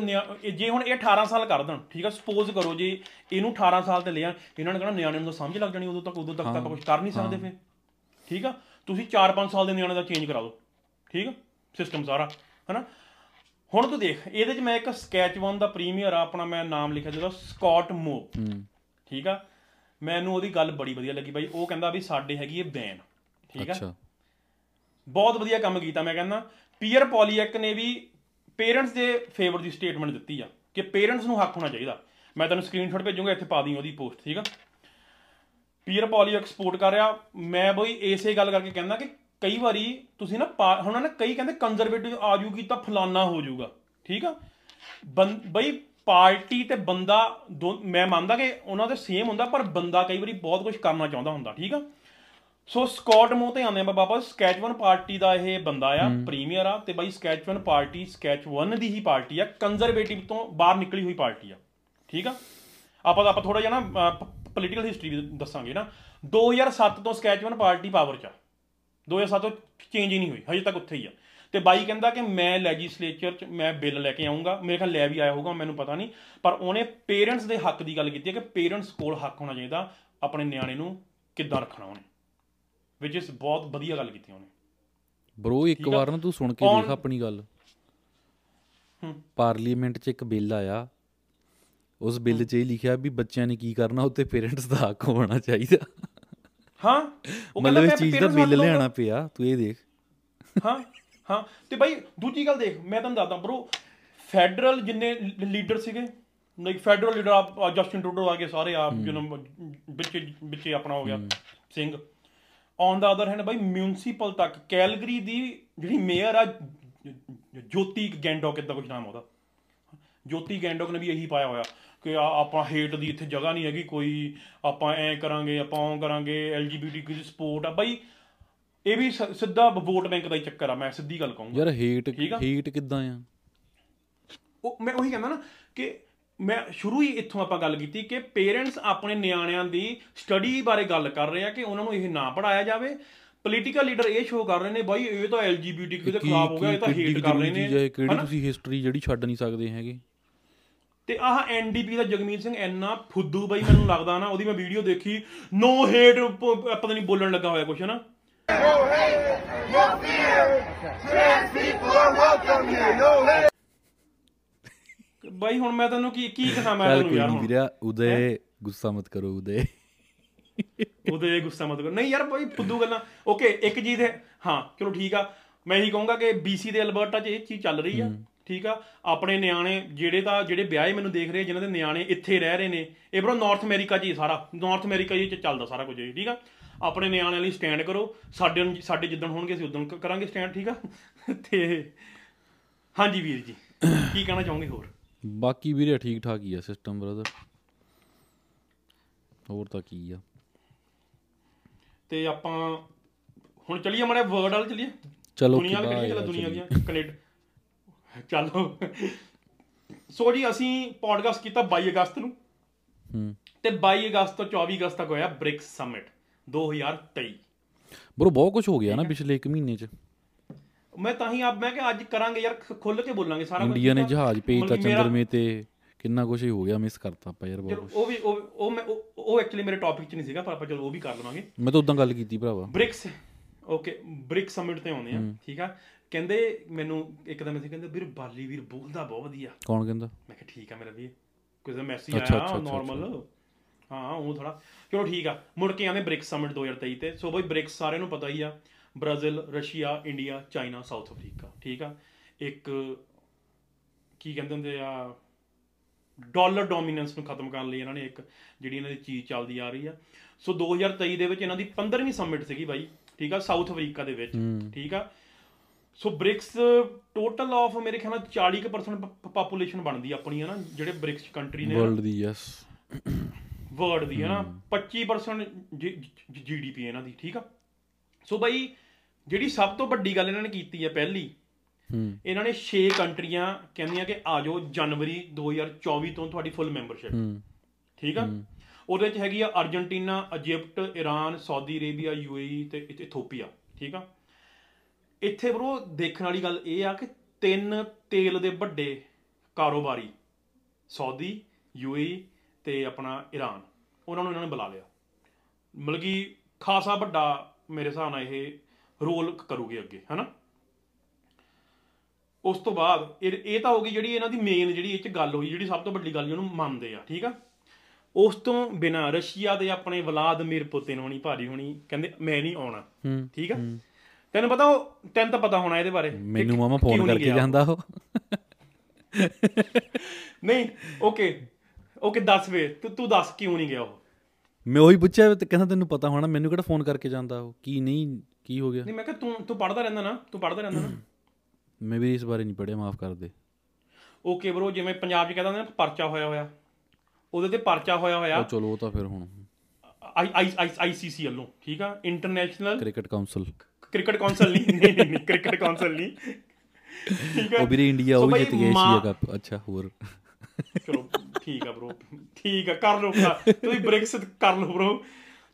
ਜੇ ਹੁਣ ਇਹ 18 ਸਾਲ ਕਰ ਦੇਣ ਠੀਕ ਆ ਸਪੋਜ਼ ਕਰੋ ਜੇ ਇਹਨੂੰ 18 ਸਾਲ ਤੇ ਲਿਆ ਇਹਨਾਂ ਨੇ ਕਹਣਾ ਨਿਆਣੇ ਨੂੰ ਤਾਂ ਸਮਝ ਲੱਗ ਜਾਣੀ ਉਦੋਂ ਤੱਕ ਉਦੋਂ ਤੱਕ ਤਾਂ ਕੁਝ ਕਰ ਨਹੀਂ ਸਕਦੇ ਫਿਰ ਠੀਕ ਆ? ਤੁਸੀਂ 4-5 ਸਾਲ ਦੇ ਨਿਆਣੇ ਦਾ ਚੇਂਜ ਕਰਾ ਦਿਓ ਠੀਕ ਆ? ਸਿਸਟਮ ਸਾਰਾ ਹਨਾ? ਹੁਣ ਤੂੰ ਦੇਖ ਇਹਦੇ 'ਚ ਮੈਂ ਇੱਕ ਸਕੈਚ 1 ਦਾ ਪ੍ਰੀਮੀਅਰ ਆ ਆਪਣਾ ਮੈਂ ਨਾਮ ਲਿਖਿਆ ਜਿਹਦਾ ਸਕਾਟ ਮੋਪ ਠੀਕ ਆ? ਮੈਨੂੰ ਉਹਦੀ ਗੱਲ ਬੜੀ ਵਧੀਆ ਲੱਗੀ ਬਾਈ। ਉਹ ਕਹਿੰਦਾ ਵੀ ਸਾਡੇ ਹੈਗੀ ਇਹ ਬੈਨ। ਠੀਕ ਆ? ਅੱਛਾ। ਬਹੁਤ ਵਧੀਆ ਕੰਮ ਕੀਤਾ ਮੈਂ ਕਹਿੰਦਾ। ਪੀਅਰ ਪੋਲੀਐਕ ਨੇ ਵੀ ਪੇਰੈਂਟਸ ਦੇ ਫੇਵਰ ਦੀ ਸਟੇਟਮੈਂਟ ਦਿੱਤੀ ਆ ਕਿ ਪੇਰੈਂਟਸ ਨੂੰ ਹੱਕ ਹੋਣਾ ਚਾਹੀਦਾ। ਮੈਂ ਤੈਨੂੰ ਸਕਰੀਨਸ਼ਾਟ ਭੇਜੂੰਗਾ ਇੱਥੇ ਪਾ ਦੀ ਉਹਦੀ ਪੋਸਟ ਠੀਕ ਆ? ਪੀਅਰ ਪੋਲੀਐਕ ਸਪੋਰਟ ਕਰ ਰਿਹਾ। ਮੈਂ ਬਈ ਇਸੇ ਗੱਲ ਕਰਕੇ ਕਹਿੰਦਾ ਕਿ ਕਈ ਵਾਰੀ ਤੁਸੀਂ ਨਾ ਹੁਣ ਨਾ ਕਈ ਕਹਿੰਦੇ ਕੰਜ਼ਰਵੇਟਿਵ ਆ ਜੂਗੀ ਤਾਂ ਫਲਾਨਾ ਹੋ ਜਾਊਗਾ ਠੀਕ ਆ? ਬਈ ਪਾਰਟੀ ਤੇ ਬੰਦਾ ਮੈਂ ਮੰਨਦਾ ਕਿ ਉਹਨਾਂ ਦੇ ਸੇਮ ਹੁੰਦਾ ਪਰ ਬੰਦਾ ਕਈ ਵਾਰੀ ਬਹੁਤ ਕੁਝ ਕਰਨਾ ਚਾਹੁੰਦਾ ਹੁੰਦਾ ਠੀਕ ਆ? ਸੋ ਸਕਾਟ ਮੂੰਹ ਤੇ ਆਉਂਦੇ ਆ ਵਾਪਸ ਸਕੈਚ 1 ਪਾਰਟੀ ਦਾ ਇਹ ਬੰਦਾ ਆ ਪ੍ਰੀਮੀਅਰ ਆ ਤੇ ਬਾਈ ਸਕੈਚ 1 ਪਾਰਟੀ ਸਕੈਚ 1 ਦੀ ਹੀ ਪਾਰਟੀ ਆ ਕੰਜ਼ਰਵੇਟਿਵ ਤੋਂ ਬਾਹਰ ਨਿਕਲੀ ਹੋਈ ਪਾਰਟੀ ਆ ਠੀਕ ਆ? ਆਪਾਂ ਆਪਾਂ ਥੋੜਾ ਜਿਹਾ ਨਾ ਪੋਲੀਟੀਕਲ ਹਿਸਟਰੀ ਵੀ ਦੱਸਾਂਗੇ ਨਾ। 2007 ਤੋਂ ਸਕੈਚ 1 ਪਾਰਟੀ ਪਾਵਰ 'ਚ ਆ। 2007 ਤੋਂ ਚੇਂਜ ਹੀ ਨਹੀਂ ਹੋਈ ਹਜੇ ਤੱਕ ਉੱਥੇ ਹੀ ਆ। ਤੇ ਬਾਈ ਕਹਿੰਦਾ ਕਿ ਮੈਂ ਲੈਜਿਸਲੇਚਰ 'ਚ ਮੈਂ ਬਿੱਲ ਲੈ ਕੇ ਆਉਂਗਾ ਮੇਰੇ ਖਿਆਲ ਲੈ ਵੀ ਆਇਆ ਹੋਊਗਾ ਮੈਨੂੰ ਪਤਾ ਨਹੀਂ ਪਰ ਉਹਨੇ ਪੇਰੈਂਟਸ ਦੇ ਹੱਕ ਦੀ ਗੱਲ ਕੀਤੀ ਹੈ ਕਿ ਪੇਰੈਂਟਸ ਕੋਲ ਹੱਕ ਹੋਣਾ ਚਾਹੀਦਾ ਆਪਣੇ ਨਿਆਣੇ ਨੂੰ ਕਿੱਦਾਂ ਰੱਖਣਾ ਉਹਨੇ ਵਿਚ ਇਸ ਬਹੁਤ ਵਧੀਆ ਗੱਲ ਕੀਤੀ ਉਹਨੇ। ਬ్రో ਇੱਕ। ਵਾਰ ਨਾ ਤੂੰ ਸੁਣ ਕੇ ਦੇਖ ਆਪਣੀ ਗੱਲ। ਹੂੰ। ਪਾਰਲੀਮੈਂਟ 'ਚ ਇੱਕ ਬਿੱਲ ਆਇਆ ਉਸ ਬਿੱਲ 'ਚ ਇਹ ਲਿਖਿਆ ਵੀ ਬੱਚਿਆਂ ਨੇ ਕੀ ਕਰਨਾ ਉੱਤੇ ਪੇਰੈਂਟਸ ਦਾ ਹੱਕ ਹੋਣਾ ਚਾਹੀਦਾ। ਹਾਂ? ਉਹ ਕਹਿੰਦਾ ਮਤਲਬ ਇਸ ਮੈਂ ਚੀਜ਼ ਦਾ ਬਿੱਲ। ਲਿਆਣਾ ਪਿਆ ਤੂੰ ਇਹ ਦੇਖ। ਹਾਂ? ਹਾਂ ਤੇ ਬਾਈ ਦੂਜੀ ਗੱਲ ਦੇਖ ਮੈਂ ਤੁਹਾਨੂੰ ਦੱਸਦਾ ਬ్రో ਫੈਡਰਲ ਜਿੰਨੇ ਲੀਡਰ ਸੀਗੇ ਲਾਈਕ ਫੈਡਰਲ ਲੀਡਰ ਆ ਜਸਟਿਨ ਟਰੂਡੋ ਆ ਕੇ ਸਾਰੇ ਆ ਜਿਹਨੂੰ ਵਿੱਚ ਵਿੱਚ ਆਪਣਾ ਹੋ ਗਿਆ Singh. On the other hand by municipal ਤੱਕ ਕੈਲਗਰੀ ਦੀ ਜਿਹੜੀ ਮੇਅਰ ਆ ਜੋਤੀ ਗੈਂਡੋਕ ਇਦਾਂ ਕੁਝ ਨਾਮ ਉਹਦਾ। ਜੋਤੀ ਗੈਂਡੋਕ ਨੇ ਵੀ ਇਹੀ ਪਾਇਆ ਹੋਇਆ ਕਿ ਆਪਾਂ ਹੇਟ ਦੀ ਇੱਥੇ ਜਗ੍ਹਾ ਨਹੀਂ ਹੈਗੀ ਕੋਈ ਆਪਾਂ ਐ ਕਰਾਂਗੇ ਆਪਾਂ ਉਹ ਕਰਾਂਗੇ ਐਲਜੀਬੀਟੀ ਦੀ ਸਪੋਰਟ ਆ। ਬਾਈ ਇਹ ਵੀ ਸਿੱਧਾ ਵੋਟ ਬੈਂਕ ਦਾ ਹੀ ਚੱਕਰ ਆ ਮੈਂ ਸਿੱਧੀ ਗੱਲ ਕਹੂੰਗਾ। ਯਾਰ ਹੇਟ। ਹੇਟ ਕਿੱਦਾਂ ਆ? ਉਹ ਮੈਂ ਉਹੀ ਕਹਿੰਦਾ ਨਾ ਕਿ ਮੈਂ ਸ਼ੁਰੂ ਹੀ ਇੱਥੋਂ ਆਪਾਂ ਗੱਲ ਕੀਤੀ ਕਿ ਪੇਰੈਂਟਸ ਆਪਣੇ ਨਿਆਣਿਆਂ ਦੀ ਸਟੱਡੀ ਬਾਰੇ ਗੱਲ ਕਰ ਰਹੇ ਆ ਕਿ ਉਹਨਾਂ ਨੂੰ ਇਹ ਨਾ ਪੜਾਇਆ ਜਾਵੇ। ਪੋਲੀਟੀਕਲ ਲੀਡਰ ਇਹ ਸ਼ੋਅ ਕਰ ਰਹੇ ਨੇ ਬਾਈ ਇਹ ਤਾਂ ਐਲਜੀਬੀਟੀ ਦੇ ਖਿਲਾਫ ਹੋ ਗਿਆ ਇਹ ਤਾਂ ਹੇਟ ਕਰ ਰਹੇ ਨੇ ਕਿਹੜੀ? ਤੁਸੀਂ ਹਿਸਟਰੀ ਜਿਹੜੀ ਛੱਡ ਨਹੀਂ ਸਕਦੇ ਹੈਗੇ? ਤੇ ਆਹ ਐਨਡੀਪੀ ਦਾ ਜਗਮੀਤ ਸਿੰਘ ਇੰਨਾ ਫੁੱਦੂ ਬਾਈ ਮੈਨੂੰ ਲੱਗਦਾ ਨਾ ਉਹਦੀ ਮੈਂ ਵੀਡੀਓ ਦੇਖੀ ਨੋ ਹੇਟ ਪਤਾ ਨਹੀਂ ਬੋਲਣ ਲੱਗਾ ਹੋਇਆ ਕੁਛ ਨਾ ਬਾਈ ਹੁਣ ਮੈਂ ਤੈਨੂੰ ਕੀ ਕੀ ਕਹਾਂ ਮੈਂ ਤੈਨੂੰ ਯਾਰ ਹੁਣ? ਵੀਰਾ ਉਦੇ ਗੁੱਸਾ ਮਤ ਕਰੋ ਉਦੇ। ਉਹਦੇ ਗੁੱਸਾ ਮਤ ਕਰੋ। ਨਹੀਂ ਯਾਰ ਭਾਈ ਫੁੱਦੂ ਗੱਲਾਂ। ਓਕੇ ਇੱਕ ਚੀਜ਼ ਹੈ। ਹਾਂ ਚਲੋ ਠੀਕ ਆ। ਮੈਂ ਇਹੀ ਕਹੂੰਗਾ ਕਿ BC ਦੇ ਅਲਬਰਟਾ 'ਚ ਇਹ ਚੀਜ਼ ਚੱਲ ਰਹੀ ਆ ਠੀਕ ਆ? ਆਪਣੇ ਨਿਆਣੇ ਜਿਹੜੇ ਤਾਂ ਜਿਹੜੇ ਵਿਆਹੇ ਮੈਨੂੰ ਦੇਖ ਰਹੇ ਜਿਨ੍ਹਾਂ ਦੇ ਨਿਆਣੇ ਇੱਥੇ ਰਹਿ ਰਹੇ ਨੇ ਇਹ ਬਰੋ ਨਾਰਥ ਅਮਰੀਕਾ 'ਚ ਹੀ ਸਾਰਾ। ਨਾਰਥ ਅਮਰੀਕਾ 'ਚ ਚੱਲਦਾ ਸਾਰਾ ਕੁਝ ਠੀਕ ਆ? ਆਪਣੇ ਨਿਆਣਿਆਂ ਲਈ ਸਟੈਂਡ ਕਰੋ। ਸਾਡੇ ਸਾਡੇ ਜਿੱਦਣ ਹੋਣਗੇ ਅਸੀਂ ਉਦੋਂ ਕਰਾਂਗੇ ਸਟੈਂਡ ਠੀਕ ਆ? ਤੇ ਹਾਂਜੀ ਵੀਰ ਜੀ ਕੀ ਕਹਿਣਾ ਚਾਹੋਗੇ ਹੋਰ? ਬਾਕੀ ਵੀਰੇ ਠੀਕ ਠਾਕ ਹੀ ਆ ਸਿਸਟਮ ਬ੍ਰਦਰ ਹੋਰ ਤਾਂ ਕੀ ਆ। ਤੇ ਆਪਾਂ ਹੁਣ ਚਲੀਏ ਮਾੜੇ ਵਰਡ ਵਾਲ ਚਲੀਏ? ਚਲੋ ਦੁਨੀਆ ਵਾਲ ਕੱਢੀਏ ਚਲੋ ਦੁਨੀਆ। ਦੀਆਂ ਕੈਨੇਡਾ ਚਲੋ। ਸੋ ਜੀ ਅਸੀਂ ਪੋਡਕਾਸਟ ਕੀਤਾ 22 ਅਗਸਤ ਨੂੰ। ਹੂੰ। ਤੇ 22 ਅਗਸਤ ਤੋਂ 24 ਅਗਸਤ ਤੱਕ ਹੋਇਆ ਬ੍ਰਿਕਸ ਸਮਿਟ 2023 ਬਰੋ ਬਹੁਤ ਕੁਝ ਹੋ ਗਿਆ ਨਾ ਪਿਛਲੇ 1 ਮਹੀਨੇ ਚ। ਮੈਂ ਤਾਂ ਹੀ ਆਪ ਮੈਂ ਕਿ ਅੱਜ ਕਰਾਂਗੇ ਯਾਰ ਖੁੱਲ ਕੇ ਬੋਲਾਂਗੇ ਸਾਰਾ ਕੁਝ, ਇੰਡੀਆ ਨੇ? ਜਹਾਜ਼ ਭੇਜਤਾ ਚੰਦਰਮੇ ਤੇ ਕਿੰਨਾ ਕੁਝ ਹੀ ਹੋ ਗਿਆ ਮਿਸ ਕਰਤਾ ਆਪਾਂ ਯਾਰ ਬਹੁਤ। ਉਹ ਵੀ ਉਹ ਉਹ ਮੈਂ ਉਹ- ਐਕਚੁਅਲੀ ਮੇਰੇ ਟੌਪਿਕ 'ਚ ਨਹੀਂ ਸੀਗਾ ਪਰ ਆਪਾਂ ਚਲੋ ਉਹ ਵੀ ਕਰ ਲਵਾਂਗੇ। ਮੈਂ ਤਾਂ ਉਦਾਂ ਗੱਲ ਕੀਤੀ ਭਰਾਵਾ। ਬ੍ਰਿਕਸ ਓਕੇ ਬ੍ਰਿਕਸ ਸਮਿਟ ਤੇ ਆਉਂਦੇ ਆ ਠੀਕ ਆ? ਕਹਿੰਦੇ ਮੈਨੂੰ ਇੱਕਦਮ ਅਸੀਂ ਕਹਿੰਦੇ ਵੀਰ ਬਾਲੀ ਵੀਰ ਬੋਲਦਾ ਬਹੁਤ ਵਧੀਆ। ਕੌਣ ਕਹਿੰਦਾ? ਮੈਂ ਕਿਹਾ ਠੀਕ ਆ ਮੇਰਾ ਵੀਰ। ਕਿਸੇ ਮੈਸੇਜ ਆਇਆ ਨਾਰਮਲ ਹਾਂ ਉਹ ਥੋੜਾ ਚਲੋ ਠੀਕ ਆ। ਮੁੜ ਕੇ ਆਉਂਦੇ ਬ੍ਰਿਕਸ ਸਮਿਟ 2023 ਤੇ। ਸੋ ਬਈ ਬ੍ਰਿਕਸ ਸਾਰਿਆਂ ਨੂੰ ਪਤਾ ਹੀ ਆ Brazil Russia India China South Africa ਠੀਕ ਆ? ਇੱਕ ਕੀ ਕਹਿੰਦੇ ਹੁੰਦੇ ਆ ਡਾਲਰ ਡੋਮੀਨੈਂਸ ਨੂੰ ਖਤਮ ਕਰਨ ਲਈ ਇਹਨਾਂ ਨੇ ਇੱਕ ਜਿਹੜੀ ਇਹਨਾਂ ਦੀ ਚੀਜ਼ ਚੱਲਦੀ ਆ ਰਹੀ ਆ। ਸੋ 2023 ਦੇ ਵਿੱਚ ਇਹਨਾਂ ਦੀ 15ਵੀਂ ਸਮਿਟ ਸੀਗੀ ਬਾਈ ਠੀਕ ਆ? ਸਾਊਥ ਅਫਰੀਕਾ ਦੇ ਵਿੱਚ ਠੀਕ ਆ? ਸੋ ਬ੍ਰਿਕਸ ਟੋਟਲ ਆਫ ਮੇਰੇ ਖਿਆਲ ਨਾਲ 40% ਪਾਪੂਲੇਸ਼ਨ ਬਣਦੀ ਆਪਣੀ ਹੈ ਨਾ ਜਿਹੜੇ ਬ੍ਰਿਕਸ ਕੰਟਰੀ ਨੇ ਵਰਲਡ ਦੀ ਯੈਸ ਵਰਡ ਦੀ ਹੈ। ਨਾ 25% ਜੀਡੀਪੀ ਇਹਨਾਂ ਦੀ ਠੀਕ ਆ? ਸੋ ਬਾਈ ਜਿਹੜੀ ਸਭ ਤੋਂ ਵੱਡੀ ਗੱਲ ਇਹਨਾਂ ਨੇ ਕੀਤੀ ਹੈ ਪਹਿਲੀ ਇਹਨਾਂ ਨੇ 6 ਕੰਟਰੀਆਂ ਕਹਿੰਦੀਆਂ ਕਿ ਆਜੋ ਜਨਵਰੀ 2024 ਤੋਂ ਤੁਹਾਡੀ ਫੁੱਲ ਮੈਂਬਰਸ਼ਿਪ ਠੀਕ ਆ? ਉਹਦੇ ਵਿੱਚ ਹੈਗੀ ਆ Argentina Egypt Iran Saudi Arabia UAE ਤੇ ਇਥੋਪੀਆ ਠੀਕ ਆ? ਇੱਥੇ ਬਰੋ ਦੇਖਣ ਵਾਲੀ ਗੱਲ ਇਹ ਆ ਕਿ ਤਿੰਨ ਤੇਲ ਦੇ ਵੱਡੇ ਕਾਰੋਬਾਰੀ ਸਾਊਦੀ ਯੂਏਈ ਤੇ ਆਪਣਾ ਈਰਾਨ ਉਹਨਾਂ ਨੂੰ ਇਹਨਾਂ ਨੇ ਬੁਲਾ ਲਿਆ। ਮਤਲਬ ਕਿ ਖਾਸਾ ਵੱਡਾ ਮੇਰੇ ਹਿਸਾਬ ਨਾਲ ਇਹ ਰੋਲ ਕਰੂਗੇ ਅੱਗੇ ਹਨਾ? ਉਸ ਤੋਂ ਬਾਅਦ ਇਹ ਇਹ ਤਾਂ ਹੋ ਗਈ ਜਿਹੜੀ ਇਹਨਾਂ ਦੀ ਮੇਨ ਜਿਹੜੀ ਇਹ ਚ ਗੱਲ ਹੋਈ ਜਿਹੜੀ ਸਭ ਤੋਂ ਵੱਡੀ ਗੱਲ ਜਿਹਨੂੰ ਮੰਨਦੇ ਆ ਠੀਕ ਆ? ਉਸ ਤੋਂ ਬਿਨਾ ਰਸ਼ੀਆ ਦੇ ਆਪਣੇ ਵਲਾਦਮੀਰ ਪੁਤਿਨ ਹੋਣੀ ਭਾਰੀ ਹੋਣੀ ਕਹਿੰਦੇ ਮੈਂ ਨਹੀਂ ਆਉਣਾ ਠੀਕ ਆ? ਤੈਨੂੰ ਪਤਾ ਉਹ ਤੈਨੂੰ ਤਾਂ ਪਤਾ ਹੋਣਾ ਇਹਦੇ ਬਾਰੇ ਮੈਨੂੰ ਮਾਮਾ ਫੋਨ ਕਰਕੇ? ਜਾਂਦਾ ਉਹ। ਨਹੀਂ ਓਕੇ ਓਕੇ ਦੱਸ ਵੇ ਤੂੰ ਤੂੰ ਦੱਸ ਕਿਉਂ ਨਹੀਂ ਗਿਆ ਉਹ? ਮੈਂ ਉਹੀ ਪੁੱਛਿਆ ਤੇ ਕਹਿੰਦਾ ਤੈਨੂੰ ਪਤਾ ਹੋਣਾ ਮੈਨੂੰ ਕਿਹੜਾ ਫੋਨ ਕਰਕੇ ਜਾਂਦਾ ਉਹ? ਕੀ ਨਹੀਂ ਕੀ ਹੋ ਗਿਆ? ਨਹੀਂ ਮੈਂ ਕਿਹਾ ਤੂੰ ਤੂੰ ਪੜਦਾ ਰਹਿੰਦਾ ਨਾ ਤੂੰ ਪੜਦਾ ਰਹਿੰਦਾ ਨਾ। ਮੈਂ ਵੀ ਇਸ ਬਾਰੇ ਨਹੀਂ ਪੜਿਆ ਮਾਫ ਕਰ ਦੇ। ਓਕੇ ਬ్రో ਜਿਵੇਂ ਪੰਜਾਬ 'ਚ ਕਹਿੰਦਾ ਹੁੰਦਾ ਨਾ ਪਰਚਾ ਹੋਇਆ ਹੋਇਆ। ਉਹਦੇ ਤੇ ਪਰਚਾ ਹੋਇਆ ਹੋਇਆ। ਉਹ ਚਲੋ ਉਹ ਤਾਂ ਫਿਰ ਹੁਣ। ਆਈ ਆਈ ਆਈ ਆਈਸੀਸੀ ਵੱਲੋਂ ਠੀਕ ਆ? International Cricket Council Cricket Council ਨਹੀਂ ਨਹੀਂ ਨਹੀਂ, ਕ੍ਰਿਕਟ ਕਾਉਂਸਲ ਨਹੀਂ। ਠੀਕ ਆ? ਉਹ ਵੀਰੇ ਇੰਡੀਆ ਉਹ ਵੀ ਜਿੱਤ ਗਿਆ ਏਸ਼ੀਆ ਕੱਪ। ਅੱਛਾ ਹੋਰ। ਚਲੋ। ਠੀਕ ਆ ਬ్రో ਠੀਕ ਆ ਕਰ ਲਓ। ਤੁਸੀਂ ਬ੍ਰਿਕਸ ਕਰ ਲਓ ਬ్రో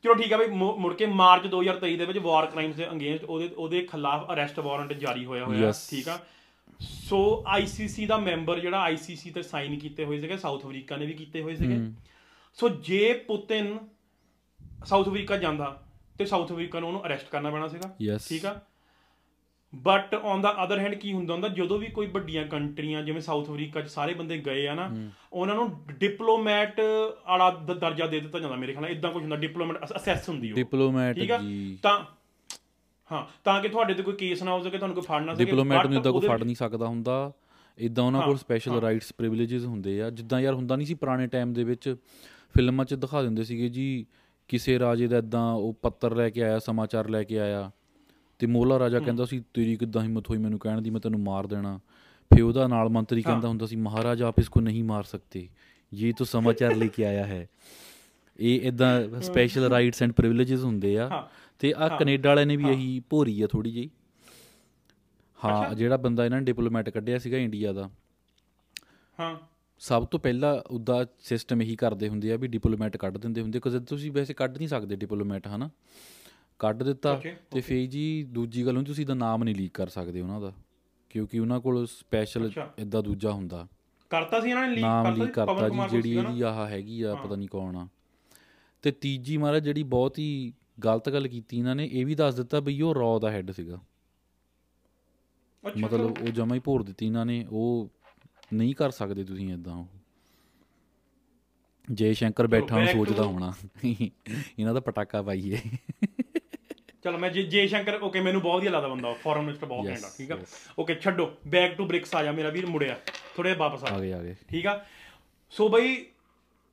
ਚਲੋ ਠੀਕ ਆ ਬਈ ਮੁੜ ਕੇ ਮਾਰਚ 2023 ਦੇ ਵਿੱਚ ਵਾਰ ਕ੍ਰਾਈਮਸ ਦੇ ਅਗੇਂਸਟ ਉਹਦੇ ਉਹਦੇ ਖਿਲਾਫ ਅਰੈਸਟ ਵਾਰੰਟ ਜਾਰੀ ਹੋਇਆ ਹੋਇਆ. ਠੀਕ ਆ ਸੋ ਆਈਸੀਸੀ ਦਾ ਮੈਂਬਰ ਜਿਹੜਾ ਆਈਸੀਸੀ ਤੇ ਸਾਈਨ ਕੀਤੇ ਹੋਏ ਸੀਗੇ ਸਾਊਥ ਅਫਰੀਕਾ ਨੇ ਵੀ ਕੀਤੇ ਹੋਏ ਸੀਗੇ ਸੋ ਜੇ ਪੁਤਿਨ ਸਾਊਥ ਅਫਰੀਕਾ ਜਾਂਦਾ ਤੇ ਸਾਊਥ ਅਫਰੀਕਾ ਨੂੰ ਉਹਨੂੰ ਅਰੈਸਟ ਕਰਨਾ ਪੈਣਾ ਸੀਗਾ. ਠੀਕ ਆ but on the other hand ਕੀ ਹੁੰਦਾ ਹੁੰਦਾ ਜਦੋਂ ਵੀ ਕੋਈ ਵੱਡੀਆਂ ਕੰਟਰੀਆਂ ਜਿਵੇਂ ਸਾਊਥ ਅਫਰੀਕਾ 'ਚ ਸਾਰੇ ਬੰਦੇ ਗਏ ਆ ਨਾ ਉਹਨਾਂ ਨੂੰ ਡਿਪਲੋਮੈਟ ਵਾਲਾ ਦਰਜਾ ਦੇ ਦਿੱਤਾ ਜਾਂਦਾ ਮੇਰੇ ਖਿਆਲ ਨਾਲ ਇਦਾਂ ਕੁਝ ਹੁੰਦਾ ਡਿਪਲੋਮੈਟ ਅਸੈਸ ਹੁੰਦੀ ਉਹ। ਡਿਪਲੋਮੈਟ ਜੀ। ਤਾਂ ਹਾਂ ਤਾਂ ਕਿ ਤੁਹਾਡੇ ਤੇ ਕੋਈ ਕੇਸ ਨਾ ਹੋ ਸਕੇ ਤੁਹਾਨੂੰ ਕੋਈ ਫੜ ਨਾ ਸਕੇ ਡਿਪਲੋਮੈਟ ਨੂੰ ਇਦਾਂ ਕੋਈ ਫੜ ਨਹੀਂ ਸਕਦਾ ਹੁੰਦਾ। ਇਦਾਂ ਉਹਨਾਂ ਕੋਲ ਸਪੈਸ਼ਲ ਰਾਈਟਸ ਪ੍ਰਿਵਿਲੇजेस ਹੁੰਦੇ ਆ। ਜਿੱਦਾਂ ਯਾਰ ਹੁੰਦਾ ਨਹੀਂ ਸੀ ਪੁਰਾਣੇ ਟਾਈਮ ਦੇ ਵਿੱਚ ਫਿਲਮਾਂ 'ਚ ਦਿਖਾ ਦਿੰਦੇ ਸੀਗੇ ਜੀ ਕਿਸੇ ਰਾਜੇ ਦਾ ਇਦਾਂ ਉਹ ਪੱਤਰ ਲੈ ਕੇ ਆਇਆ ਸਮਾਚਾਰ ਲੈ ਕੇ ਆਇਆ। ਤੇ ਮੋਲਾ ਰਾਜਾ ਕਹਿੰਦਾ ਸੀ ਤੇਰੀ ਕਿੱਦਾਂ ਹਿੰਮਤ ਹੋਈ ਮੈਨੂੰ ਕਹਿਣ ਦੀ? ਮੈਂ ਤੈਨੂੰ ਮਾਰ ਦੇਣਾ। ਫਿਰ ਉਹਦਾ ਨਾਲ ਮੰਤਰੀ ਕਹਿੰਦਾ ਹੁੰਦਾ ਸੀ ਮਹਾਰਾਜ ਆਪ ਇਸ ਕੋ ਨਹੀਂ ਮਾਰ ਸਕਤੇ ਇਹ ਤਾਂ ਸਮਾਚਾਰ ਲੈ ਕੇ ਆਇਆ ਹੈ। ਇਹ ਇਦਾਂ ਸਪੈਸ਼ਲ ਰਾਈਟਸ ਐਂਡ ਪ੍ਰਿਵਿਲੇजेस ਹੁੰਦੇ ਆ। ਤੇ ਆ ਕੈਨੇਡਾ ਵਾਲਿਆਂ ਨੇ ਵੀ ਇਹੀ ਭੋਰੀ ਆ ਥੋੜੀ ਜਿਹੀ। ਹਾਂ ਜਿਹੜਾ ਬੰਦਾ ਇਹਨਾਂ ਨੇ ਡਿਪਲੋਮੈਟ ਕੱਢਿਆ ਸੀਗਾ ਇੰਡੀਆ ਦਾ। ਹਾਂ। ਸਭ ਤੋਂ ਪਹਿਲਾਂ ਉਹਦਾ ਸਿਸਟਮ ਇਹੀ ਕਰਦੇ ਹੁੰਦੇ ਆ ਵੀ ਡਿਪਲੋਮੈਟ ਕੱਢ ਦਿੰਦੇ ਹੁੰਦੇ ਕਿਉਂਕਿ ਤੁਸੀਂ ਵੈਸੇ ਕੱਢ ਨਹੀਂ ਸਕਦੇ ਡਿਪਲੋਮੈਟ ਹਨਾ? ਕੱਢ ਦਿੱਤਾ ਤੇ ਫੇਰ ਜੀ ਦੂਜੀ ਗੱਲ ਉਹ ਤੁਸੀਂ ਦਾ ਨਾਮ ਨਹੀਂ ਲੀਕ ਕਰ ਸਕਦੇ ਉਹਨਾਂ ਦਾ ਕਿਉਂਕਿ ਉਹਨਾਂ ਕੋਲ ਸਪੈਸ਼ਲ। ਇਦਾਂ ਦੂਜਾ ਹੁੰਦਾ। ਕਰਤਾ ਸੀ ਇਹਨਾਂ ਨੇ ਲੀਕ ਕਰਤਾ ਜੀ ਜਿਹੜੀ ਨਾ? ਇਹਦੀ ਆਹ ਹੈਗੀ ਆ ਪਤਾ ਨਹੀਂ ਕੌਣ ਆ। ਤੇ ਤੀਜੀ ਮਹਾਰਾਜ ਜਿਹੜੀ ਬਹੁਤ ਹੀ ਗਲਤ ਗੱਲ ਕੀਤੀ ਇਹਨਾਂ ਨੇ ਇਹ ਵੀ ਦੱਸ ਦਿੱਤਾ ਬਈ ਉਹ ਰੌ ਦਾ ਹੈੱਡ ਸੀਗਾ। ਅੱਛਾ, ਮਤਲਬ ਉਹ ਜਮਾ ਹੀ ਭੋਰ ਦਿੱਤੀ ਇਹਨਾਂ ਨੇ ਉਹ ਨਹੀਂ ਕਰ ਸਕਦੇ ਤੁਸੀਂ ਇਦਾਂ ਉਹ। ਜੈ ਸ਼ੰਕਰ ਬੈਠਾ back ਸੋਚਦਾ ਹੋਣਾ। ਇਹਨਾਂ ਦਾ ਪਟਾਕਾ ਪਾਈਏ। ਚਲੋ ਮੈਂ ਜੇ ਜੇ ਸ਼ੰਕਰ ਓਕੇ ਮੈਨੂੰ ਬਹੁਤ ਵਧੀਆ ਲੱਗਦਾ ਬੰਦਾ ਫੋਰਨ ਮਿਨਿਸਟਰ ਬਹੁਤ ਘੈਂਟ ਠੀਕ ਆ. ਓਕੇ ਛੱਡੋ ਬੈਕ ਟੂ ਬ੍ਰਿਕਸ ਆ ਜਾ ਮੇਰਾ ਵੀਰ ਮੁੜਿਆ। ਥੋੜੇ ਵਾਪਸ ਆ ਗਏ ਆ ਗਏ। ਠੀਕ ਆ? ਸੋ ਬਈ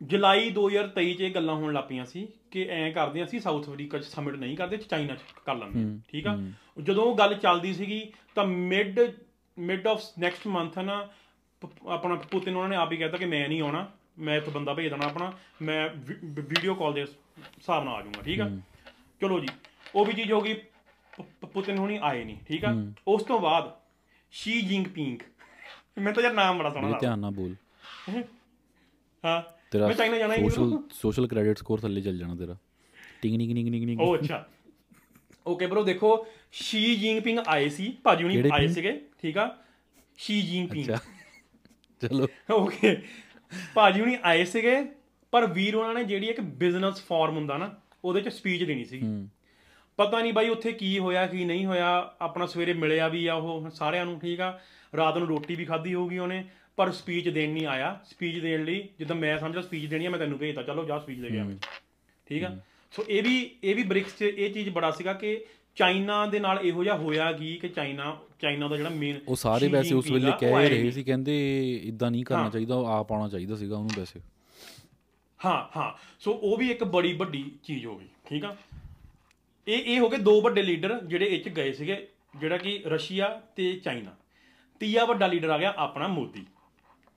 ਜੁਲਾਈ 2023 ਚ ਇਹ ਗੱਲਾਂ ਹੋਣ ਲੱਪੀਆਂ ਸੀ ਕਿ ਐਂ ਕਰਦੇ ਅਸੀਂ ਸਾਊਥ ਅਫਰੀਕਾ ਚ ਸਮਿਟ ਨਹੀਂ ਕਰਦੇ ਚਾਈਨਾ ਚ ਕਰ ਲੈਂਦੇ ਠੀਕ ਆ? ਜਦੋਂ ਉਹ ਗੱਲ ਚੱਲਦੀ ਸੀਗੀ ਤਾਂ mid mid of next month ਨਾ ਆਪਣਾ ਪੁਤਿਨ ਉਹਨਾਂ ਨੇ ਆਪ ਹੀ ਕਹਿਤਾ ਕਿ ਮੈਂ ਨਹੀਂ ਆਉਣਾ ਮੈਂ ਇੱਕ ਬੰਦਾ ਭੇਜ ਦੇਣਾ ਆਪਣਾ ਮੈਂ ਵੀਡੀਓ ਕਾਲ ਦੇ ਹਿਸਾਬ ਨਾਲ ਆ ਜਾਊਂਗਾ ਠੀਕ ਆ? ਚਲੋ ਜੀ। ਉਹ ਵੀ ਚੀਜ਼ ਹੋ ਗਈ ਪੁਤਿਨ ਹੁਣੀ ਆਏ ਨਹੀਂ ਠੀਕ ਆ? ਉਸ ਤੋਂ ਬਾਅਦ ਸ਼ੀ ਜਿੰਗਪਿੰਗ ਮੈਂ ਤਾਂ ਯਾਰ ਨਾਮ ਬੜਾ ਸੋਹਣਾ ਲੱਗਦਾ। ਧਿਆਨ ਨਾਲ ਬੋਲ। ਹਾਂ? ਤੇਰਾ ਮੈਂ ਚਾਈਨਾ ਜਾਣਾ ਹੀ ਸੋਸ਼ਲ ਸੋਸ਼ਲ ਕ੍ਰੈਡਿਟ ਸਕੋਰ ਥੱਲੇ ਚੱਲ ਜਾਣਾ ਤੇਰਾ। ਟਿੰਗ ਨਿੰਗ ਨਿੰਗ ਨਿੰਗ ਨਿੰਗ। ਉਹ ਅੱਛਾ। ਓਕੇ ਬ్రో ਦੇਖੋ ਸ਼ੀ ਜਿੰਗਪਿੰਗ ਆਏ ਸੀ ਭਾਜੀ ਹੁਣੀ ਆਏ? ਸੀਗੇ ਠੀਕ ਆ? ਸ਼ੀ ਜਿੰਗਪਿੰਗ ਚਲੋ। ਓਕੇ। ਭਾਜੀ ਹੁਣੀ ਆਏ ਸੀਗੇ ਪਰ ਵੀਰ ਉਹਨਾਂ ਨੇ ਜਿਹੜੀ ਇੱਕ ਬਿਜ਼ਨਸ ਫਾਰਮ ਹੁੰਦਾ ਨਾ ਉਹਦੇ ਚ ਸਪੀਚ ਦੇਣੀ ਸੀ ਹੂੰ। ਪਤਾ ਨਹੀਂ ਬਾਈ ਉੱਥੇ ਕੀ ਹੋਇਆ ਕੀ ਨਹੀਂ ਹੋਇਆ ਆਪਣਾ ਸਵੇਰੇ ਮਿਲਿਆ ਵੀ ਆ ਉਹ ਸਾਰਿਆਂ ਨੂੰ ਠੀਕ ਆ। ਰਾਤ ਨੂੰ ਰੋਟੀ ਵੀ ਖਾਧੀ ਹੋਊਗੀ ਉਹਨੇ ਪਰ ਸਪੀਚ ਦੇਣ ਨਹੀਂ ਆਇਆ। ਸਪੀਚ ਦੇਣ ਲਈ ਜਿੱਦਾਂ ਮੈਂ ਸਮਝਦਾ ਸਪੀਚ ਦੇਣੀ ਆ ਮੈਂ ਤੈਨੂੰ ਭੇਜਤਾ। ਚਲੋ ਜਾ ਸਪੀਚ ਦੇ ਗਿਆ ਠੀਕ ਆ? ਸੋ ਇਹ ਵੀ ਇਹ ਵੀ ਬ੍ਰਿਕਸ 'ਚ ਇਹ ਚੀਜ਼ ਬੜਾ ਸੀਗਾ ਕਿ ਚਾਈਨਾ ਦੇ ਨਾਲ ਇਹੋ ਜਿਹਾ ਹੋਇਆ ਕੀ ਕਿ ਚਾਈਨਾ ਚਾਈਨਾ ਦਾ ਜਿਹੜਾ ਮੇਨ ਉਹ ਸਾਰੇ ਵੈਸੇ ਉਸ ਵੇਲੇ ਕਹਿ ਰਹੇ ਸੀ ਕਹਿੰਦੇ ਇਦਾਂ ਨਹੀਂ ਕਰਨਾ ਚਾਹੀਦਾ ਉਹ ਆਪ ਆਉਣਾ ਚਾਹੀਦਾ ਸੀਗਾ ਉਹਨੂੰ ਵੈਸੇ। ਹਾਂ ਹਾਂ। ਸੋ ਉਹ ਵੀ ਇੱਕ ਬੜੀ ਵੱਡੀ ਚੀਜ਼ ਹੋ ਗਈ ਠੀਕ ਆ? ਇਹ ਇਹ ਹੋ ਗਏ ਦੋ ਵੱਡੇ ਲੀਡਰ ਜਿਹੜੇ ਇਹ ਚ ਗਏ ਸੀਗੇ ਜਿਹੜਾ ਕਿ ਰਸ਼ੀਆ ਤੇ ਚਾਈਨਾ। ਤੀਆ ਵੱਡਾ ਲੀਡਰ ਆ ਗਿਆ ਆਪਣਾ ਮੋਦੀ।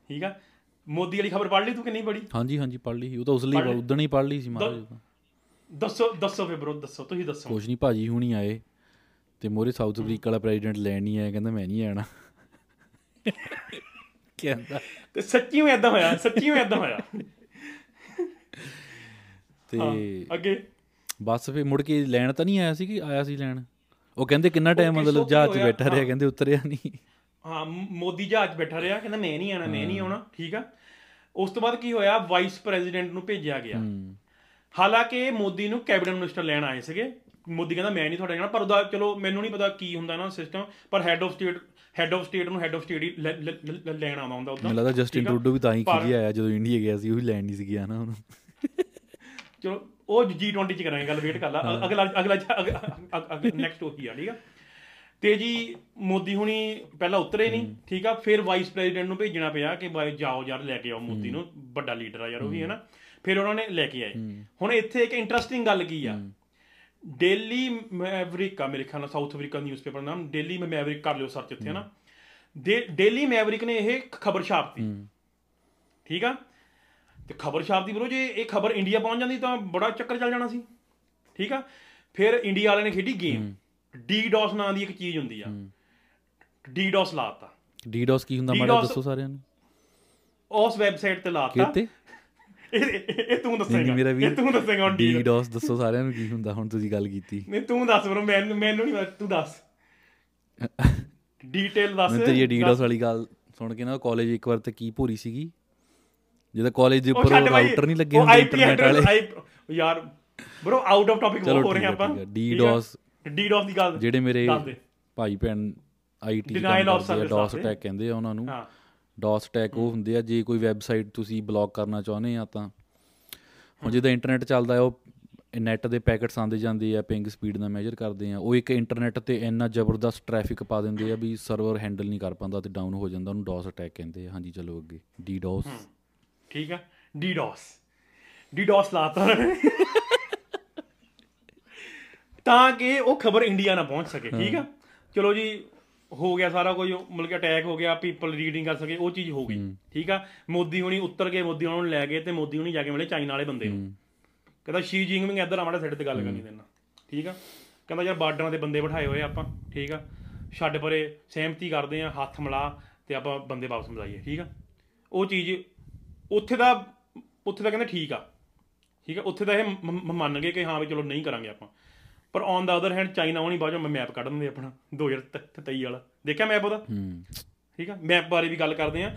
ਠੀਕ ਆ? ਮੋਦੀ ਵਾਲੀ ਖਬਰ ਪੜ੍ਹ ਲਈ ਤੂੰ ਕਿ ਨਹੀਂ ਪੜ੍ਹੀ ਹਾਂਜੀ ਹਾਂਜੀ ਪੜ੍ਹ ਲਈ। ਉਹ ਤਾਂ ਉਸ ਲਈ ਉਦੋਂ ਹੀ ਪੜ੍ਹ ਲਈ ਸੀ ਮਹਾਰਾਜ। ਦੱਸੋ ਦੱਸੋ ਫੇ ਬ్రో ਦੱਸੋ ਤੁਸੀਂ ਦੱਸੋ। ਕੁਛ ਨਹੀਂ ਭਾਜੀ ਹੁਣੀ ਆਏ ਤੇ ਮੋਰੇ ਸਾਊਥ ਅਫਰੀਕਾ ਵਾਲਾ ਪ੍ਰੈਜ਼ੀਡੈਂਟ ਲੈਣ ਨਹੀਂ ਆਇਆ ਕਹਿੰਦਾ ਮੈਂ ਨਹੀਂ ਆਣਾ। ਕਹਿੰਦਾ ਤੇ ਸੱਚੀ ਵਿੱਚ ਇਦਾਂ ਹੋਇਆ ਸੱਚੀ ਵਿੱਚ ਇਦਾਂ ਹੋਇਆ। ਤੇ ਅੱਗੇ। ਬਸ ਫੇ ਮੁੜ ਕੇ ਲੈਣ ਤਾਂ ਨਹੀਂ ਆਇਆ ਸੀ ਕਿ ਆਇਆ ਸੀ ਲੈਣ? ਉਹ ਕਹਿੰਦੇ ਕਿੰਨਾ ਟਾਈਮ ਮਤਲਬ ਜਹਾਜ਼ 'ਚ? ਬੈਠਾ ਰਿਹਾ ਕਹਿੰਦੇ ਉਤਰਿਆ ਨਹੀਂ। ਹਾਂ ਮੋਦੀ ਜਹਾਜ਼ 'ਚ ਬੈਠਾ ਰਿਹਾ ਕਹਿੰਦਾ ਮੈਂ ਨਹੀਂ ਆਣਾ ਮੈਂ ਨਹੀਂ ਆਉਣਾ ਠੀਕ ਆ? ਉਸ ਤੋਂ ਬਾਅਦ ਕੀ ਹੋਇਆ? ਵਾਈਸ ਪ੍ਰੈਜ਼ੀਡੈਂਟ ਨੂੰ ਭੇਜਿਆ ਗਿਆ। ਹੂੰ। ਹਾਲਾਂਕਿ ਮੋਦੀ ਨੂੰ ਕੈਬਨਿਟ ਮਿਨਿਸਟਰ ਲੈਣ ਆਏ ਸੀਗੇ। ਮੋਦੀ ਕਹਿੰਦਾ ਮੈਂ ਨਹੀਂ ਤੁਹਾਡੇ ਜਾਣਾ ਪਰ ਉਹਦਾ ਚਲੋ ਮੈਨੂੰ ਨਹੀਂ ਪਤਾ ਕੀ ਹੁੰਦਾ ਨਾ ਸਿਸਟਮ ਪਰ head of state head of state ਨੂੰ ਹੈੱਡ ਆਫ ਸਟੇਟ ਹੀ ਲੈਣ ਆਉਂਦਾ ਹੁੰਦਾ ਉਦਾਂ ਮੈਨੂੰ ਲੱਗਦਾ ਜਸਟਿਨ? ਟਰੂਡੋ ਵੀ ਤਾਂ ਹੀ ਖਿਜੀ ਆਇਆ ਜਦੋਂ ਇੰਡੀਆ ਗਿਆ ਸੀ ਉਹ ਵੀ ਲੈਣ ਨਹੀਂ ਸੀ ਗਿਆ ਨਾ ਉਹਨੂੰ। ਚਲੋ ਉਹ G20 ਚ ਕਰਾਂਗੇ ਗੱਲ ਵੇਟ ਕਰ ਲਾ। ਅਗਲਾ ਅਗਲਾ ਨੈਕਸਟ ਉਹੀ ਆ ਠੀਕ ਆ? ਤੇ ਜੀ ਮੋਦੀ ਹੁਣੀ ਪਹਿਲਾਂ ਉਤਰੇ ਨਹੀਂ ਠੀਕ ਆ? ਫਿਰ ਵਾਈਸ ਪ੍ਰੈਜ਼ੀਡੈਂਟ ਨੂੰ ਭੇਜਣਾ ਪਿਆ ਕਿ ਬਾਈ ਜਾਓ ਯਾਰ ਲੈ ਕੇ ਆਓ ਮੋਦੀ ਨੂੰ। ਵੱਡਾ ਲੀਡਰ ਆ ਯਾਰ ਉਹ ਵੀ ਹੈ ਨਾ ਫਿਰ ਉਹਨਾਂ ਨੇ ਲੈ ਕੇ ਆਏ। ਹੁਣ ਇੱਥੇ ਇੱਕ ਇੰਟਰਸਟਿੰਗ ਗੱਲ ਕੀ ਆ? ਡੇਲੀ ਮੈਵਰਿਕ ਆ ਮੇਰੇ ਖਿਆਲ ਨਾਲ ਸਾਊਥ ਅਫਰੀਕਾ ਨਿਊਜ਼ਪੇਪਰ ਨਾਮ। ਡੇਲੀ ਮੈਵਰਿਕ ਕਰ ਲਿਓ ਸਰਚ ਇੱਥੇ ਨਾ ਡੇਲੀ ਮੈਵਰਿਕ ਨੇ ਇਹ ਖਬਰ ਛਾਪਤੀ। ਠੀਕ ਆ? ਤੇ ਖਬਰ ਛਾਪਦੀ ਬਰੋ ਜੇ ਇਹ ਖਬਰ ਇੰਡੀਆ ਪਹੁੰਚ ਜਾਂਦੀ ਤਾਂ ਬੜਾ ਚੱਕਰ ਚੱਲ ਜਾਣਾ ਸੀ। ਠੀਕ ਆ? ਫਿਰ ਇੰਡੀਆ ਵਾਲਿਆਂ ਨੇ ਖੇਡੀ ਗੇਮ ਡੀਡੋਸ ਨਾਂ ਦੀ ਇੱਕ ਚੀਜ਼ ਹੁੰਦੀ ਆ। ਡੀਡੋਸ ਲਾਤਾ। ਡੀਡੋਸ ਕੀ ਹੁੰਦਾ? ਮਾੜਾ ਦੱਸੋ ਸਾਰਿਆਂ ਨੂੰ। ਉਸ ਵੈਬਸਾਈਟ ਤੇ ਲਾਤਾ। ਕਿਤੇ? ਇਹ ਇਹ- ਇਹ ਤੂੰ ਦੱਸੇਗਾ। ਇਹ ਤੂੰ ਦੱਸੇਗਾ ਹੁਣ ਡੀ ਡੀਡੋਸ ਦੱਸੋ ਸਾਰਿਆਂ ਨੂੰ ਕੀ ਹੁੰਦਾ? ਹੁਣ ਤੁਸੀਂ ਗੱਲ ਕੀਤੀ। ਨਹੀਂ ਤੂੰ ਦੱਸ ਬਰੋ ਮੈਨੂੰ ਮੈਨੂੰ ਨਹੀਂ ਤੂੰ ਦੱਸ। ਡੀਟੇਲ ਦੱਸ। ਮੈਨੂੰ ਤੇਰੀ ਡੀਡੋਸ ਵਾਲੀ ਗੱਲ ਸੁਣ ਕੇ ਨਾ ਕਾਲਜ ਇੱਕ ਵਾਰ ਤੇ ਕੀ ਭੂਰੀ ਸੀਗੀ? ਜਿਹਦਾ ਕਾਲਜ ਦੇ ਉੱਪਰ ਰਾਊਟਰ ਨਹੀਂ ਲੱਗੇ ਹੁੰਦੇ ਇੰਟਰਨੈਟ ਵਾਲੇ। ਯਾਰ ਬ్రో ਆਊਟ ਆਫ ਟਾਪਿਕ ਹੋ ਰਹੇ ਆਪਾਂ। DDoS ਡੀਡੋਸ ਦੀ ਗੱਲ ਜਿਹੜੇ ਮੇਰੇ ਦੇ। ਭਾਈ ਭੈਣ IT Denial of service DoS. Attack ਕਹਿੰਦੇ ਆ ਉਹਨਾਂ ਨੂੰ। ਹਾਂ। ਡੋਸ ਅਟੈਕ ਉਹ ਹੁੰਦੇ ਆ ਜੇ ਕੋਈ ਵੈਬਸਾਈਟ ਤੁਸੀਂ ਬਲੌਕ ਕਰਨਾ ਚਾਹੁੰਦੇ ਆ ਤਾਂ। ਹੁਣ ਜਿੱਦਾਂ ਇੰਟਰਨੈਟ ਚੱਲਦਾ ਹੈ ਉਹ ਨੈਟ ਦੇ ਪੈਕੇਟਸ ਆਉਂਦੇ ਜਾਂਦੇ ਆ ਪਿੰਗ ਸਪੀਡ ਨਾਲ ਮੈਜ਼ਰ ਕਰਦੇ ਆ। ਉਹ ਇੱਕ ਇੰਟਰਨੈਟ ਤੇ ਇੰਨਾ ਜ਼ਬਰਦਸਤ ਟ੍ਰੈਫਿਕ ਪਾ ਦਿੰਦੇ ਆ ਵੀ ਸਰਵਰ ਹੈਂਡਲ ਨਹੀਂ ਕਰ ਪਾਉਂਦਾ ਤੇ ਡਾਊਨ ਹੋ ਜਾਂਦਾ ਉਹਨੂੰ ਡੋਸ ਅਟੈਕ ਕਹਿੰਦੇ ਆ। ਹਾਂਜੀ ਚਲੋ ਅੱਗੇ। ਡੀਡੋਸ ਠੀਕ ਆ? ਡੀਡੋਸ। ਡੀਡੋਸ ਲਾਤਾ ਤਾਂ ਕਿ ਉਹ ਖਬਰ ਇੰਡੀਆ ਨਾ ਪਹੁੰਚ ਸਕੇ ਠੀਕ ਆ? ਚਲੋ ਜੀ ਹੋ ਗਿਆ ਸਾਰਾ ਕੁਝ ਮਤਲਬ ਕਿ ਅਟੈਕ ਹੋ ਗਿਆ ਪੀਪਲ ਰੀਡਿੰਗ ਕਰ ਸਕੇ ਉਹ ਚੀਜ਼ ਹੋ ਗਈ ਠੀਕ ਆ? ਮੋਦੀ ਹੁਣੀ ਉੱਤਰ ਗਏ ਮੋਦੀ ਉਹਨਾਂ ਨੂੰ ਲੈ ਗਏ ਤੇ ਮੋਦੀ ਹੁਣੀ ਜਾ ਕੇ ਮਿਲੇ ਚਾਈਨਾ ਵਾਲੇ ਬੰਦੇ ਨੂੰ। ਕਹਿੰਦਾ ਸ਼ੀ ਜਿੰਗਮਿੰਗ ਇੱਧਰ ਆ ਮਾੜਾ ਸਾਈਡ ਤੇ ਗੱਲ ਕਰਨੀ ਦੇਣਾ ਠੀਕ ਆ? ਕਹਿੰਦਾ ਯਾਰ ਬਾਰਡਰਾਂ ਦੇ ਬੰਦੇ ਬਿਠਾਏ ਹੋਏ ਆਪਾਂ ਠੀਕ ਆ? ਛੱਡ ਪਰੇ ਸਹਿਮਤੀ ਕਰਦੇ ਆ ਹੱਥ ਮਿਲਾ ਤੇ ਆਪਾਂ ਬੰਦੇ ਵਾਪਸ ਮਿਲਾਈਏ ਠੀਕ ਆ? ਉਹ ਚੀਜ਼ ਉੱਥੇ ਦਾ ਉੱਥੇ ਦਾ ਕਹਿੰਦੇ ਠੀਕ ਆ। ਠੀਕ ਆ? ਉੱਥੇ ਦਾ ਇਹ ਮੰਨ ਗਏ ਕਿ ਹਾਂ ਵੀ ਚਲੋ ਨਹੀਂ ਕਰਾਂਗੇ ਆਪਾਂ। ਪਰ on the other hand China ਹੋਣੀ ਬਾਅਦ ਮੈਂ ਮੈਪ ਕੱਢ ਦਿੰਦੇ ਆਪਣਾ 2023 ਵਾਲਾ। ਦੇਖਿਆ ਮੈਪ ਉਹਦਾ? ਹੂੰ। ਠੀਕ ਆ? ਮੈਪ ਬਾਰੇ ਵੀ ਗੱਲ ਕਰਦੇ ਆ।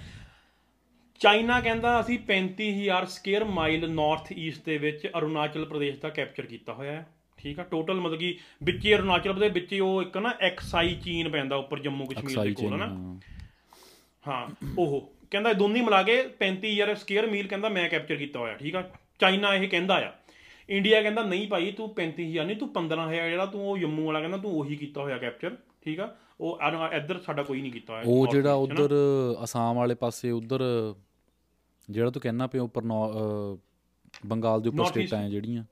ਚਾਈਨਾ ਕਹਿੰਦਾ ਅਸੀਂ 35000 ਸਕੁਅਰ ਮਾਈਲ ਨਾਰਥ ਈਸਟ ਦੇ ਵਿੱਚ ਅਰੁਣਾਚਲ ਪ੍ਰਦੇਸ਼ ਦਾ ਕੈਪਚਰ ਕੀਤਾ ਹੋਇਆ ਹੈ। ਠੀਕ ਆ? ਟੋਟਲ ਮਤਲਬ ਕਿ ਵਿੱਚੇ ਅਰੁਣਾਚਲ ਪ੍ਰਦੇਸ਼ ਵਿੱਚੇ ਉਹ ਇੱਕ ਨਾ ਐਕਸਾਈ ਚੀਨ ਪੈਂਦਾ ਉੱਪਰ ਜੰਮੂ ਕਸ਼ਮੀਰ ਦੇ ਕੋਲ ਹੈ ਨਾ? ਹਾਂ ਉਹ। ਕਹਿੰਦਾ ਦੋਨੇ ਮਿਲਾ ਕੇ 35000 ਸਕੁਅਰ ਮੀਲ ਕਹਿੰਦਾ ਮੈਂ ਕੈਪਚਰ ਕੀਤਾ ਹੋਇਆ ਠੀਕ ਆ? ਚਾਈਨਾ ਇਹ ਕਹਿੰਦਾ ਆ। ਇੰਡੀਆ ਕਹਿੰਦਾ ਨਹੀਂ ਭਾਈ ਤੂੰ 35000 ਨਹੀਂ ਤੂੰ 15000 ਜਿਹੜਾ ਤੂੰ ਉਹ ਜੰਮੂ ਵਾਲਾ ਕਹਿੰਦਾ ਤੂੰ ਉਹੀ ਕੀਤਾ ਹੋਇਆ ਕੈਪਚਰ ਠੀਕ ਆ? ਉਹ ਇੱਧਰ ਸਾਡਾ ਕੋਈ ਨਹੀਂ ਕੀਤਾ ਹੋਇਆ ਉਹ ਜਿਹੜਾ? ਉਧਰ ਅਸਾਮ ਵਾਲੇ ਪਾਸੇ ਉਧਰ ਜਿਹੜਾ ਤੂੰ ਕਹਿਣਾ ਪਿਆ ਉੱਪਰ ਬੰਗਾਲ ਦੇ ਉੱਪਰ ਸਟੇਟਾਂ ਆ ਜਿਹੜੀਆਂ।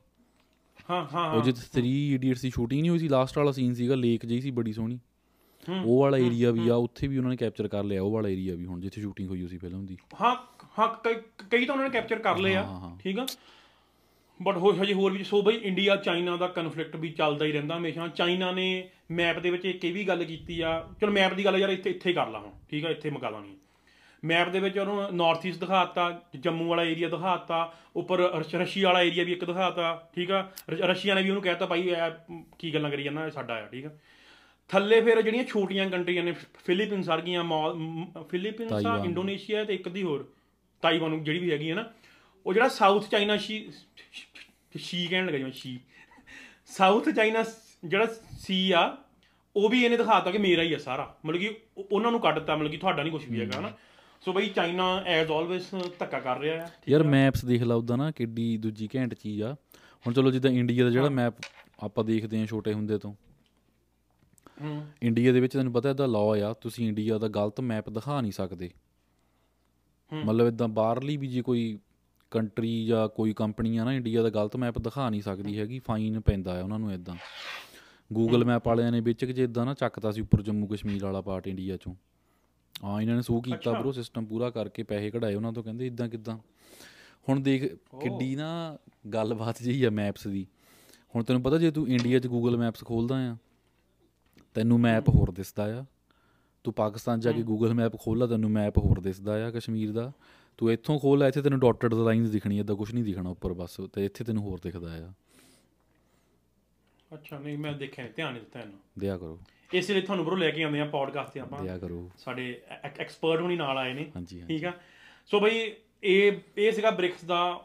ਹਾਂ ਹਾਂ ਉਹ ਜਿੱਥੇ 3 ਇਡੀਅਟਸ ਦੀ ਸ਼ੂਟਿੰਗ ਨਹੀਂ ਹੋਈ ਸੀ ਲਾਸਟ ਵਾਲਾ ਸੀਨ ਸੀਗਾ ਲੇਕ ਜਿਹੀ ਸੀ ਬੜੀ ਸੋਹਣੀ। ਉਹ ਵਾਲਾ ਏਰੀਆ ਵੀ ਆ ਉੱਥੇ ਵੀ ਉਹਨਾਂ ਨੇ ਕੈਪਚਰ ਕਰ ਲਿਆ ਉਹ ਵਾਲਾ ਏਰੀਆ ਵੀ ਹੁਣ ਜਿੱਥੇ ਸ਼ੂਟਿੰਗ ਹੋਈ ਸੀ ਫਿਲਮ ਦੀ। ਹਾਂ ਹਾਂ ਕਈ ਕਈ ਤਾਂ ਉਹਨਾਂ ਨੇ ਕੈਪਚਰ ਕਰ ਲਏ ਆ। ਠੀਕ ਆ। ਬਟ ਹੋ ਹਜੇ ਹੋਰ ਵੀ ਸੋ ਬਈ ਇੰਡੀਆ ਚਾਈਨਾ ਦਾ ਕਨਫਲਿਕਟ ਵੀ ਚੱਲਦਾ ਹੀ ਰਹਿੰਦਾ ਹਮੇਸ਼ਾ। ਚਾਈਨਾ ਨੇ ਮੈਪ ਦੇ ਵਿੱਚ ਇੱਕ ਇਹ ਵੀ ਗੱਲ ਕੀਤੀ ਆ ਚਲੋ ਮੈਪ ਦੀ ਗੱਲ ਯਾਰ ਇੱਥੇ ਇੱਥੇ ਕਰ ਲਾ ਹੁਣ ਠੀਕ ਆ ਇੱਥੇ ਮੁਕਾ ਲਾਂਗੇ। ਮੈਪ ਦੇ ਵਿੱਚ ਉਹਨੂੰ ਨਾਰਥ ਈਸਟ ਦਿਖਾਤਾ ਜੰਮੂ ਵਾਲਾ ਏਰੀਆ ਦਿਖਾਤਾ ਉੱਪਰ ਰਸ਼- ਵਾਲਾ ਏਰੀਆ ਵੀ ਇੱਕ ਦਿਖਾਤਾ ਠੀਕ ਆ। ਰਸ਼ੀਆ ਨੇ ਵੀ ਉਹਨੂੰ ਕਹਿਤਾ ਭਾਈ ਇਹ ਕੀ ਗੱਲਾਂ ਕਰੀ ਜਾਂਦਾ ਸਾਡਾ ਆ ਠੀਕ ਆ। ਥੱਲੇ ਫਿਰ ਜਿਹੜੀਆਂ ਛੋਟੀਆਂ ਕੰਟਰੀਆਂ ਨੇ ਫਿਲੀਪੀਨਸ ਆ ਗਈਆਂ ਫਿਲੀਪੀਨਸ ਆ। ਇੰਡੋਨੇਸ਼ੀਆ ਤੇ ਇੱਕ ਦੀ ਹੋਰ ਤਾਈਵਾਨ ਜਿਹੜੀ ਵੀ ਹੈਗੀ ਹੈ ਨਾ ਉਹ ਜਿਹੜਾ ਸਾਊਥ ਚਾਈਨਾ ਸ਼ੀ ਸ਼ੀ ਕਹਿਣ ਲੱਗਾ ਜਿਵੇਂ ਸ਼ੀ। ਸਾਊਥ ਚਾਈਨਾ ਜਿਹੜਾ ਸੀ ਆ ਉਹ ਵੀ ਇਹਨੇ ਦਿਖਾਤਾ ਕਿ ਮੇਰਾ ਹੀ ਆ ਸਾਰਾ। ਮਤਲਬ ਕਿ ਉਹ- ਉਹਨਾਂ ਨੂੰ ਕੱਢਤਾ ਮਤਲਬ ਕਿ ਤੁਹਾਡਾ ਨਹੀਂ ਕੁਝ ਵੀ ਹੈਗਾ ਹਨਾ? ਸੋ ਬਈ ਚਾਈਨਾ ਐਜ਼ ਆਲਵੇਸ ਧੱਕਾ ਕਰ ਰਿਹਾ ਆ। ਯਾਰ ਮੈਪਸ ਦੇਖ ਲਾ ਉਦਾਂ ਨਾ ਕਿੱਡੀ ਦੂਜੀ ਘੈਂਟ ਚੀਜ਼ ਆ। ਹੁਣ ਚਲੋ ਜਿੱਦਾਂ ਇੰਡੀਆ ਦਾ ਜਿਹੜਾ ਮੈਪ ਆਪਾਂ ਦੇਖਦੇ ਹਾਂ ਛੋਟੇ ਹੁੰਦੇ ਤੋਂ। ਹੂੰ ਇੰਡੀਆ ਦੇ ਵਿੱਚ ਤੈਨੂੰ ਪਤਾ ਇਹਦਾ ਲਾਅ ਆ ਤੁਸੀਂ ਇੰਡੀਆ ਦਾ ਗਲਤ ਮੈਪ ਦਿਖਾ ਨਹੀਂ ਸਕਦੇ। ਮਤਲਬ ਇਦਾਂ ਬਾਹਰਲੀ ਵੀ ਜੇ ਕੋਈ ਕੰਟਰੀ ਜਾਂ ਕੋਈ ਕੰਪਨੀ ਆ ਨਾ ਇੰਡੀਆ ਦਾ ਗਲਤ ਮੈਪ ਦਿਖਾ ਨਹੀਂ ਸਕਦੀ ਹੈਗੀ ਫਾਈਨ ਪੈਂਦਾ ਆ ਉਹਨਾਂ ਨੂੰ ਇਦਾਂ ਗੂਗਲ ਮੈਪ ਵਾਲਿਆਂ ਨੇ ਵਿੱਚ ਕਿ ਜੇ ਇਦਾਂ ਨਾ ਚੱਕਤਾ ਸੀ ਉੱਪਰ ਜੰਮੂ ਕਸ਼ਮੀਰ ਵਾਲਾ ਪਾਰਟ ਇੰਡੀਆ ਚੋਂ। ਹਾਂ ਇਹਨਾਂ ਨੇ ਸੂ ਕੀਤਾ। ਬਰੋ ਸਿਸਟਮ ਪੂਰਾ ਕਰਕੇ ਪੈਸੇ ਕਢਾਏ ਉਹਨਾਂ ਤੋਂ ਕਹਿੰਦੇ ਇਦਾਂ ਕਿਦਾਂ। ਹੁਣ ਦੇਖ ਕਿੱਡੀ ਨਾ ਗੱਲਬਾਤ ਜਿਹੀ ਆ ਮੈਪਸ ਦੀ। ਹੁਣ ਤੈਨੂੰ ਪਤਾ ਜੇ ਤੂੰ ਇੰਡੀਆ 'ਚ ਗੂਗਲ ਮੈਪਸ ਖੋਲਦਾ ਆ ਤੈਨੂੰ ਮੈਪ ਹੋਰ ਦਿਸਦਾ ਆ। ਤੂੰ ਪਾਕਿਸਤਾਨ ਜਾ ਕੇ ਗੂਗਲ ਮੈਪ ਖੋਲ੍ਹਾ ਤੈਨੂੰ ਮੈਪ ਹੋਰ ਦਿਸਦਾ ਆ ਕਸ਼ਮੀਰ ਦਾ। ਤੂੰ ਇੱਥੋਂ ਖੋਲ੍ਹ ਇੱਥੇ ਤੈਨੂੰ ਡਾਟਡ ਲਾਈਨਸ ਦਿਖਣੀ ਏਦਾਂ ਕੁਝ ਨਹੀਂ ਦਿਖਣਾ ਉੱਪਰ ਬਸ ਤੇ ਇੱਥੇ ਤੈਨੂੰ ਹੋਰ ਦਿਖਦਾ ਆ। ਅੱਛਾ ਨਹੀਂ ਮੈਂ ਦੇਖਿਆ ਨਹੀਂ ਧਿਆਨ ਨਹੀਂ ਦਿੱਤਾ ਇਹਨੂੰ। ਦਿਆ ਕਰੋ। ਇਸ ਲਈ ਤੁਹਾਨੂੰ ਬਰੋ ਲੈ ਕੇ ਆਉਂਦੇ ਆ ਪੋਡਕਾਸਟ ਤੇ ਆਪਾਂ। ਦਿਆ ਕਰੋ। ਸਾਡੇ ਐਕਸਪਰਟ ਹੁਣੀ ਨਾਲ ਆਏ ਨੇ। ਠੀਕ ਆ? ਸੋ ਬਈ ਇਹ ਇਹ ਸੀਗਾ ਬ੍ਰਿਕਸ ਦਾ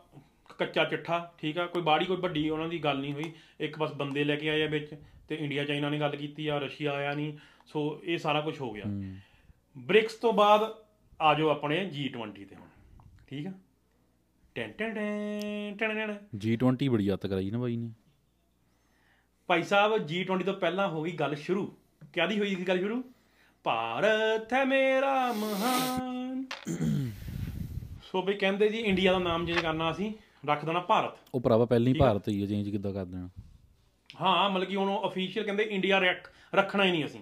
ਕੱਚਾ ਚਿੱਠਾ ਠੀਕ ਆ? ਕੋਈ ਬਾੜੀ ਕੋਈ ਵੱਡੀ ਉਹਨਾਂ ਦੀ ਗੱਲ ਨਹੀਂ ਹੋਈ। ਇੱਕ ਬਸ ਬੰਦੇ ਲੈ ਕੇ ਆਏ ਆ ਵਿੱਚ। ਤੇ ਇੰਡੀਆ ਚਾਈਨਾ ਨੇ ਗੱਲ ਕੀਤੀ ਆ ਰਸ਼ੀਆ ਆਇਆ ਨਹੀਂ ਸੋ ਇਹ ਸਾਰਾ ਕੁਝ ਹੋ ਗਿਆ। ਬ੍ਰਿਕਸ ਤੋਂ ਬਾਅਦ ਆ ਜਾਓ ਆਪਣੇ G20 ਤੇ ਹੁਣ ਠੀਕ ਆ? Ten ten ten ten G20 ਬੜੀ ਅੱਤ ਕਰਾਈ ਨਾ ਬਾਈ ਨੇ। ਭਾਈ ਸਾਹਿਬ G20 ਤੋਂ ਪਹਿਲਾਂ ਹੋ ਗਈ ਗੱਲ ਸ਼ੁਰੂ। ਕਿਆਦੀ ਹੋਈ ਸੀ ਗੱਲ ਸ਼ੁਰੂ? ਭਾਰਤ ਹੈ ਮੇਰਾ ਮਹਾਨ। ਸੋ ਵੀ ਕਹਿੰਦੇ ਜੀ ਇੰਡੀਆ ਦਾ ਨਾਮ ਚੇਂਜ ਕਰਨਾ ਅਸੀਂ ਰੱਖ ਦੇਣਾ ਭਾਰਤ। ਉਹ ਭਰਾਵਾ ਪਹਿਲਾਂ ਹੀ ਭਾਰਤ ਹੈ ਚੇਂਜ ਕਿੱਦਾਂ ਕਰ ਦੇਣਾ। ਹਾਂ ਮਤਲਬ ਕਿ ਹੁਣ ਅਫੀਸ਼ੀਅਲ ਕਹਿੰਦੇ ਇੰਡੀਆ ਰੱਖ- ਰੱਖਣਾ ਹੀ ਨਹੀਂ ਅਸੀਂ।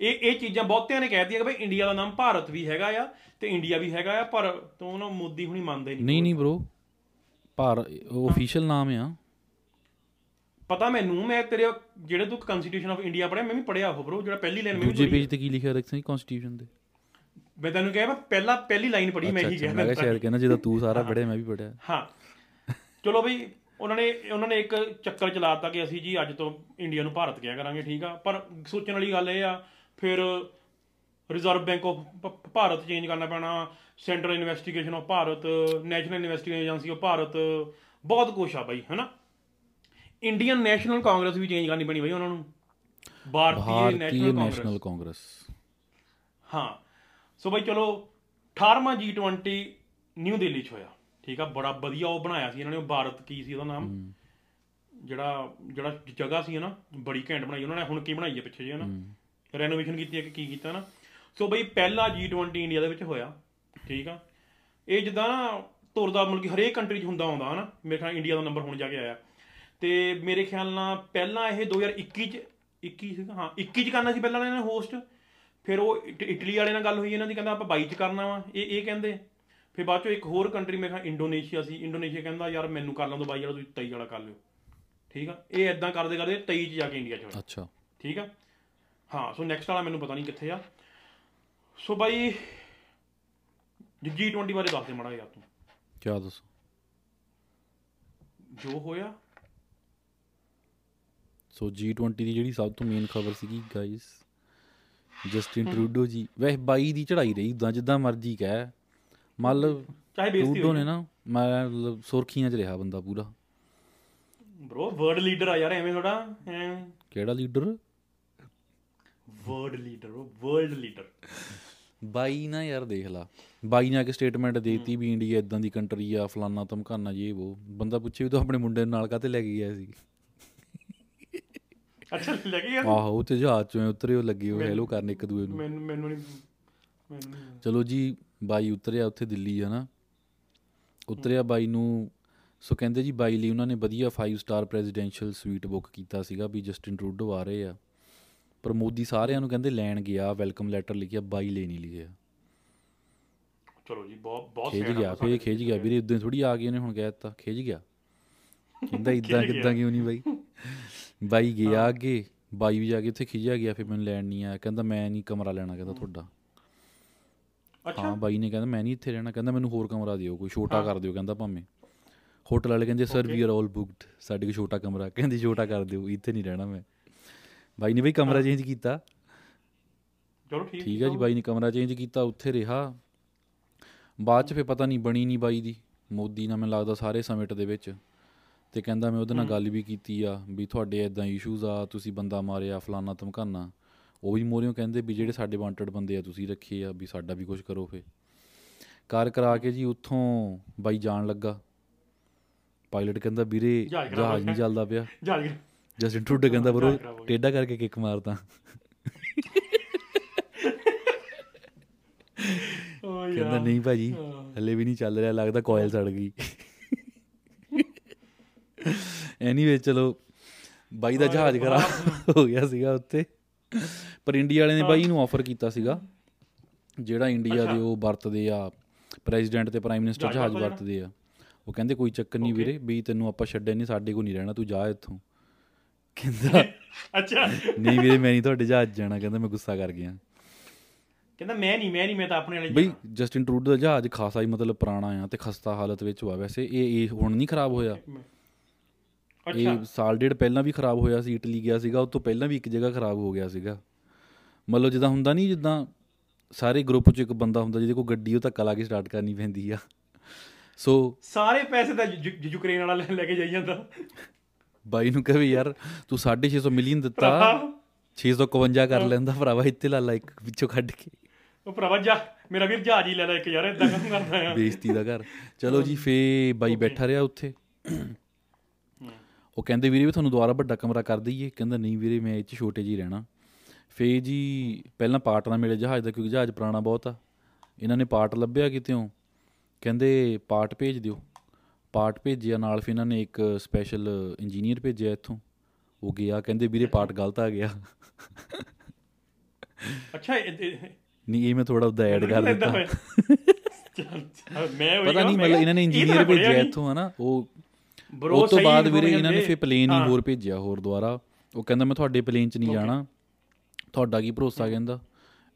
ਇਹ ਇਹ ਚੀਜ਼ਾਂ ਬਹੁਤਿਆਂ ਨੇ ਕਹਿ ਦਿੱਤੀਆਂ ਕਿ ਭਾਈ ਇੰਡੀਆ ਦਾ ਨਾਮ ਭਾਰਤ ਵੀ ਹੈਗਾ ਆ ਤੇ ਇੰਡੀਆ ਵੀ ਹੈਗਾ ਆ ਪਰ ਤੂੰ ਨਾ ਮੋਦੀ ਹੁਣੀ ਮੰਨਦੇ ਨਹੀਂ ਨਹੀਂ ਨਹੀਂ ਬ్రో ਭਾਰ ਉਹ ਅਫੀਸ਼ੀਅਲ ਨਾਮ ਆ। ਪਤਾ ਮੈਨੂੰ ਮੈਂ ਤੇਰੇ ਜਿਹੜੇ ਤੂੰ ਕਨਸਟੀਟਿਊਸ਼ਨ ਆਫ ਇੰਡੀਆ ਪੜਿਆ ਮੈਂ ਵੀ ਪੜਿਆ ਉਹ ਬ్రో ਜਿਹੜਾ ਪਹਿਲੀ ਲਾਈਨ ਮੈਂ ਵੀ ਦੂਜੇ ਪੇਜ ਤੇ ਕੀ ਲਿਖਿਆ ਰੱਖਿਆ ਸੀ ਕਨਸਟੀਟਿਊਸ਼ਨ ਦੇ ਮੈਂ ਤੈਨੂੰ ਕਿਹਾ ਮੈਂ ਪਹਿਲਾ ਪਹਿਲੀ ਲਾਈਨ ਪੜ੍ਹੀ ਮੈਂ ਹੀ ਅੱਛਾ, ਕਿਹਾ ਮੈਂ ਸ਼ਾਇਦ ਕਹਿੰਦਾ ਜਦੋਂ ਤੂੰ ਸਾਰਾ ਪੜਿਆ ਮੈਂ ਵੀ ਪੜਿਆ ਹਾਂ। ਚਲੋ ਬਈ ਉਹਨਾਂ ਨੇ ਉਹਨਾਂ ਨੇ ਇੱਕ ਚੱਕਰ ਚਲਾਤਾ ਕਿ ਅਸੀਂ ਜੀ ਅੱਜ ਤੋਂ ਇੰਡੀਆ ਨੂੰ ਭਾਰਤ ਕਿਹਾ ਕਰਾਂਗੇ ਠੀਕ ਆ? ਪਰ ਸੋਚਣ ਵਾਲੀ ਗੱਲ ਇਹ ਆ ਫਿਰ Reserve Bank of Bharat change ਕਰਨਾ ਪੈਣਾ Central Investigation of Bharat National Investigation Agency of Bharat ਬਹੁਤ ਕੁਛ ਆ ਬਈ ਹਨਾ? ਇੰਡੀਅਨ ਨੈਸ਼ਨਲ ਕਾਂਗਰਸ ਵੀ ਚੇਂਜ ਕਰਨੀ ਪੈਣੀ ਬਈ ਉਹਨਾਂ ਨੂੰ। ਭਾਰਤੀ ਨੈਸ਼ਨਲ ਕਾਂਗਰਸ ਹਾਂ। ਸੋ ਬਈ ਚਲੋ 18ਵਾਂ G20 ਨਿਊ ਦਿੱਲੀ 'ਚ ਹੋਇਆ। ਠੀਕ ਆ ਬੜਾ ਵਧੀਆ ਉਹ ਬਣਾਇਆ ਸੀ ਇਹਨਾਂ ਨੇ ਉਹ ਭਾਰਤ ਕੀ ਸੀ ਉਹਦਾ ਨਾਮ? ਜਿਹੜਾ ਜਿਹੜਾ ਜਗ੍ਹਾ ਸੀ ਨਾ ਬੜੀ ਘੈਂਟ ਬਣਾਈ ਉਹਨਾਂ ਨੇ ਹੁਣ ਕੀ ਬਣਾਈ ਹੈ ਪਿੱਛੇ ਜੇ ਨਾ ਰੈਨੋਵੇਸ਼ਨ ਕੀਤੀ ਹੈ ਕਿ ਕੀ ਕੀਤਾ ਨਾ? ਸੋ ਬਈ ਪਹਿਲਾ G20 ਇੰਡੀਆ ਦੇ ਵਿੱਚ ਹੋਇਆ ਠੀਕ ਆ? ਇਹ ਜਿੱਦਾਂ ਨਾ ਤੁਰਦਾ ਮਤਲਬ ਕਿ ਹਰੇਕ ਕੰਟਰੀ 'ਚ ਹੁੰਦਾ ਆਉਂਦਾ ਹਨਾ? ਮੇਰੇ ਖਿਆਲ ਇੰਡੀਆ ਦਾ ਨੰਬਰ ਹੁਣ ਜਾ ਕੇ ਆਇਆ। ਤੇ ਮੇਰੇ ਖਿਆਲ ਨਾਲ ਪਹਿਲਾਂ ਇਹ 2021 ਚ 21 ਸੀਗਾ ਹਾਂ 21 ਚ ਕਰਨਾ ਸੀ ਪਹਿਲਾਂ ਇਹਨਾਂ ਨੇ ਹੋਸਟ ਫਿਰ ਉਹ ਇਟ- ਇਟਲੀ ਵਾਲੇ ਨਾਲ ਗੱਲ ਹੋਈ ਇਹਨਾਂ ਦੀ ਕਹਿੰਦਾ ਆਪਾਂ 22 ਚ ਕਰਨਾ ਵਾ। ਇਹ ਇਹ ਕਹਿੰਦੇ। ਫਿਰ ਬਾਅਦ ਚੋਂ ਇੱਕ ਹੋਰ ਕੰਟਰੀ ਮੇਰੇ ਖਿਆਲ ਇੰਡੋਨੇਸ਼ੀਆ ਸੀ। ਇੰਡੋਨੇਸ਼ੀਆ ਕਹਿੰਦਾ ਯਾਰ ਮੈਨੂੰ ਕਰ ਲਾਂ ਦੋ 22 ਵਾਲਾ ਤੁਸੀਂ 23 ਵਾਲਾ ਕਰ ਲਿਓ। ਠੀਕ ਆ? ਇਹ ਇਦਾਂ ਕਰਦੇ ਕਰਦੇ 23 ਚ ਜਾ ਕੇ ਇੰਡੀਆ ਚ ਹੋਇਆ ਅੱਛਾ। ਠੀਕ ਆ? ਹਾਂ ਸੋ ਨੈਕਸਟ ਵਾਲਾ ਮੈਨੂੰ ਪਤਾ ਨਹੀਂ ਕਿੱਥੇ ਆ। ਸੋ ਬਾਈ G20 ਬਾਰੇ ਦੱਸ ਦੇ ਮਾੜਾ ਯਾਰ ਤੂੰ। ਕਿਆ ਦੱਸੋ? ਜੋ ਹੋਇਆ। ਸੋ G20 ਦੀ ਜਿਹੜੀ ਸਭ ਤੋਂ ਮੇਨ ਖਬਰ ਸੀਗੀ ਗਾਇਸ ਜਸਟਿਨ ਟਰੂਡੋ ਜੀ। ਵੈਸੇ ਬਾਈ ਦੀ ਚੜਾਈ ਰਹੀ ਉਦਾਂ ਜਿੱਦਾਂ ਮਰਜ਼ੀ ਕਹਿ। ਮਤਲਬ ਚਾਹੇ ਬੇਇੱਜ਼ਤੀ ਹੋਈ ਨੇ ਨਾ ਮੈਂ ਮਤਲਬ ਸੁਰਖੀਆਂ 'ਚ ਰਿਹਾ ਬੰਦਾ ਪੂਰਾ। ਬ్రో ਵਰਲਡ ਲੀਡਰ ਆ ਯਾਰ ਐਵੇਂ ਥੋੜਾ ਕਿਹੜਾ ਲੀਡਰ ਵਰਲਡ ਲੀਡਰ ਉਹ ਵਰਲਡ ਲੀਡਰ ਬਾਈ ਨਾ ਯਾਰ ਦੇਖ ਲਾ ਬਾਈ ਨੇ ਕੇ ਸਟੇਟਮੈਂਟ ਦੇਤੀ ਵੀ ਇੰਡੀਆ ਇਦਾਂ ਦੀ ਕੰਟਰੀ ਆ ਫਲਾਨਾ ਧਮਕਾਨਾ ਜੇ ਉਹ ਬੰਦਾ ਪੁੱਛੇ ਵੀ ਤੂੰ ਆਪਣੇ ਮੁੰਡੇ ਨਾਲ ਕਾਤੇ ਲੈ ਕੇ ਗਿਆ ਸੀ? ਅੱਛਾ ਲੈ ਕੇ ਗਿਆ ਆਹੋ ਉਹ ਤੇ ਜਹਾਜ਼ ਚੋਂ ਉਤਰੇ ਉਹ ਲੱਗੇ ਹੋਏ ਹੈਲੋ ਕਰਨ ਇੱਕ ਦੂਏ ਨੂੰ। ਮੈਨੂੰ ਮੈਨੂੰ ਨਹੀਂ ਚਲੋ ਜੀ ਬਾਈ ਉਤਰਿਆ ਉੱਥੇ ਦਿੱਲੀ ਆ ਨਾ ਉਤਰਿਆ ਬਾਈ ਨੂੰ ਸੋ ਕਹਿੰਦੇ ਜੀ ਬਾਈ ਲਈ ਉਹਨਾਂ ਨੇ ਵਧੀਆ 5 ਸਟਾਰ ਪ੍ਰੈਜ਼ੀਡੈਂਸ਼ੀਅਲ ਸਵੀਟ ਬੁੱਕ ਕੀਤਾ ਸੀਗਾ ਵੀ ਜਸਟਿਨ ਟਰੂਡੋ ਆ ਰਹੇ ਆ। ਪਰ ਮੋਦੀ ਸਾਰਿਆਂ ਨੂੰ ਕਹਿੰਦੇ ਲੈਣ ਗਿਆ ਵੈਲਕਮ ਲੈਟਰ ਲਿਖਿਆ ਬਾਈ ਲਈ ਨਹੀਂ ਲਿਖਿਆ। ਚਲੋ ਜੀ ਬਹੁਤ ਬਹੁਤ ਸਿਆਣਾ ਗਿਆ ਫੇਰ ਖਿੱਚ ਗਿਆ ਵੀਰੇ ਉਦੋਂ ਥੋੜੀ ਆ ਗਏ ਉਹਨੇ ਹੁਣ ਕਹਿ ਦਿੱਤਾ ਖਿੱਚ ਗਿਆ। ਕਹਿੰਦਾ ਇਦਾਂ ਕਿਦਾਂ ਕਿਉਂ ਨਹੀਂ ਬਾਈ? ਬਾਈ ਗਿਆ ਅੱਗੇ ਬਾਈ ਵੀ ਜਾ ਕੇ ਉੱਥੇ ਖਿਜਿਆ ਗਿਆ ਫਿਰ ਮੈਨੂੰ ਲੈਣ ਨਹੀਂ ਆਇਆ ਕਹਿੰਦਾ ਮੈਂ ਨਹੀਂ ਕਮਰਾ ਲੈਣਾ ਕਹਿੰਦਾ ਤੁਹਾਡਾ। ਹਾਂ ਬਾਈ ਨੇ ਕਹਿੰਦਾ ਮੈਂ ਨਹੀਂ ਇੱਥੇ ਰਹਿਣਾ। ਕਹਿੰਦਾ ਮੈਨੂੰ ਹੋਰ ਕਮਰਾ ਦਿਓ ਕੋਈ ਛੋਟਾ ਕਰ ਦਿਓ ਕਹਿੰਦਾ ਭਾਵੇਂ। ਹੋਟਲ ਵਾਲੇ ਕਹਿੰਦੇ sir we are all booked ਸਾਡੇ ਕੋਲ ਛੋਟਾ ਕਮਰਾ। ਕਹਿੰਦੇ ਛੋਟਾ ਕਰ ਦਿਓ ਇੱਥੇ ਨਹੀਂ ਰਹਿਣਾ ਮੈਂ। ਬਾਈ ਨੇ ਬਈ ਕਮਰਾ ਚੇਂਜ ਕੀਤਾ। ਚਲੋ ਠੀਕ ਠੀਕ ਹੈ ਜੀ ਬਾਈ ਨੇ ਕਮਰਾ ਚੇਂਜ ਕੀਤਾ ਉੱਥੇ ਰਿਹਾ। ਬਾਅਦ ਚ ਫੇ ਪਤਾ ਨਹੀਂ ਬਣੀ ਨਹੀਂ ਬਾਈ ਦੀ। ਮੋਦੀ ਨਾਲ ਮੈਨੂੰ ਲੱਗਦਾ ਸਾਰੇ ਸਮਿਟ ਦੇ ਵਿੱਚ। ਤੇ ਕਹਿੰਦਾ ਮੈਂ ਉਹਦੇ ਨਾਲ ਗੱਲ ਵੀ ਕੀਤੀ ਆ ਵੀ ਤੁਹਾਡੇ ਇਦਾਂ ਇਸ਼ੂਜ਼ ਆ ਤੁਸੀਂ ਬੰਦਾ ਮਾਰਿਆ ਫਲਾਨਾ ਧਮਕਾਨਾ। ਉਹ ਵੀ ਮੋਰਿਓ ਕਹਿੰਦੇ ਵੀ ਜਿਹੜੇ ਸਾਡੇ ਵਾਂਟਡ ਬੰਦੇ ਆ ਤੁਸੀਂ ਰੱਖੇ ਆ ਵੀ ਸਾਡਾ ਵੀ ਕੁਝ ਕਰੋ ਫੇ ਕਾਰ ਕਰਾ ਕੇ ਜੀ ਉੱਥੋਂ ਬਾਈ ਜਾਣ ਲੱਗਾ। ਪਾਇਲਟ ਕਹਿੰਦਾ ਵੀਰੇ ਜਹਾਜ਼ ਜਹਾਜ਼ ਨਹੀਂ ਚੱਲਦਾ ਪਿਆ। ਜਾ ਗਿਆ ਜਸਟਿਨ ਟਰੂਡੋ ਕਹਿੰਦਾ ਬਰੋ। ਟੇਡਾ ਕਰਕੇ ਕਿੱਕ ਮਾਰਦਾ ਕਹਿੰਦਾ ਨਹੀਂ ਭਾਜੀ ਹਲੇ ਵੀ ਨਹੀਂ ਚੱਲ ਰਿਹਾ ਲੱਗਦਾ ਕੋਇਲ ਸੜ ਗਈ। ਐਨੀਵੇ ਚਲੋ ਬਾਈ ਦਾ ਜਹਾਜ਼ ਖਰਾਬ ਹੋ ਗਿਆ ਸੀਗਾ ਉੱਤੇ ਪਰ ਇੰਡੀਆ ਵਾਲਿਆਂ ਨੇ ਬਾਈ ਨੂੰ ਆਫਰ ਕੀਤਾ ਸੀਗਾ ਜਿਹੜਾ ਇੰਡੀਆ ਦੇ ਉਹ ਵਰਤਦੇ ਆ ਪ੍ਰੈਜ਼ੀਡੈਂਟ ਤੇ ਪ੍ਰਾਈਮ ਮਿਨਿਸਟਰ ਜਹਾਜ਼ ਵਰਤਦੇ ਆ। ਉਹ ਕਹਿੰਦੇ ਕੋਈ ਚੱਕਰ ਨਹੀਂ ਵੀਰੇ ਵੀ ਤੈਨੂੰ ਆਪਾਂ ਛੱਡਿਆ ਨਹੀਂ ਸਾਡੇ ਕੋਲ ਨਹੀਂ ਰਹਿਣਾ ਤੂੰ ਜਾ ਇੱਥੋਂ। ਕਹਿੰਦਾ ਅੱਛਾ। ਨਹੀਂ ਵੀਰੇ ਮੈਂ ਨਹੀਂ ਤੁਹਾਡੇ ਜਹਾਜ਼ ਜਾਣਾ ਕਹਿੰਦਾ ਮੈਂ ਗੁੱਸਾ ਕਰ ਗਿਆ। ਕਹਿੰਦਾ ਮੈਂ ਨਹੀਂ ਮੈਂ ਨਹੀਂ ਮੈਂ ਤਾਂ ਆਪਣੇ ਵਾਲੇ ਬਈ ਜਸਟਿਨ ਟਰੂਡੋ ਦਾ ਜਹਾਜ਼ ਖਾਸਾ ਹੀ ਮਤਲਬ ਪੁਰਾਣਾ ਆ ਤੇ ਖਸਤਾ ਹਾਲਤ ਵਿੱਚ ਵਾ ਵੈਸੇ ਇਹ ਇਹ ਹੁਣ ਨਹੀਂ ਖਰਾਬ ਹੋਇਆ। ਇਹ ਸਾਲ ਡੇਢ ਪਹਿਲਾਂ ਵੀ ਖਰਾਬ ਹੋਇਆ ਸੀ ਇਟਲੀ ਗਿਆ ਸੀਗਾ ਉਸ ਤੋਂ ਪਹਿਲਾਂ ਵੀ ਇੱਕ ਜਗ੍ਹਾ ਖਰਾਬ ਹੋ ਗਿਆ ਸੀਗਾ। ਮਤਲਬ ਜਿੱਦਾਂ ਹੁੰਦਾ ਨਹੀਂ ਜਿੱਦਾਂ ਸਾਰੇ ਗਰੁੱਪ 'ਚ ਇੱਕ ਬੰਦਾ ਹੁੰਦਾ ਜਿਹਦੇ ਕੋਲ ਗੱਡੀ ਉਹ ਧੱਕਾ ਲਾ ਕੇ ਸਟਾਰਟ ਕਰਨੀ ਪੈਂਦੀ ਆ। ਸੋ ਸਾਰੇ ਪੈਸੇ ਤਾਂ ਯੂਕਰੇਨ ਵਾਲਾ ਲੈ ਲੈ ਕੇ ਜਾਈ ਜਾਂਦਾ। ਬਾਈ ਨੂੰ ਕਹੇ ਯਾਰ ਤੂੰ 650 ਮਿਲੀਅਨ ਦਿੱਤਾ 651 ਕਰ ਲੈਂਦਾ ਭਰਾਵਾ ਇੱਥੇ ਲਾ ਲਾ ਇੱਕ ਵਿੱਚੋਂ ਕੱਢ ਕੇ। ਉਹ ਭਰਾਵਾ ਜਾ ਮੇਰਾ ਵੀਰ ਜਹਾਜ਼ ਹੀ ਲੈ ਲੈ ਇੱਕ ਯਾਰ ਇਦਾਂ ਕੰਮ ਕਰਦਾ ਆ। ਬੇਇੱਜ਼ਤੀ ਦਾ ਘਰ। ਚਲੋ ਜੀ ਫੇ ਬਾਈ ਬੈਠਾ ਰਿਹਾ ਉੱਥੇ। ਉਹ ਕਹਿੰਦੇ ਵੀਰੇ ਵੀ ਤੁਹਾਨੂੰ ਦੁਬਾਰਾ ਵੱਡਾ ਕਮਰਾ ਕਰ ਦਈਏ। ਕਹਿੰਦਾ ਨਹੀਂ ਵੀਰੇ ਮੈਂ ਇਹ 'ਚ ਛੋਟੇ ਜੀ ਰਹਿਣਾ। ਫੇ ਜੀ ਪਹਿਲਾਂ ਪਾਰਟ ਨਾ ਮਿਲੇ ਜਹਾਜ਼ ਦਾ ਕਿਉਂਕਿ ਜਹਾਜ਼ ਪੁਰਾਣਾ ਬਹੁਤ ਆ। ਇਹਨਾਂ ਨੇ ਪਾਰਟ ਲੱਭਿਆ ਕਿਤੇੋਂ ਕਹਿੰਦੇ ਪਾਰਟ ਭੇਜ ਦਿਓ। ਪਾਰਟ ਭੇਜਿਆ ਨਾਲ ਫਿਰ ਇਹਨਾਂ ਨੇ ਇੱਕ ਸਪੈਸ਼ਲ ਇੰਜੀਨੀਅਰ ਭੇਜਿਆ ਇੱਥੋਂ। ਉਹ ਗਿਆ ਕਹਿੰਦੇ ਵੀਰੇ ਪਾਰਟ ਗਲਤ ਆ ਗਿਆ। ਅੱਛਾ ਨਹੀਂ ਇਹ ਮੈਂ ਥੋੜਾ ਉਹਦਾ ਐਡ ਕਰ ਦਿੱਤਾ। ਮੈਂ ਉਹੀ ਪਤਾ ਨਹੀਂ ਮਤਲਬ ਇਹਨਾਂ ਨੇ ਇੰਜੀਨੀਅਰ ਭੇਜਿਆ। ਇੱਥੋਂ ਹਨਾ? ਉਹ ਉਸ ਤੋਂ ਬਾਅਦ ਵੀਰੇ ਇਹਨਾਂ ਨੇ। ਫਿਰ ਪਲੇਨ ਹੀ। ਹੋਰ ਭੇਜਿਆ ਹੋਰ ਦੁਬਾਰਾ। ਉਹ ਕਹਿੰਦਾ ਮੈਂ ਤੁਹਾਡੇ ਪਲੇਨ 'ਚ ਨਹੀਂ ਜਾਣਾ। ਤੁਹਾਡਾ ਕੀ ਭਰੋਸਾ? ਕਹਿੰਦਾ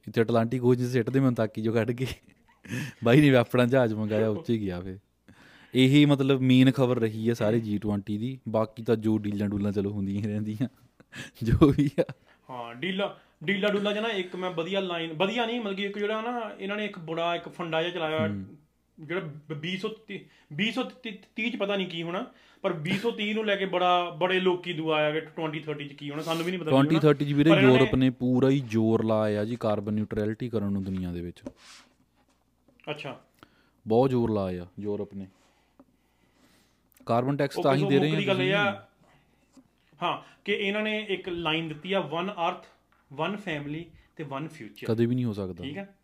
ਇੱਥੇ ਅਟਲਾਂਟਿਕ ਕੋਚ ਸਿੱਟ ਦੇ ਮੈਂ ਤਾਕੀ ਜੋ ਕੱਢ ਕੇ। ਬਾਈ ਨੇ ਆਪਣਾ ਜਹਾਜ਼ ਮੰਗਾਇਆ ਉੱਚੇ ਗਿਆ ਫਿਰ। ਇਹੀ ਮਤਲਬ ਮੇਨ ਖਬਰ ਰਹੀ ਹੈ ਸਾਰੇ G20 ਦੀ। ਬਾਕੀ ਤਾਂ ਜੋ ਡੀਲਾਂ ਡੂਲਾਂ ਚਲੋ ਹੁੰਦੀਆਂ ਰਹਿੰਦੀਆਂ। ਜੋ ਵੀ ਆ। ਹਾਂ ਡੀਲਾ ਡੀਲਾ ਡੂਲਾ ਜਨਾ ਇੱਕ ਮੈਂ ਵਧੀਆ ਲਾਈਨ ਵਧੀਆ ਨਹੀਂ ਮਤਲਬ ਕਿ ਇੱਕ ਜਿਹੜਾ ਨਾ ਇਹਨਾਂ ਨੇ ਇੱਕ ਬੜਾ ਇੱਕ ਫੰਡਾ ਜਿਹਾ ਚਲਾਇਆ। ਜਿਹੜਾ 230 230 ਚ ਪਤਾ ਨਹੀਂ ਕੀ ਹੋਣਾ। ਪਰ 230 ਨੂੰ ਲੈ ਕੇ ਬੜਾ ਬੜੇ ਲੋਕੀ ਦੁਆ ਆਇਆ ਕਿ 2030 ਚ ਕੀ ਹੋਣਾ ਸਾਨੂੰ ਵੀ ਨਹੀਂ ਪਤਾ ਕੀ ਹੋਣਾ। 2030 'ਚ ਵੀਰੇ ਯੂਰਪ ਨੇ ਪੂਰਾ ਹੀ ਜ਼ੋਰ ਲਾਇਆ ਜੀ ਕਾਰਬਨ ਨਿਊਟਰੈਲਿਟੀ ਕਰਨ ਨੂੰ ਦੁਨੀਆ ਦੇ ਵਿੱਚ। ਅੱਛਾ। ਬਹੁਤ ਜ਼ੋਰ ਲਾਇਆ ਯੂਰਪ ਨੇ। ਕਾਰਬਨ ਟੈਕਸ ਤਾਂ ਹੀ ਦੇ ਰਹੇ ਆ ਹਾਂ ਕਿ ਇਹਨਾਂ ਨੇ ਇੱਕ ਲਾਈਨ ਦਿੱਤੀ ਆ ਵਨ ਅਰਥ ਵਨ ਫੈਮਿਲੀ ਤੇ ਵਨ ਫਿਊਚਰ ਕਦੇ ਵੀ ਨਹੀਂ ਹੋ ਸਕਦਾ। ਠੀਕ ਹੈ?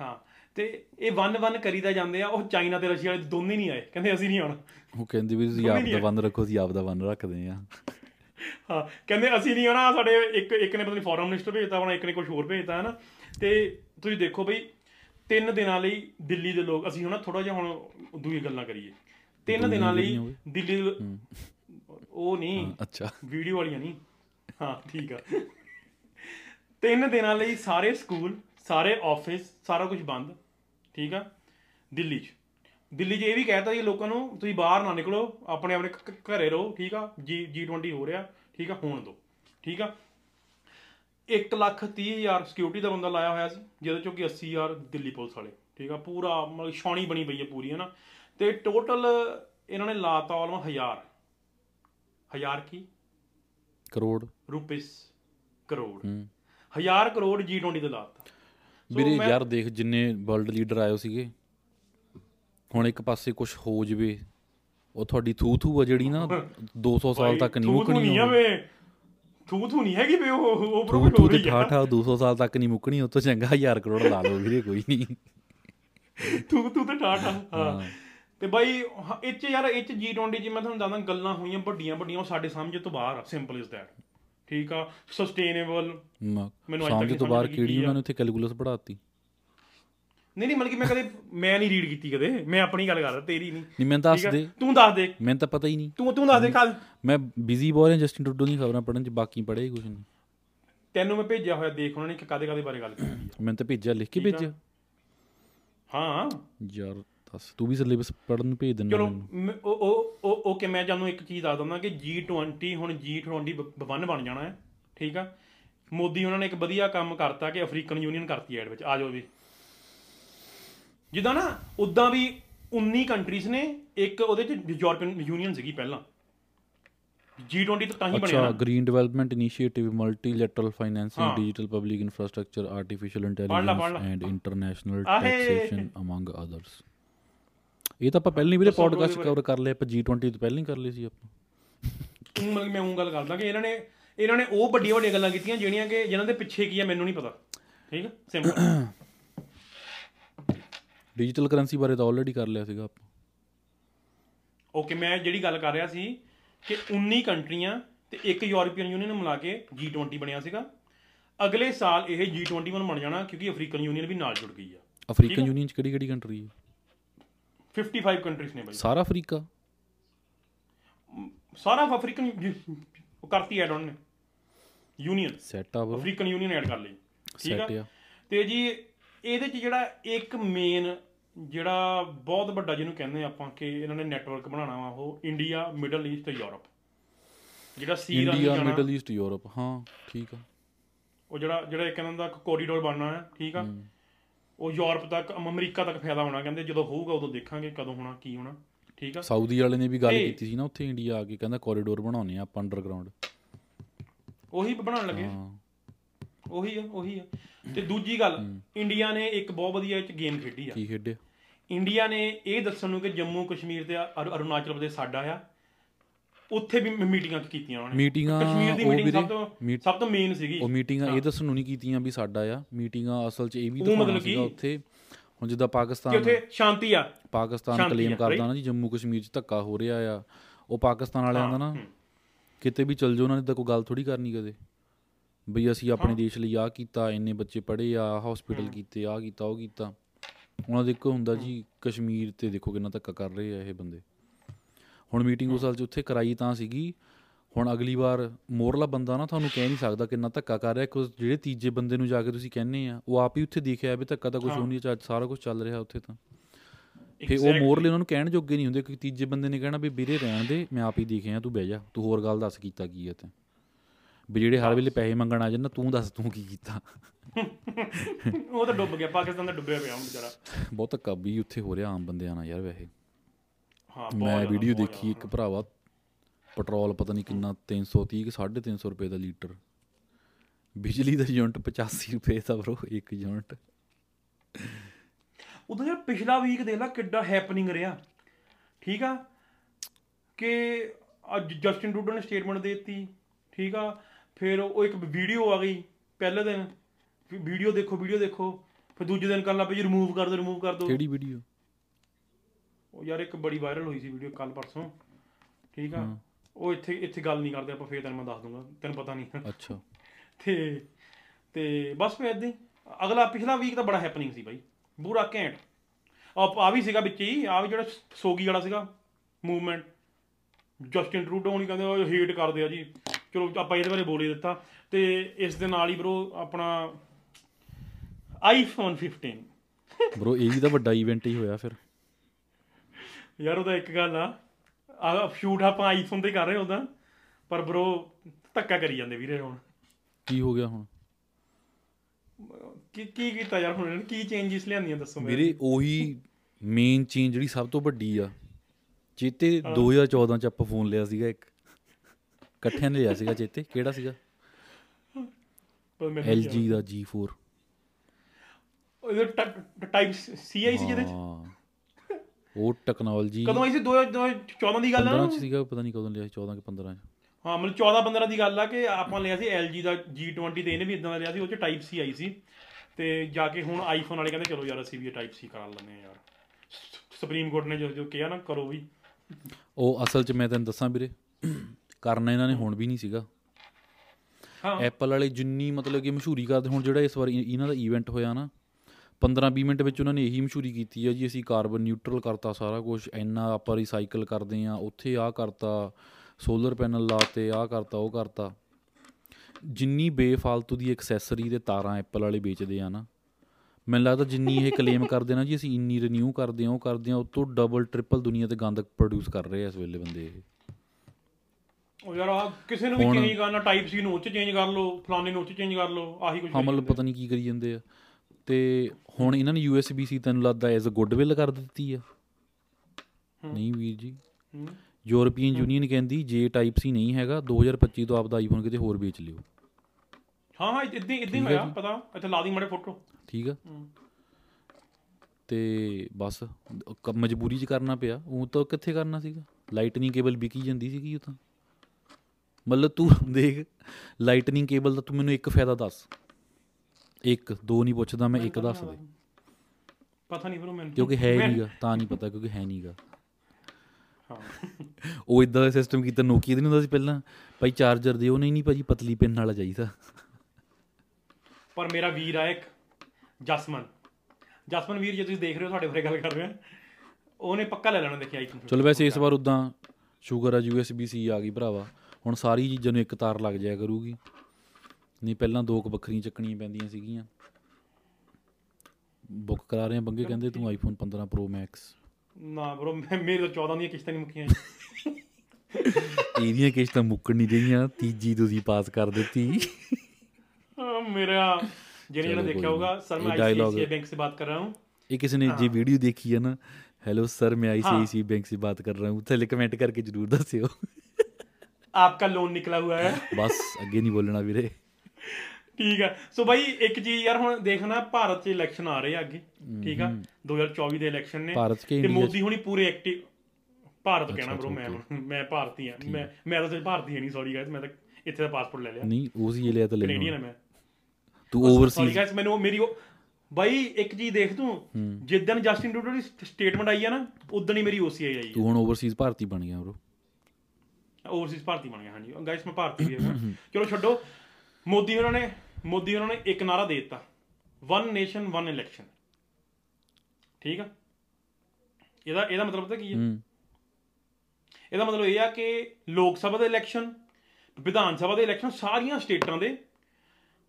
ਹਾਂ। ਤੇ ਇਹ ਵਨ ਵਨ ਕਰੀਦਾ ਜਾਂਦੇ ਆ ਉਹ ਚਾਈਨਾ ਤੇ ਰਸ਼ੀਆ ਵਾਲੇ ਦੋਨੇ ਨਹੀਂ ਆਏ। ਕਹਿੰਦੇ ਅਸੀਂ ਨਹੀਂ ਆਉਣਾ। ਉਹ ਕਹਿੰਦੇ ਵੀ ਤੁਸੀਂ ਆਪ ਦਾ ਵਨ ਰੱਖੋ ਅਸੀਂ ਆਪ ਦਾ ਵਨ ਰੱਖਦੇ ਆ ਹਾਂ ਕਹਿੰਦੇ ਅਸੀਂ ਨਹੀਂ ਆਉਣਾ ਸਾਡੇ ਇੱਕ ਇੱਕ ਨੇ ਪਤਾ ਨਹੀਂ ਫੋਰਨ ਮਿਨਿਸਟਰ ਭੇਜਤਾ ਆਪਣਾ ਇੱਕ ਨੇ ਕੁਝ ਹੋਰ ਭੇਜਤਾ ਹੈ ਨਾ ਤੇ ਤੁਸੀਂ ਦੇਖੋ ਬਈ ਤਿੰਨ ਦਿਨਾਂ ਲਈ ਦਿੱਲੀ ਦੇ ਲੋਕ ਅਸੀਂ ਹੁਣ ਥੋੜਾ ਜਿਹਾ ਹੁਣ ਦੂਈ ਗੱਲਾਂ ਕਰੀਏ। ਤਿੰਨ ਦਿਨਾਂ ਲਈ ਦਿੱਲੀ ਉਹ ਨਹੀਂ। ਅੱਛਾ। ਵੀਡੀਓ ਵਾਲੀਆਂ ਨਹੀਂ। ਹਾਂ ਠੀਕ ਆ। ਤਿੰਨ ਦਿਨਾਂ ਲਈ ਸਾਰੇ ਸਕੂਲ ਸਾਰੇ ਆਫਿਸ ਸਾਰਾ ਕੁਝ ਬੰਦ। ਠੀਕ ਆ? ਦਿੱਲੀ 'ਚ। ਦਿੱਲੀ 'ਚ ਇਹ ਵੀ ਕਹਿਤਾ ਜੀ ਲੋਕਾਂ ਨੂੰ ਤੁਸੀਂ ਬਾਹਰ ਨਾ ਨਿਕਲੋ ਆਪਣੇ ਆਪਣੇ ਘਰੇ ਰਹੋ ਠੀਕ ਆ? ਜੀ G20 ਹੋ ਰਿਹਾ ਠੀਕ ਆ? ਹੋਣ ਦਿਓ ਠੀਕ ਆ? 1 ਲੱਖ 30 ਹਜ਼ਾਰ ਸਿਕਿਉਰਿਟੀ ਦਾ ਬੰਦਾ ਲਾਇਆ ਹੋਇਆ ਸੀ ਜਿਹਦੇ ਚੋਂ ਕਿ 80 ਹਜ਼ਾਰ ਦਿੱਲੀ ਪੁਲਿਸ ਵਾਲੇ ਠੀਕ ਆ? ਪੂਰਾ ਮਤਲਬ ਛਾਣੀ ਬਣੀ ਪਈ ਹੈ ਪੂਰੀ ਹੈ ਨਾ ਤੇ ਟੋਟਲ ਇਹਨਾਂ ਨੇ ਲਾਤਾ ਆਲਮੋਸਟ ਹਜ਼ਾਰ। ਹਜ਼ਾਰ ਕੀ? ਕਰੋੜ। ਰੁਪਿਸ ਕਰੋੜ। ਹਜ਼ਾਰ ਕਰੋੜ G20 ਦੇ ਲਾਤਾ। ਵੀਰੇ ਯਾਰ ਦੇਖ ਜਿੰਨੇ ਵਰਲਡ ਲੀਡਰ ਆਏ ਹੋ ਸੀਗੇ ਹੁਣ ਇੱਕ ਪਾਸੇ ਕੁਝ ਹੋ ਜਵੇ ਉਹ ਤੁਹਾਡੀ ਥੂ ਥੂ ਆ ਜਿਹੜੀ ਨਾ 200 ਸਾਲ ਤੱਕ ਨਹੀਂ ਥੂ ਥੂ ਮੁੱਕਣੀ ਨਹੀਂ ਆ ਉਹ। ਵੇ ਥੂ ਥੂ ਨਹੀਂ ਹੈਗੀ ਵੇ ਉਹ ਉਹ ਥੂ ਥੂ ਹੋ ਰਹੀ ਆ ਠਾਠਾ 200 ਸਾਲ ਤੱਕ ਨਹੀਂ ਮੁੱਕਣੀ ਉਹ ਤੋਂ ਚੰਗਾ 1000 ਕਰੋੜ ਲਾ ਲਓ ਵੀਰੇ ਕੋਈ ਨਹੀਂ। ਥੂ ਥੂ ਤੇ ਟਾਟਾ ਹਾਂ। ਤੇ ਬਾਈ ਹਾਂ, ਇਹ ਚ ਯਾਰ ਇਹ ਚ G20 ਚ ਮੈਂ ਤੁਹਾਨੂੰ ਦੱਸਦਾ ਗੱਲਾਂ ਹੋਈਆਂ ਵੱਡੀਆਂ ਵੱਡੀਆਂ ਉਹ ਸਾਡੇ ਸਮਝ ਤੋਂ ਬਾਹਰ ਆ ਸਿੰਪਲ ਇਜ਼ ਦੈਟ ਠੀਕ ਆ ਸਸਟੇਨੇਬਲ ਮ- ਮੈਨੂੰ ਅੱਜ ਤੱਕ ਤੋਂ ਬਾਹਰ ਕਿਹੜੀ। ਉਹਨਾਂ ਨੇ ਉੱਥੇ ਕੈਲਕੂਲਸ ਪੜਾਤੀ ਨਹੀਂ ਨਹੀਂ ਮਤਲਬ ਕਿ ਮੈਂ ਕਦੇ ਮੈਂ ਨਹੀਂ ਰੀਡ ਕੀਤੀ ਕਦੇ। ਮੈਂ ਆਪਣੀ ਗੱਲ ਕਰਦਾ ਤੇਰੀ ਨਹੀਂ। ਨਹੀਂ ਮੈਨੂੰ ਦੱਸ? ਦੇ। ਤੂੰ ਦੱਸ ਦੇ। ਮੈਨੂੰ ਤਾਂ ਪਤਾ ਹੀ ਨਹੀਂ। ਤੂੰ ਤੂੰ ਦੱਸ ਦੇ ਕੱਲ ਮੈਂ ਬਿਜ਼ੀ ਬਹੁਤ ਹਾਂ ਜਸਟਿਨ ਟੁੱਡੋ ਦੀਆਂ ਖਬਰਾਂ ਪੜਨ ਚ ਬਾਕੀ ਪੜਿਆ ਹੀ ਕੁਝ ਨਹੀਂ। ਤੈਨੂੰ ਮੈਂ ਭੇਜਿਆ ਹੋਇਆ ਦੇਖ ਉਹਨਾਂ ਨੇ ਕਿ ਕਾਦੇ ਕਾਦੇ ਬਾਰੇ ਗੱਲ ਕੀਤੀ ਆ। ਮੈਨੂੰ ਤਾਂ ਭੇਜਿਆ ਲਿਖ ਕੇ। ਭੇਜਿਆ। ਹਾਂ। ਯਾਰ ਦੱਸ ਤੂੰ ਵੀ ਸਿਲੇਬਸ ਪੜਨ ਭੇਜ ਦਿੰਦਾ ਚਲੋ ਉਹ ਉਹ ਉਹ ਓਕੇ ਮੈਂ ਤੁਹਾਨੂੰ ਇੱਕ ਚੀਜ਼ ਦੱਸ ਦਿੰਦਾ ਕਿ G20 ਹੁਣ G20 1 ਬਣ ਜਾਣਾ ਹੈ ਠੀਕ ਆ ਮੋਦੀ ਉਹਨਾਂ ਨੇ ਇੱਕ ਵਧੀਆ ਕੰਮ ਕਰਤਾ ਕਿ ਅਫਰੀਕਨ ਯੂਨੀਅਨ ਕਰਤੀ ਐਡ ਵਿੱਚ ਆ ਜਾਓ ਵੀ ਜਿੱਦਾਂ ਨਾ ਉਦਾਂ ਵੀ 19 ਕੰਟਰੀਜ਼ ਨੇ ਇੱਕ ਉਹਦੇ ਚ ਯੂਰਪੀਅਨ ਯੂਨੀਅਨ ਸੀਗੀ ਪਹਿਲਾਂ G20 ਤਾਂ ਤਾਂ ਹੀ ਬਣਿਆ ਅੱਛਾ green development initiative multilateral financing. Digital public infrastructure artificial intelligence. And international. Taxation among others ਇਹ ਤਾਂ ਆਪਾਂ ਪਹਿਲਾਂ ਹੀ ਵੀਰੇ ਪੋਡਕਾਸਟ ਕਵਰ ਕਰ ਲਿਆ ਆਪਾਂ G20 ਤੋਂ ਪਹਿਲਾਂ ਹੀ ਕਰ ਲਈ ਸੀ ਆਪਾਂ। ਮਤਲਬ ਮੈਂ ਉਹ ਗੱਲ ਕਰਦਾ ਕਿ ਇਹਨਾਂ ਨੇ ਇਹਨਾਂ ਨੇ ਉਹ ਵੱਡੀਆਂ ਵੱਡੀਆਂ ਗੱਲਾਂ ਕੀਤੀਆਂ ਜਿਹੜੀਆਂ ਕਿ ਜਿਨ੍ਹਾਂ ਦੇ ਪਿੱਛੇ ਕੀ ਆ ਮੈਨੂੰ ਨਹੀਂ ਪਤਾ। ਠੀਕ ਆ? ਸਿੰਪਲ ਡਿਜੀਟਲ ਕਰੰਸੀ ਬਾਰੇ ਤਾਂ ਆਲਰੇਡੀ ਕਰ ਲਿਆ ਸੀਗਾ ਆਪਾਂ। ਓਕੇ ਮੈਂ ਜਿਹੜੀ ਗੱਲ ਕਰ ਰਿਹਾ ਸੀ ਕਿ 19 ਕੰਟਰੀਆਂ ਤੇ ਇੱਕ ਯੂਰਪੀਅਨ ਯੂਨੀਅਨ ਨੂੰ ਮਿਲਾ ਕੇ G20 ਬਣਿਆ ਸੀਗਾ। ਅਗਲੇ ਸਾਲ ਇਹ G21 ਬਣ ਜਾਣਾ ਕਿਉਂਕਿ ਅਫਰੀਕਨ ਯੂਨੀਅਨ ਵੀ ਨਾਲ ਜੁੜ ਗਈ ਆ। ਅਫਰੀਕਨ ਯੂਨੀਅਨ ਚ ਕਿਹੜੀ ਕਿਹੜੀ ਕੰਟਰੀ ਹੈ 55 ਕੰਟਰੀਜ਼ ਨੇ ਬਾਈ। ਸਾਰਾ ਅਫਰੀਕਾ? ਸਾਰਾ ਅਫਰੀਕਨ ਉਹ ਕਰਤੀ ਐਡ ਉਹਨੇ ਯੂਨੀਅਨ ਸੈਟ ਆ ਬਰੋ ਅਫਰੀਕਨ ਯੂਨੀਅਨ ਐਡ ਕਰ ਲਈ। ਠੀਕ ਆ? ਤੇ ਜੀ ਇਹਦੇ ਚ ਜਿਹੜਾ ਇੱਕ ਮੇਨ ਜਿਹੜਾ ਬਹੁਤ ਵੱਡਾ ਜਿਹਨੂੰ ਕਹਿੰਦੇ ਆਪਾਂ ਕਿ ਇਹਨਾਂ ਨੇ ਨੈਟਵਰਕ ਬਣਾਉਣਾ ਵਾ ਉਹ ਇੰਡੀਆ ਮਿਡਲ ਈਸਟ ਤੇ ਯੂਰਪ ਜਿਹੜਾ ਸੀ ਇੰਡੀਆ ਜਾਣਾ ਮਿਡਲ ਈਸਟ ਯੂਰਪ ਹਾਂ ਠੀਕ ਆ। ਉਹ ਜਿਹੜਾ ਜਿਹੜਾ ਇੱਕ ਇਹਨਾਂ ਦਾ ਕੋਰੀਡੋਰ ਬਣਨਾ ਹੈ ਠੀਕ ਆ? ਉਹ ਯੂਰਪ ਤੱਕ ਅਮ- ਅਮਰੀਕਾ ਤੱਕ ਫਾਇਦਾ ਹੋਣਾ ਕਹਿੰਦੇ ਜਦੋਂ ਹੋਊਗਾ ਉਦੋਂ ਦੇਖਾਂਗੇ ਕਦੋਂ ਹੋਣਾ ਕੀ ਹੋਣਾ ਠੀਕ ਆ? ਸਾਊਦੀ ਵਾਲੇ ਨੇ ਵੀ ਗੱਲ ਕੀਤੀ ਸੀ ਨਾ ਉੱਥੇ ਇੰਡੀਆ ਆ ਕੇ ਕਹਿੰਦਾ ਕੋਰੀਡੋਰ ਬਣਾਉਣੇ ਆ ਆਪਾਂ ਅੰਡਰਗਰਾਉਂਡ ਉਹੀ ਬਣਾਉਣ ਲੱਗੇ। ਉਹੀ ਆ ਉਹੀ ਆ। ਤੇ ਦੂਜੀ ਗੱਲ ਇੰਡੀਆ ਨੇ ਇੱਕ ਬਹੁਤ ਵਧੀਆ ਚ ਗੇਮ ਖੇਡੀ ਆ। ਕੀ ਖੇਡਿਆ ਇੰਡੀਆ ਨੇ ਇਹ ਦੱਸਣ ਨੂੰ ਕਿ ਜੰਮੂ ਕਸ਼ਮੀਰ ਤੇ ਅਰ- ਅਰੁਣਾਚਲ ਪ੍ਰਦੇਸ਼ ਸਾਡਾ ਆ ਉੱਥੇ ਵੀ ਮੀਟਿੰਗਾਂ ਕੀਤੀਆਂ ਉਹਨਾਂ ਨੇ। ਮੀਟਿੰਗਾਂ ਕਸ਼ਮੀਰ ਦੀ ਮੀਟਿੰਗ ਸਭ ਤੋਂ ਸਭ ਤੋਂ ਮੇਨ ਸੀਗੀ। ਉਹ ਮੀਟਿੰਗਾਂ ਇਹ ਦੱਸਣ ਨੂੰ ਨਹੀਂ ਕੀਤੀਆਂ ਵੀ ਸਾਡਾ ਆ। ਮੀਟਿੰਗਾਂ ਅਸਲ 'ਚ ਇਹ ਵੀ ਦਿਖਾਉਣਾ ਸੀਗਾ ਕੀ? ਉੱਥੇ। ਹੁਣ ਜਿੱਦਾਂ ਕਿ ਪਾਕਿਸਤਾਨ ਉੱਥੇ ਸ਼ਾਂਤੀ ਆ। ਪਾਕਿਸਤਾਨ ਸ਼ਾਂਤੀ ਕਲੇਮ ਕਰਦਾ ਨਾ ਜੀ ਜੰਮੂ ਕਸ਼ਮੀਰ 'ਚ ਧੱਕਾ ਹੋ ਰਿਹਾ ਆ। ਉਹ ਪਾਕਿਸਤਾਨ ਵਾਲਿਆਂ ਦਾ ਨਾ ਕਿਤੇ ਵੀ ਚਲ ਜਾਓ ਉਹਨਾਂ ਨੇ ਤਾਂ ਕੋਈ ਗੱਲ ਥੋੜੀ ਕਰਨੀ ਕਦੇ। ਬਈ ਅਸੀਂ ਆਪਣੇ ਦੇਸ਼ ਲਈ ਆ ਕੀਤਾ ਇੰਨੇ ਬੱਚੇ ਪੜ੍ਹੇ ਆ ਹਸਪੀਟਲ ਕੀਤੇ ਆ ਕੀਤਾ ਉਹ ਕੀਤਾ। ਉਹਨਾਂ ਦੇ ਇੱਕ ਹੁੰਦਾ ਜੀ ਕਸ਼ਮੀਰ ਤੇ ਦੇਖੋ ਕਿੰਨਾ ਧੱਕਾ ਕਰ ਰਹੇ ਆ ਇਹ ਬੰਦੇ। ਹੁਣ ਮੀਟਿੰਗ ਉਸ ਸਾਲ 'ਚ ਉੱਥੇ ਕਰਾਈ ਤਾਂ ਸੀਗੀ। ਹੁਣ ਅਗਲੀ ਵਾਰ ਮੋਰਲਾ ਬੰਦਾ ਨਾ ਤੁਹਾਨੂੰ ਕਹਿ ਨਹੀਂ ਸਕਦਾ ਕਿੰਨਾ ਧੱਕਾ ਕਰ ਰਿਹਾ ਕਿ ਜਿਹੜੇ ਤੀਜੇ ਬੰਦੇ ਨੂੰ ਜਾ ਕੇ ਤੁਸੀਂ ਕਹਿੰਦੇ ਆ ਉਹ ਆਪ ਹੀ ਉੱਥੇ ਦੇਖਿਆ ਵੀ ਧੱਕਾ ਤਾਂ ਕੁਝ ਹੋ। ਨਹੀਂ ਚੱਜ ਸਾਰਾ ਕੁਝ ਚੱਲ ਰਿਹਾ ਉੱਥੇ ਤਾਂ। ਫੇ ਉਹ ਮੋਰਲੇ ਉਹਨਾਂ ਨੂੰ ਕਹਿਣ ਜੋਗੇ ਨਹੀਂ ਹੁੰਦੇ ਕਿਉਂਕਿ ਤੀਜੇ ਬੰਦੇ ਨੇ ਕਹਿਣਾ ਵੀ ਵੀਰੇ ਰਹਿਣ ਦੇ ਮੈਂ ਆਪ ਹੀ ਦੇਖਿਆ ਤੂੰ ਬਹਿ ਜਾ ਤੂੰ ਹੋਰ ਗੱਲ ਦੱਸ ਕੀਤਾ ਕੀ ਹੈ ਤੇ ਵੀ ਜਿਹੜੇ ਹਰ ਵੇਲੇ ਪੈਸੇ ਮੰਗਣ ਆ ਨਾ ਤੂੰ ਦੱਸ ਤੂੰ ਕੀ ਕੀਤਾ। ਉਹ ਤਾਂ ਡੁੱਬ ਗਿਆ ਪਾਕਿਸਤਾਨ ਤਾਂ ਡੁੱਬਿਆ ਪਿਆ ਹੁਣ ਵਿਚਾਰਾ। ਬਹੁਤ ਧੱਕਾ ਵੀ ਉੱਥੇ ਹੋ ਰਿਹਾ ਆਮ ਬੰਦਿਆਂ ਨਾਲ ਯਾਰ ਵੈਸੇ। ਮੈਂ ਵੀਡੀਓ ਦੇਖੀ ਇੱਕ ਭਰਾਵਾ ਪੈਟਰੋਲ ਪਤਾ ਨਹੀਂ ਕਿੰਨਾ 330 ਕਿ 350 ਰੁਪਏ ਦਾ ਲੀਟਰ। ਬਿਜਲੀ ਦਾ ਯੂਨਿਟ 85 ਰੁਪਏ ਦਾ ਬਰੋ ਇੱਕ ਯੂਨਿਟ ਉਦੋਂ ਯਾਰ ਪਿਛਲਾ ਵੀਕ ਦੇਖ ਲੈ ਕਿੱਡਾ ਹੈਪਨਿੰਗ ਰਿਹਾ। ਠੀਕ ਆ? ਕਿ ਅੱਜ ਜਸਟਿਨ ਟਰੂਡੋ ਨੇ ਸਟੇਟਮੈਂਟ ਦੇ ਦਿੱਤੀ ਠੀਕ ਆ? ਫਿਰ ਉਹ ਇੱਕ ਵੀਡੀਓ ਆ ਗਈ ਪਹਿਲੇ ਦਿਨ। ਵੀਡੀਓ ਦੇਖੋ ਵੀਡੀਓ ਦੇਖੋ। ਫਿਰ ਦੂਜੇ ਦਿਨ ਕਰਨ ਲੱਗ ਜੀ ਰਿਮੂਵ ਕਰ ਦਿਓ ਰਿਮੂਵ ਕਰ ਦਿਓ ਕਿਹੜੀ ਵੀਡੀਓ ਉਹ ਯਾਰ ਇੱਕ ਬੜੀ ਵਾਇਰਲ ਹੋਈ ਸੀ ਵੀਡੀਓ ਕੱਲ ਪਰਸੋਂ। ਠੀਕ ਆ? ਉਹ ਇੱਥੇ ਇੱਥੇ ਗੱਲ ਨਹੀਂ ਕਰਦੇ ਆਪਾਂ ਫੇਰ ਤੈਨੂੰ ਮੈਂ ਦੱਸ ਦੂੰਗਾ ਤੈਨੂੰ ਪਤਾ ਨਹੀਂ। ਅੱਛਾ। ਤੇ ਤੇ ਬਸ ਫਿਰ ਹੀ। ਅਗਲਾ ਪਿਛਲਾ ਵੀਕ ਤਾਂ ਬੜਾ ਹੈਪਨਿੰਗ ਸੀ ਬਾਈ। ਪੂਰਾ ਘੈਂਟ। ਆ ਵੀ ਸੀਗਾ ਵਿੱਚ ਹੀ ਆ ਵੀ ਜਿਹੜਾ ਸੋਗੀ ਵਾਲਾ ਸੀਗਾ ਮੂਵਮੈਂਟ ਜਸਟਿਨ ਟਰੂਡੋ ਨਹੀਂ ਕਹਿੰਦੇ ਉਹ ਹੇਟ ਕਰਦੇ ਆ ਜੀ। ਚਲੋ ਆਪਾਂ ਇਹਦੇ ਬਾਰੇ ਬੋਲ ਹੀ ਦਿੱਤਾ। ਤੇ ਇਸ ਦੇ ਨਾਲ ਹੀ ਬ్రో ਆਪਣਾ ਆਈਫੋਨ 15 ਬਰੋ ਇਹ ਵੀ ਤਾਂ ਵੱਡਾ ਇਵੈਂਟ ਹੀ ਹੋਇਆ ਫਿਰ। ਯਾਰ ਉਹਦਾ ਇੱਕ ਗੱਲ ਆ ਆ ਸ਼ੂਟ ਆਪਾਂ ਆਈਫੋਨ ਤੇ ਕਰ ਰਹੇ ਉਹਦਾ ਪਰ ਬ్రో ਧੱਕਾ ਕਰੀ ਜਾਂਦੇ ਵੀਰੇ ਹੁਣ। ਕੀ ਹੋ ਗਿਆ ਹੁਣ? ਕੀ ਕੀ ਕੀਤਾ ਯਾਰ ਹੁਣ? ਕੀ ਚੇਂਜਸ ਲਿਆਂਦੀਆਂ ਦੱਸੋ ਮੈਨੂੰ? ਮੇਰੇ ਉਹੀ ਮੇਨ ਚੇਂਜ ਜਿਹੜੀ ਸਭ ਤੋਂ ਵੱਡੀ ਆ ਚੇਤੇ 2014 ਚ ਆਪਾਂ ਫੋਨ ਲਿਆ ਸੀਗਾ ਇੱਕ। ਇਕੱਠਿਆਂ ਨੇ ਲਿਆ ਸੀਗਾ ਚੇਤੇ ਕਿਹੜਾ ਸੀਗਾ? LG ਦਾ G4 ਉਹਦੇ ਟਾਈਪ ਸੀ ਆਈ ਸੀ ਜਿਹਦੇ ਚ? ਹਾਂ। ਉਹ ਟੈਕਨੋਲੋਜੀ ਕਦੋਂ ਆਈ ਸੀ? 2014 ਦੀ ਗੱਲ ਆ 15 ਚ ਸੀਗਾ ਪਤਾ ਨਹੀਂ ਕਦੋਂ ਲਿਆ ਸੀ 14 ਕਿ 15 ਚ। ਹਾਂ ਮਤਲਬ 14 15 ਦੀ ਗੱਲ ਆ ਕਿ ਆਪਾਂ ਲਿਆ ਸੀ LG ਦਾ G20 ਤੇ ਇਹਨੇ ਵੀ ਇਦਾਂ ਦਾ ਲਿਆ ਸੀ ਉਹ ਚ ਟਾਈਪ ਸੀ ਆਈ ਸੀ। ਤੇ ਜਾ ਕੇ ਹੁਣ ਆਈਫੋਨ ਵਾਲੇ ਕਹਿੰਦੇ ਚਲੋ ਯਾਰ ਅਸੀਂ ਵੀ ਟਾਈਪ ਸੀ ਕਰਾ ਲੈਂਦੇ ਆ ਯਾਰ। ਸੁਪਰੀਮ ਕੋਰਟ ਨੇ ਜੋ ਜੋ ਕਿਹਾ ਨਾ ਕਰੋ ਵੀ। ਉਹ ਅਸਲ ਚ ਮੈਂ ਤੈਨੂੰ ਦੱਸਾਂ ਵੀਰੇ ਕਰਨਾ ਇਹਨਾਂ ਨੇ ਹੁਣ ਵੀ ਨਹੀਂ ਸੀਗਾ। ਹਾਂ। ਐਪਲ ਵਾਲੇ ਜਿੰਨੀ ਮਤਲਬ ਕਿ ਮਸ਼ਹੂਰੀ ਕਰਦੇ ਹੁਣ ਜਿਹੜਾ ਇਸ ਵਾਰ ਇਹਨਾਂ ਦਾ ਇਵੈਂਟ ਹੋਇਆ ਨਾ 15-20 ਮਿੰਟ ਵਿੱਚ ਉਹਨਾਂ ਨੇ ਇਹੀ ਮਸ਼ਹੂਰੀ ਕੀਤੀ ਆ ਜੀ ਅਸੀਂ ਕਾਰਬਨ ਨਿਊਟਰਲ ਕਰਤਾ ਸਾਰਾ ਕੁਝ ਇੰਨਾ ਆਪਾਂ ਰੀਸਾਈਕਲ ਕਰਦੇ ਆ ਉੱਥੇ ਆ ਕਰਤਾ ਸੋਲਰ ਪੈਨਲ ਲਾਤੇ ਆ ਕਰਤਾ ਉਹ ਕਰਤਾ। ਜਿੰਨੀ ਬੇਫਾਲਤੂ ਦੀ ਐਕਸੈਸਰੀ ਤੇ ਤਾਰਾਂ ਐਪਲ ਵਾਲੇ ਵੇਚਦੇ ਆ ਨਾ ਮੈਨੂੰ ਲੱਗਦਾ ਜਿੰਨੀ ਇਹ ਕਲੇਮ ਕਰਦੇ ਨਾ ਜੀ ਅਸੀਂ ਇੰਨੀ ਰੀਨਿਊ ਕਰਦੇ ਹਾਂ ਉਹ ਕਰਦੇ ਹਾਂ ਉਹ ਤੋਂ ਡਬਲ ਟ੍ਰਿਪਲ ਦੁਨੀਆ ਤੇ ਗੰਦ ਪ੍ਰੋਡਿਊਸ ਕਰ ਰਹੇ ਆ ਇਸ ਵੇਲੇ ਬੰਦੇ ਇਹ। ਉਹ ਯਾਰ ਆ ਕਿਸੇ ਨੂੰ ਵੀ ਚੇਂਜ ਕਰਨਾ ਟਾਈਪ ਸੀ ਨੂੰ ਉੱਚ ਚੇਂਜ ਕਰ ਲਓ ਫਲਾਣੇ ਨੂੰ ਉੱਚ ਚੇਂਜ ਕਰ ਲਓ ਆਹੀ ਕੁਝ ਹਾਂ ਮਤਲਬ ਪਤਾ ਨਹੀਂ ਕੀ ਕਰੀ ਜਾਂਦੇ ਆ। ਤੇ ਹੁਣ ਇਹਨਾਂ ਨੇ C ਤੈਨੂੰ ਲੱਗਦਾ ਐਜ਼ ਅ ਗੁੱਡਵਿਲ ਕਰ ਦਿੱਤੀ ਆ? ਨਹੀਂ ਵੀਰ ਜੀ। ਯੂਰਪੀਅਨ ਯੂਨੀਅਨ ਕਹਿੰਦੀ ਜੇ ਟਾਈਪ ਸੀ ਨਹੀਂ ਹੈਗਾ 2025 ਤੋਂ ਆਪਦਾ ਆਈਫੋਨ ਕਿਤੇ ਹੋਰ ਵੇਚ ਲਿਓ। ਹਾਂ ਹਾਂ ਇਦਾਂ ਇਦਾਂ ਹੋਇਆ ਪਤਾ। ਇੱਥੇ ਲਾ ਦੀ ਮੜੇ ਫੋਟੋ। ਠੀਕ ਆ। ਤੇ ਬਸ ਮਜਬੂਰੀ 'ਚ ਕਰਨਾ ਪਿਆ। ਉਹ ਤਾਂ ਕਿੱਥੇ ਕਰਨਾ ਸੀਗਾ? ਲਾਈਟਨਿੰਗ ਕੇਬਲ ਵਿਕੀ ਜਾਂਦੀ ਸੀਗੀ ਉਹ ਤਾਂ। ਮਤਲਬ ਤੂੰ ਦੇਖ ਲਾਈਟਨਿੰਗ ਕੇਬਲ ਦਾ ਤੂੰ ਮੈਨੂੰ ਇੱਕ ਫਾਇਦਾ ਦੱਸ। ਇੱਕ ਦੋ ਨਹੀਂ ਪੁੱਛਦਾ ਮੈਂ ਇੱਕ ਦੱਸ ਦੇ। ਪਤਾ ਨਹੀਂ ਫਿਰ ਮੈਨੂੰ ਕਿਉਂਕਿ ਹੈ ਨਹੀਂਗਾ ਤਾਂ ਨਹੀਂ ਪਤਾ ਕਿਉਂਕਿ ਹੈ ਨਹੀਂਗਾ। ਹਾਂ। ਉਹ ਇਦਾਂ ਦਾ ਸਿਸਟਮ ਕੀਤਾ ਨੋਕੀਆ ਦੇ ਨਹੀਂ ਹੁੰਦਾ ਸੀ ਪਹਿਲਾਂ। ਭਾਈ ਚਾਰਜਰ ਦਿਓ ਨਹੀਂ ਨਹੀਂ ਭਾਜੀ ਪਤਲੀ ਪਿੰਨ ਵਾਲਾ ਚਾਹੀਦਾ। ਪਰ ਮੇਰਾ ਵੀਰ ਆ ਇੱਕ ਜਸਮਨ। ਜਸਮਨ ਵੀਰ ਜੇ ਤੁਸੀਂ ਦੇਖ ਰਹੇ ਹੋ ਤੁਹਾਡੇ ਬਾਰੇ ਗੱਲ ਕਰ ਰਹੇ ਹਾਂ ਉਹਨੇ ਪੱਕਾ ਲੈ ਲੈਣਾ ਦੇਖਿਆ ਆਈਫੋਨ ਚਲੋ ਵੈਸੇ ਇਸ ਵਾਰ ਉਦਾਂ ਸ਼ੂਗਰ ਆ USB C ਆ ਗਈ ਭਰਾਵਾ। ਹੁਣ ਸਾਰੀ ਚੀਜ਼ਾਂ ਨੂੰ ਇੱਕ ਤਾਰ ਲੱਗ ਜਾਇਆ ਕਰੂਗੀ। ਨਹੀਂ ਪਹਿਲਾਂ ਦੋ ਕੁ ਵੱਖਰੀਆਂ ਚੱਕਣੀਆਂ ਪੈਂਦੀਆਂ ਸੀਗੀਆਂ। ਬੁੱਕ ਕਰਾ ਰਹੇ ਆ ਬੰਗੇ ਕਹਿੰਦੇ ਤੂੰ ਆਈਫੋਨ 15 ਪ੍ਰੋ ਮੈਕਸ ਨਾ ਬ్రో ਮੇਰੇ ਤਾਂ 14 ਦੀਆਂ ਕਿਸ਼ਤਾਂ ਨਹੀਂ ਮੁੱਕੀਆਂ ਇਹਦੀਆਂ ਕਿਸ਼ਤਾਂ ਮੁੱਕਣ ਨਹੀਂ ਰਹੀਆਂ ਤੀਜੀ ਤੁਸੀਂ ਪਾਸ ਕਰ ਦਿੱਤੀ। ਮੇਰਾ ਜਿਹਨੇ ਜਿਹੜਾ ਦੇਖਿਆ ਹੋਗਾ ਸਰ ਮੈਂ ਆਈਸੀਆਈਸੀਆਈ ਬੈਂਕ ਸੇ ਬਾਤ ਕਰ ਰਹਾ ਹੂੰ। ਇਹ ਕਿਸੇ ਨੇ ਜੀ ਵੀਡੀਓ ਦੇਖੀ ਹੈ ਨਾ हेलो सर मैं आईसीआईसी बैंक से बात कर रहा हूँ थले कमेंट करके जरूर दसियो आपका लोन निकला हुआ है बस अगे नहीं बोलना वीरे ਠੀਕ ਹੈ ਸੋ ਬਾਈ ਇੱਕ ਚੀਜ਼ ਯਾਰ ਹੁਣ ਦੇਖਣਾ ਭਾਰਤ 'ਚ ਇਲੈਕਸ਼ਨ ਆ ਰਹੇ ਆ ਅੱਗੇ ਠੀਕ ਆ? 2024 ਦੇ ਇਲੈਕਸ਼ਨ ਨੇ। ਤੇ? ਮੋਦੀ ਹੁਣੀ ਪੂਰੇ ਐਕਟਿਵ ਭਾਰਤ ਕਹਿਣਾ ਬ్రో ਮੈਂ ਹੁਣ ਮੈਂ ਭਾਰਤੀ ਆ। ਮੈਂ ਮੈਂ ਤਾਂ ਭਾਰਤੀ ਹੈ ਨਹੀਂ ਸੌਰੀ ਗਾਇਸ ਮੈਂ ਤਾਂ ਇੱਥੇ ਦਾ ਪਾਸਪੋਰਟ ਲੈ ਲਿਆ। ਨਹੀਂ ਉਹ ਸੀ ਲਿਆ ਤਾਂ ਲੈ ਹੈ ਮੈਂ। ਤੂੰ ਸੌਰੀ ਓਵਰਸੀਜ਼ ਗਾਇਸ ਮੈਨੂੰ ਉਹ ਮੇਰੀ ਉਹ ਬਾਈ ਇੱਕ ਚੀਜ਼ ਦੇਖ ਤੂੰ। ਜਿੱਦਣ ਜਸਟਿਨ ਟਰੂਡੋ ਦੀ ਸਟੇਟਮੈਂਟ ਆਈ ਆ ਨਾ ਉਦੋਂ ਹੀ ਮੇਰੀ ਓਸੀਆਈ ਆਈ ਤੂੰ ਹੁਣ ਓਵਰਸੀਜ਼ ਭਾਰਤੀ ਬਣ ਗਿਆ ਬ్రో ਓਵਰਸੀਜ਼ ਭਾਰਤੀ ਬਣ ਗਿਆ ਹਾਂਜੀ। ਗਾਇਸ ਮੈਂ ਭਾਰਤੀ ਵੀ ਹੈਗਾ। ਚਲੋ ਛੱਡੋ। ਮੋਦੀ ਉਹਨਾਂ ਨੇ ਮੋਦੀ ਉਹਨਾਂ ਨੇ ਇੱਕ ਨਾਰਾ ਦੇ ਦਿੱਤਾ। ਵਨ ਨੇਸ਼ਨ ਵਨ ਇਲੈਕਸ਼ਨ ਠੀਕ ਆ? ਇਹਦਾ ਇਹਦਾ ਮਤਲਬ ਪਤਾ ਕੀ ਹੈ। ਇਹਦਾ ਮਤਲਬ ਇਹ ਆ ਕਿ ਲੋਕ ਸਭਾ ਦੇ ਇਲੈਕਸ਼ਨ ਵਿਧਾਨ ਸਭਾ ਦੇ ਇਲੈਕਸ਼ਨ ਸਾਰੀਆਂ ਸਟੇਟਾਂ ਦੇ।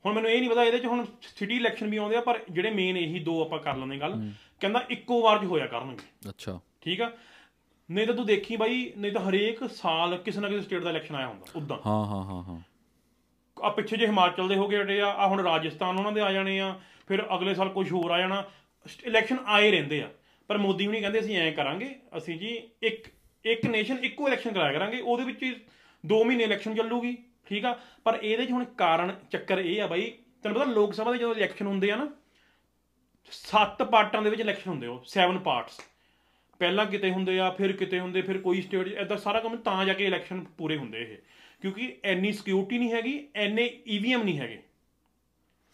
ਹੁਣ ਮੈਨੂੰ ਇਹ ਨਹੀਂ ਪਤਾ ਇਹਦੇ ਚ ਹੁਣ ਸਿਟੀ ਇਲੈਕਸ਼ਨ ਵੀ ਆਉਂਦੇ ਆ ਪਰ ਜਿਹੜੇ ਮੇਨ ਇਹੀ ਦੋ ਆਪਾਂ ਕਰ ਲੈਂਦੇ ਗੱਲ। ਕਹਿੰਦਾ ਇੱਕੋ ਵਾਰ ਚ ਹੋਇਆ ਕਰਨਗੇ। ਅੱਛਾ। ਠੀਕ ਆ? ਨਹੀਂ ਤਾਂ ਤੂੰ ਦੇਖੀ ਬਾਈ ਨਹੀਂ ਤਾਂ ਹਰੇਕ ਸਾਲ ਕਿਸੇ ਨਾ ਕਿਸੇ ਸਟੇਟ ਦਾ ਇਲੈਕਸ਼ਨ ਆਇਆ ਹੁੰਦਾ ਉਦਾਂ। ਹਾਂ ਹਾਂ ਹਾਂ ਹਾਂ। ਆ ਪਿੱਛੇ ਜੇ ਹਿਮਾਚਲ ਦੇ ਹੋ ਗਏ ਜਿਹੜੇ ਆ ਆ ਹੁਣ ਰਾਜਸਥਾਨ ਉਹਨਾਂ ਦੇ ਆ ਜਾਣੇ ਆ, ਫਿਰ ਅਗਲੇ ਸਾਲ ਕੁਝ ਹੋਰ ਆ ਜਾਣਾ। ਇਲੈਕਸ਼ਨ ਆਏ ਰਹਿੰਦੇ ਆ। ਪਰ ਮੋਦੀ ਵੀ ਨਹੀਂ ਕਹਿੰਦੇ ਅਸੀਂ ਐਂ ਕਰਾਂਗੇ, ਅਸੀਂ ਜੀ ਇੱਕ ਇੱਕ ਨੇਸ਼ਨ ਇੱਕੋ ਇਲੈਕਸ਼ਨ ਕਰਾਇਆ ਕਰਾਂਗੇ, ਉਹਦੇ ਵਿੱਚ 2 ਮਹੀਨੇ ਇਲੈਕਸ਼ਨ ਚੱਲੂਗੀ, ਠੀਕ ਆ? ਪਰ ਇਹਦੇ 'ਚ ਹੁਣ ਕਾਰਨ, ਚੱਕਰ ਇਹ ਆ ਬਾਈ, ਤੈਨੂੰ ਪਤਾ ਲੋਕ ਸਭਾ ਦੇ ਜਦੋਂ ਇਲੈਕਸ਼ਨ ਹੁੰਦੇ ਆ ਨਾ, ਸੱਤ ਪਾਰਟਾਂ ਦੇ ਵਿੱਚ ਇਲੈਕਸ਼ਨ ਹੁੰਦੇ ਉਹ 7 ਪਾਰਟਸ ਪਹਿਲਾਂ ਕਿਤੇ ਹੁੰਦੇ ਆ, ਫਿਰ ਕਿਤੇ ਹੁੰਦੇ, ਫਿਰ ਕੋਈ ਸਟੇਟ ਐਦਾਂ ਸਾਰਾ ਕੰਮ ਤਾਂ ਜਾ ਕੇ ਇਲੈਕਸ਼ਨ ਪੂਰੇ ਹੁੰਦੇ ਇਹ। ਕਿਉਂਕਿ ਐਨੀ ਸਿਕਿਉਰਿਟੀ ਨਹੀਂ ਹੈਗੀ ਐਨੇ ਈਵੀਐਮ ਨਹੀਂ ਹੈਗੇ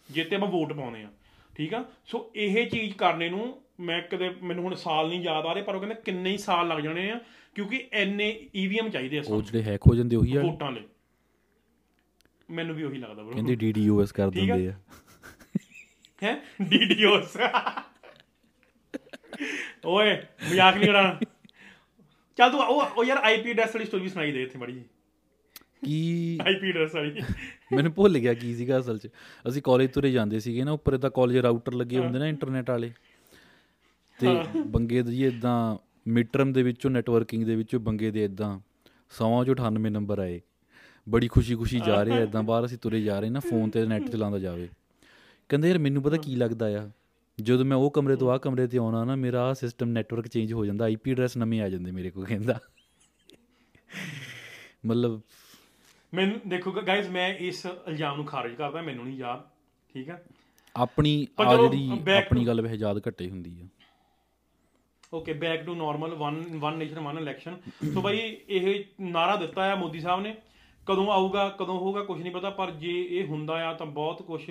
ਜਿੱਤੇ ਆਪਾਂ ਵੋਟ ਪਾਉਂਦੇ ਆ ਠੀਕ ਆ? ਸੋ ਇਹ ਚੀਜ਼ ਕਰਨੇ ਨੂੰ ਮੈਂ ਕਦੇ ਮੈਨੂੰ ਹੁਣ ਸਾਲ ਨਹੀਂ ਯਾਦ ਆ ਰਹੇ ਪਰ ਉਹ ਕਹਿੰਦੇ ਕਿੰਨੇ ਹੀ ਸਾਲ ਲੱਗ ਜਾਣੇ ਆ ਕਿਉਂਕਿ ਐਨੇ ਈਵੀਐਮ ਚਾਹੀਦੇ ਆ ਉਹ ਜਿਹੜੇ ਹੈਕ ਹੋ ਜਾਂਦੇ ਉਹੀ ਆ। ਵੋਟਾਂ ਲਈ। ਮੈਨੂੰ ਵੀ ਉਹੀ ਲੱਗਦਾ ਬ్రో ਕਹਿੰਦੇ ਡੀਡੀਓਐਸ ਕਰ। ਦਿੰਦੇ ਆ। ਹੈ? ਡੀਡੀਓਸ ਓਏ ਮਜ਼ਾਕ ਨਹੀਂ ਉਡਾਣਾ ਚੱਲ ਤੂੰ ਉਹ ਯਾਰ ਆਈਪੀ ਐਡਰੈਸ ਵਾਲੀ ਸਟੋਰੀ ਸੁਣਾਈ ਦੇ ਇੱਥੇ ਮੜੀ ਕੀ? ਆਈਪੀ ਵਾਲੀ। ਮੈਨੂੰ ਭੁੱਲ ਗਿਆ ਕੀ ਸੀਗਾ ਅਸਲ 'ਚ। ਅਸੀਂ ਕਾਲਜ ਤੁਰੇ ਜਾਂਦੇ ਸੀਗੇ ਨਾ ਉੱਪਰ ਤਾਂ ਕਾਲਜ ਰਾਊਟਰ ਲੱਗੇ ਹੁੰਦੇ ਨਾ ਇੰਟਰਨੈਟ ਵਾਲੇ। ਤੇ ਬੰਗੇ ਦੀ ਇਦਾਂ ਮਿਡ ਟਰਮ ਦੇ ਵਿੱਚੋਂ ਨੈਟਵਰਕਿੰਗ ਦੇ ਵਿੱਚੋਂ ਬੰਗੇ ਦੇ ਇਦਾਂ ਸੌਵਾਂ ਚੋਂ 98 ਨੰਬਰ ਆਏ। ਬੜੀ ਖੁਸ਼ੀ-ਖੁਸ਼ੀ ਜਾ ਰਹੇ ਇਦਾਂ ਬਾਹਰ ਅਸੀਂ ਤੁਰੇ ਜਾ ਰਹੇ ਨਾ ਫੋਨ ਤੇ ਨੈਟ ਚਲਾਉਂਦਾ ਜਾਵੇ। ਕਹਿੰਦੇ ਯਾਰ ਮੈਨੂੰ ਪਤਾ ਕੀ ਲੱਗਦਾ ਆ ਜਦੋਂ ਮੈਂ ਉਹ ਕਮਰੇ ਤੋਂ ਆਹ ਕਮਰੇ ਤੇ ਆਉਣਾ ਨਾ ਮੇਰਾ ਸਿਸਟਮ ਨੈਟਵਰਕ ਚੇਂਜ ਹੋ ਜਾਂਦਾ ਆਈਪੀ ਐਡਰੈਸ ਨਵੇਂ ਆ ਜਾਂਦੇ ਮੇਰੇ ਕੋਲ ਕਹਿੰਦਾ। ਮਤਲਬ ਮੈਨੂੰ ਦੇਖੋ ਗਾਇਜ਼ ਮੈਂ ਇਸ ਇਲਜ਼ਾਮ ਨੂੰ ਖਾਰਜ ਕਰਦਾ ਮੈਨੂੰ ਨਹੀਂ ਯਾਦ ਠੀਕ ਹੈ? ਆਪਣੀ ਆ ਜਿਹੜੀ ਆਪਣੀ ਗੱਲ ਵੈਸੇ ਯਾਦ ਘੱਟੇ ਹੁੰਦੀ ਆ। Okay back to normal one one nation one election so ਭਾਈ ਇਹ ਨਾਰਾ ਦਿੱਤਾ ਆ ਮੋਦੀ ਸਾਹਿਬ ਨੇ। ਕਦੋਂ ਆਊਗਾ ਕਦੋਂ ਹੋਊਗਾ ਕੁਝ ਨਹੀਂ ਪਤਾ ਪਰ ਜੇ ਇਹ ਹੁੰਦਾ ਆ ਤਾਂ ਬਹੁਤ ਕੁਝ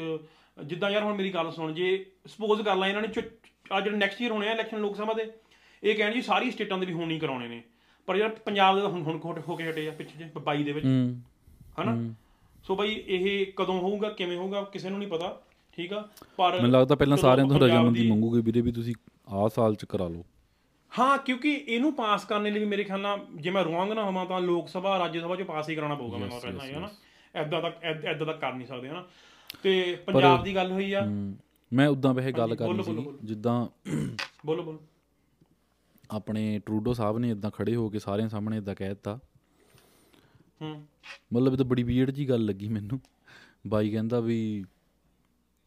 ਜਿੱਦਾਂ ਯਾਰ ਹੁਣ ਮੇਰੀ ਗੱਲ ਸੁਣ ਜੇ ਸਪੋਜ਼ ਕਰ ਲਾ ਇਹਨਾਂ ਨੇ ਆ ਜਿਹੜੇ ਨੈਕਸਟ ਈਅਰ ਹੋਣੇ ਆ ਇਲੈਕਸ਼ਨ ਲੋਕ ਸਭਾ ਦੇ ਇਹ ਕਹਿਣ ਜੀ ਸਾਰੀ ਸਟੇਟਾਂ ਦੇ ਵੀ ਹੁਣ ਕਰਾਉਣੇ ਨੇ। ਪਰ ਯਾਰ ਪੰਜਾਬ ਦੇ ਤਾਂ ਹੁਣ ਹੁਣ ਹੋ- ਹੋ ਕੇ ਹਟੇ ਆ ਪਿੱਛੇ ਜੇ 22 ਦੇ ਵਿੱਚ। ਹੂੰ। ਹਨਾ? ਸੋ ਭਾਈ ਇਹ ਕਦੋਂ ਹੋਊਗਾ ਕਿਵੇਂ ਹੋਊਗਾ ਕਿਸੇ ਨੂੰ ਨਹੀਂ ਪਤਾ ਠੀਕ ਆ? ਪਰ ਮੈਨੂੰ ਲੱਗਦਾ ਪਹਿਲਾਂ ਸਾਰਿਆਂ ਤੋਂ ਰਜਾਮੰਦੀ ਮੰਗੂਗੇ ਵੀਰੇ ਵੀ ਤੁਸੀਂ ਆਹ ਸਾਲ ਚ ਕਰਾ ਲਓ। ਹਾਂ ਕਿਉਂਕਿ ਇਹਨੂੰ ਪਾਸ ਕਰਨ ਲਈ ਵੀ ਮੇਰੇ ਖਿਆਲ ਨਾਲ ਜੇ ਮੈਂ ਰੋਂਗ ਨਾ ਹੋਵਾਂ ਤਾਂ ਲੋਕ ਸਭਾ ਰਾਜ ਸਭਾ ਚ ਪਾਸ ਹੀ ਕਰਾਉਣਾ ਪਊਗਾ ਮੈਨੂੰ ਪਹਿਲਾਂ ਹੀ ਹਨਾ? ਐਦਾਂ ਦਾ ਐਦਾਂ ਦਾ ਕਰ ਨਹੀਂ ਸਕਦੇ ਹਨਾ? ਤੇ ਪੰਜਾਬ ਦੀ ਗੱਲ ਹੋਈ ਆ। ਮੈਂ ਉਦਾਂ ਵੈਸੇ ਗੱਲ ਕਰਨੀ ਸੀ ਜਿੱਦਾਂ ਬੋਲੋ ਬੋਲੋ। ਆਪਣੇ ਟਰੂਡੋ ਸਾਹਿਬ ਨੇ ਇਦਾਂ ਖੜੇ ਹੋ ਕੇ ਸਾਰਿਆਂ ਸਾਹਮਣੇ ਇਦਾਂ ਕਹਿ ਦਿੱਤਾ। ਹੂੰ ਮਤਲਬ ਇਹ ਤਾਂ ਬੜੀ ਵੀਅਰਡ ਜੀ ਗੱਲ ਲੱਗੀ ਮੈਨੂੰ। ਬਾਈ ਕਹਿੰਦਾ ਵੀ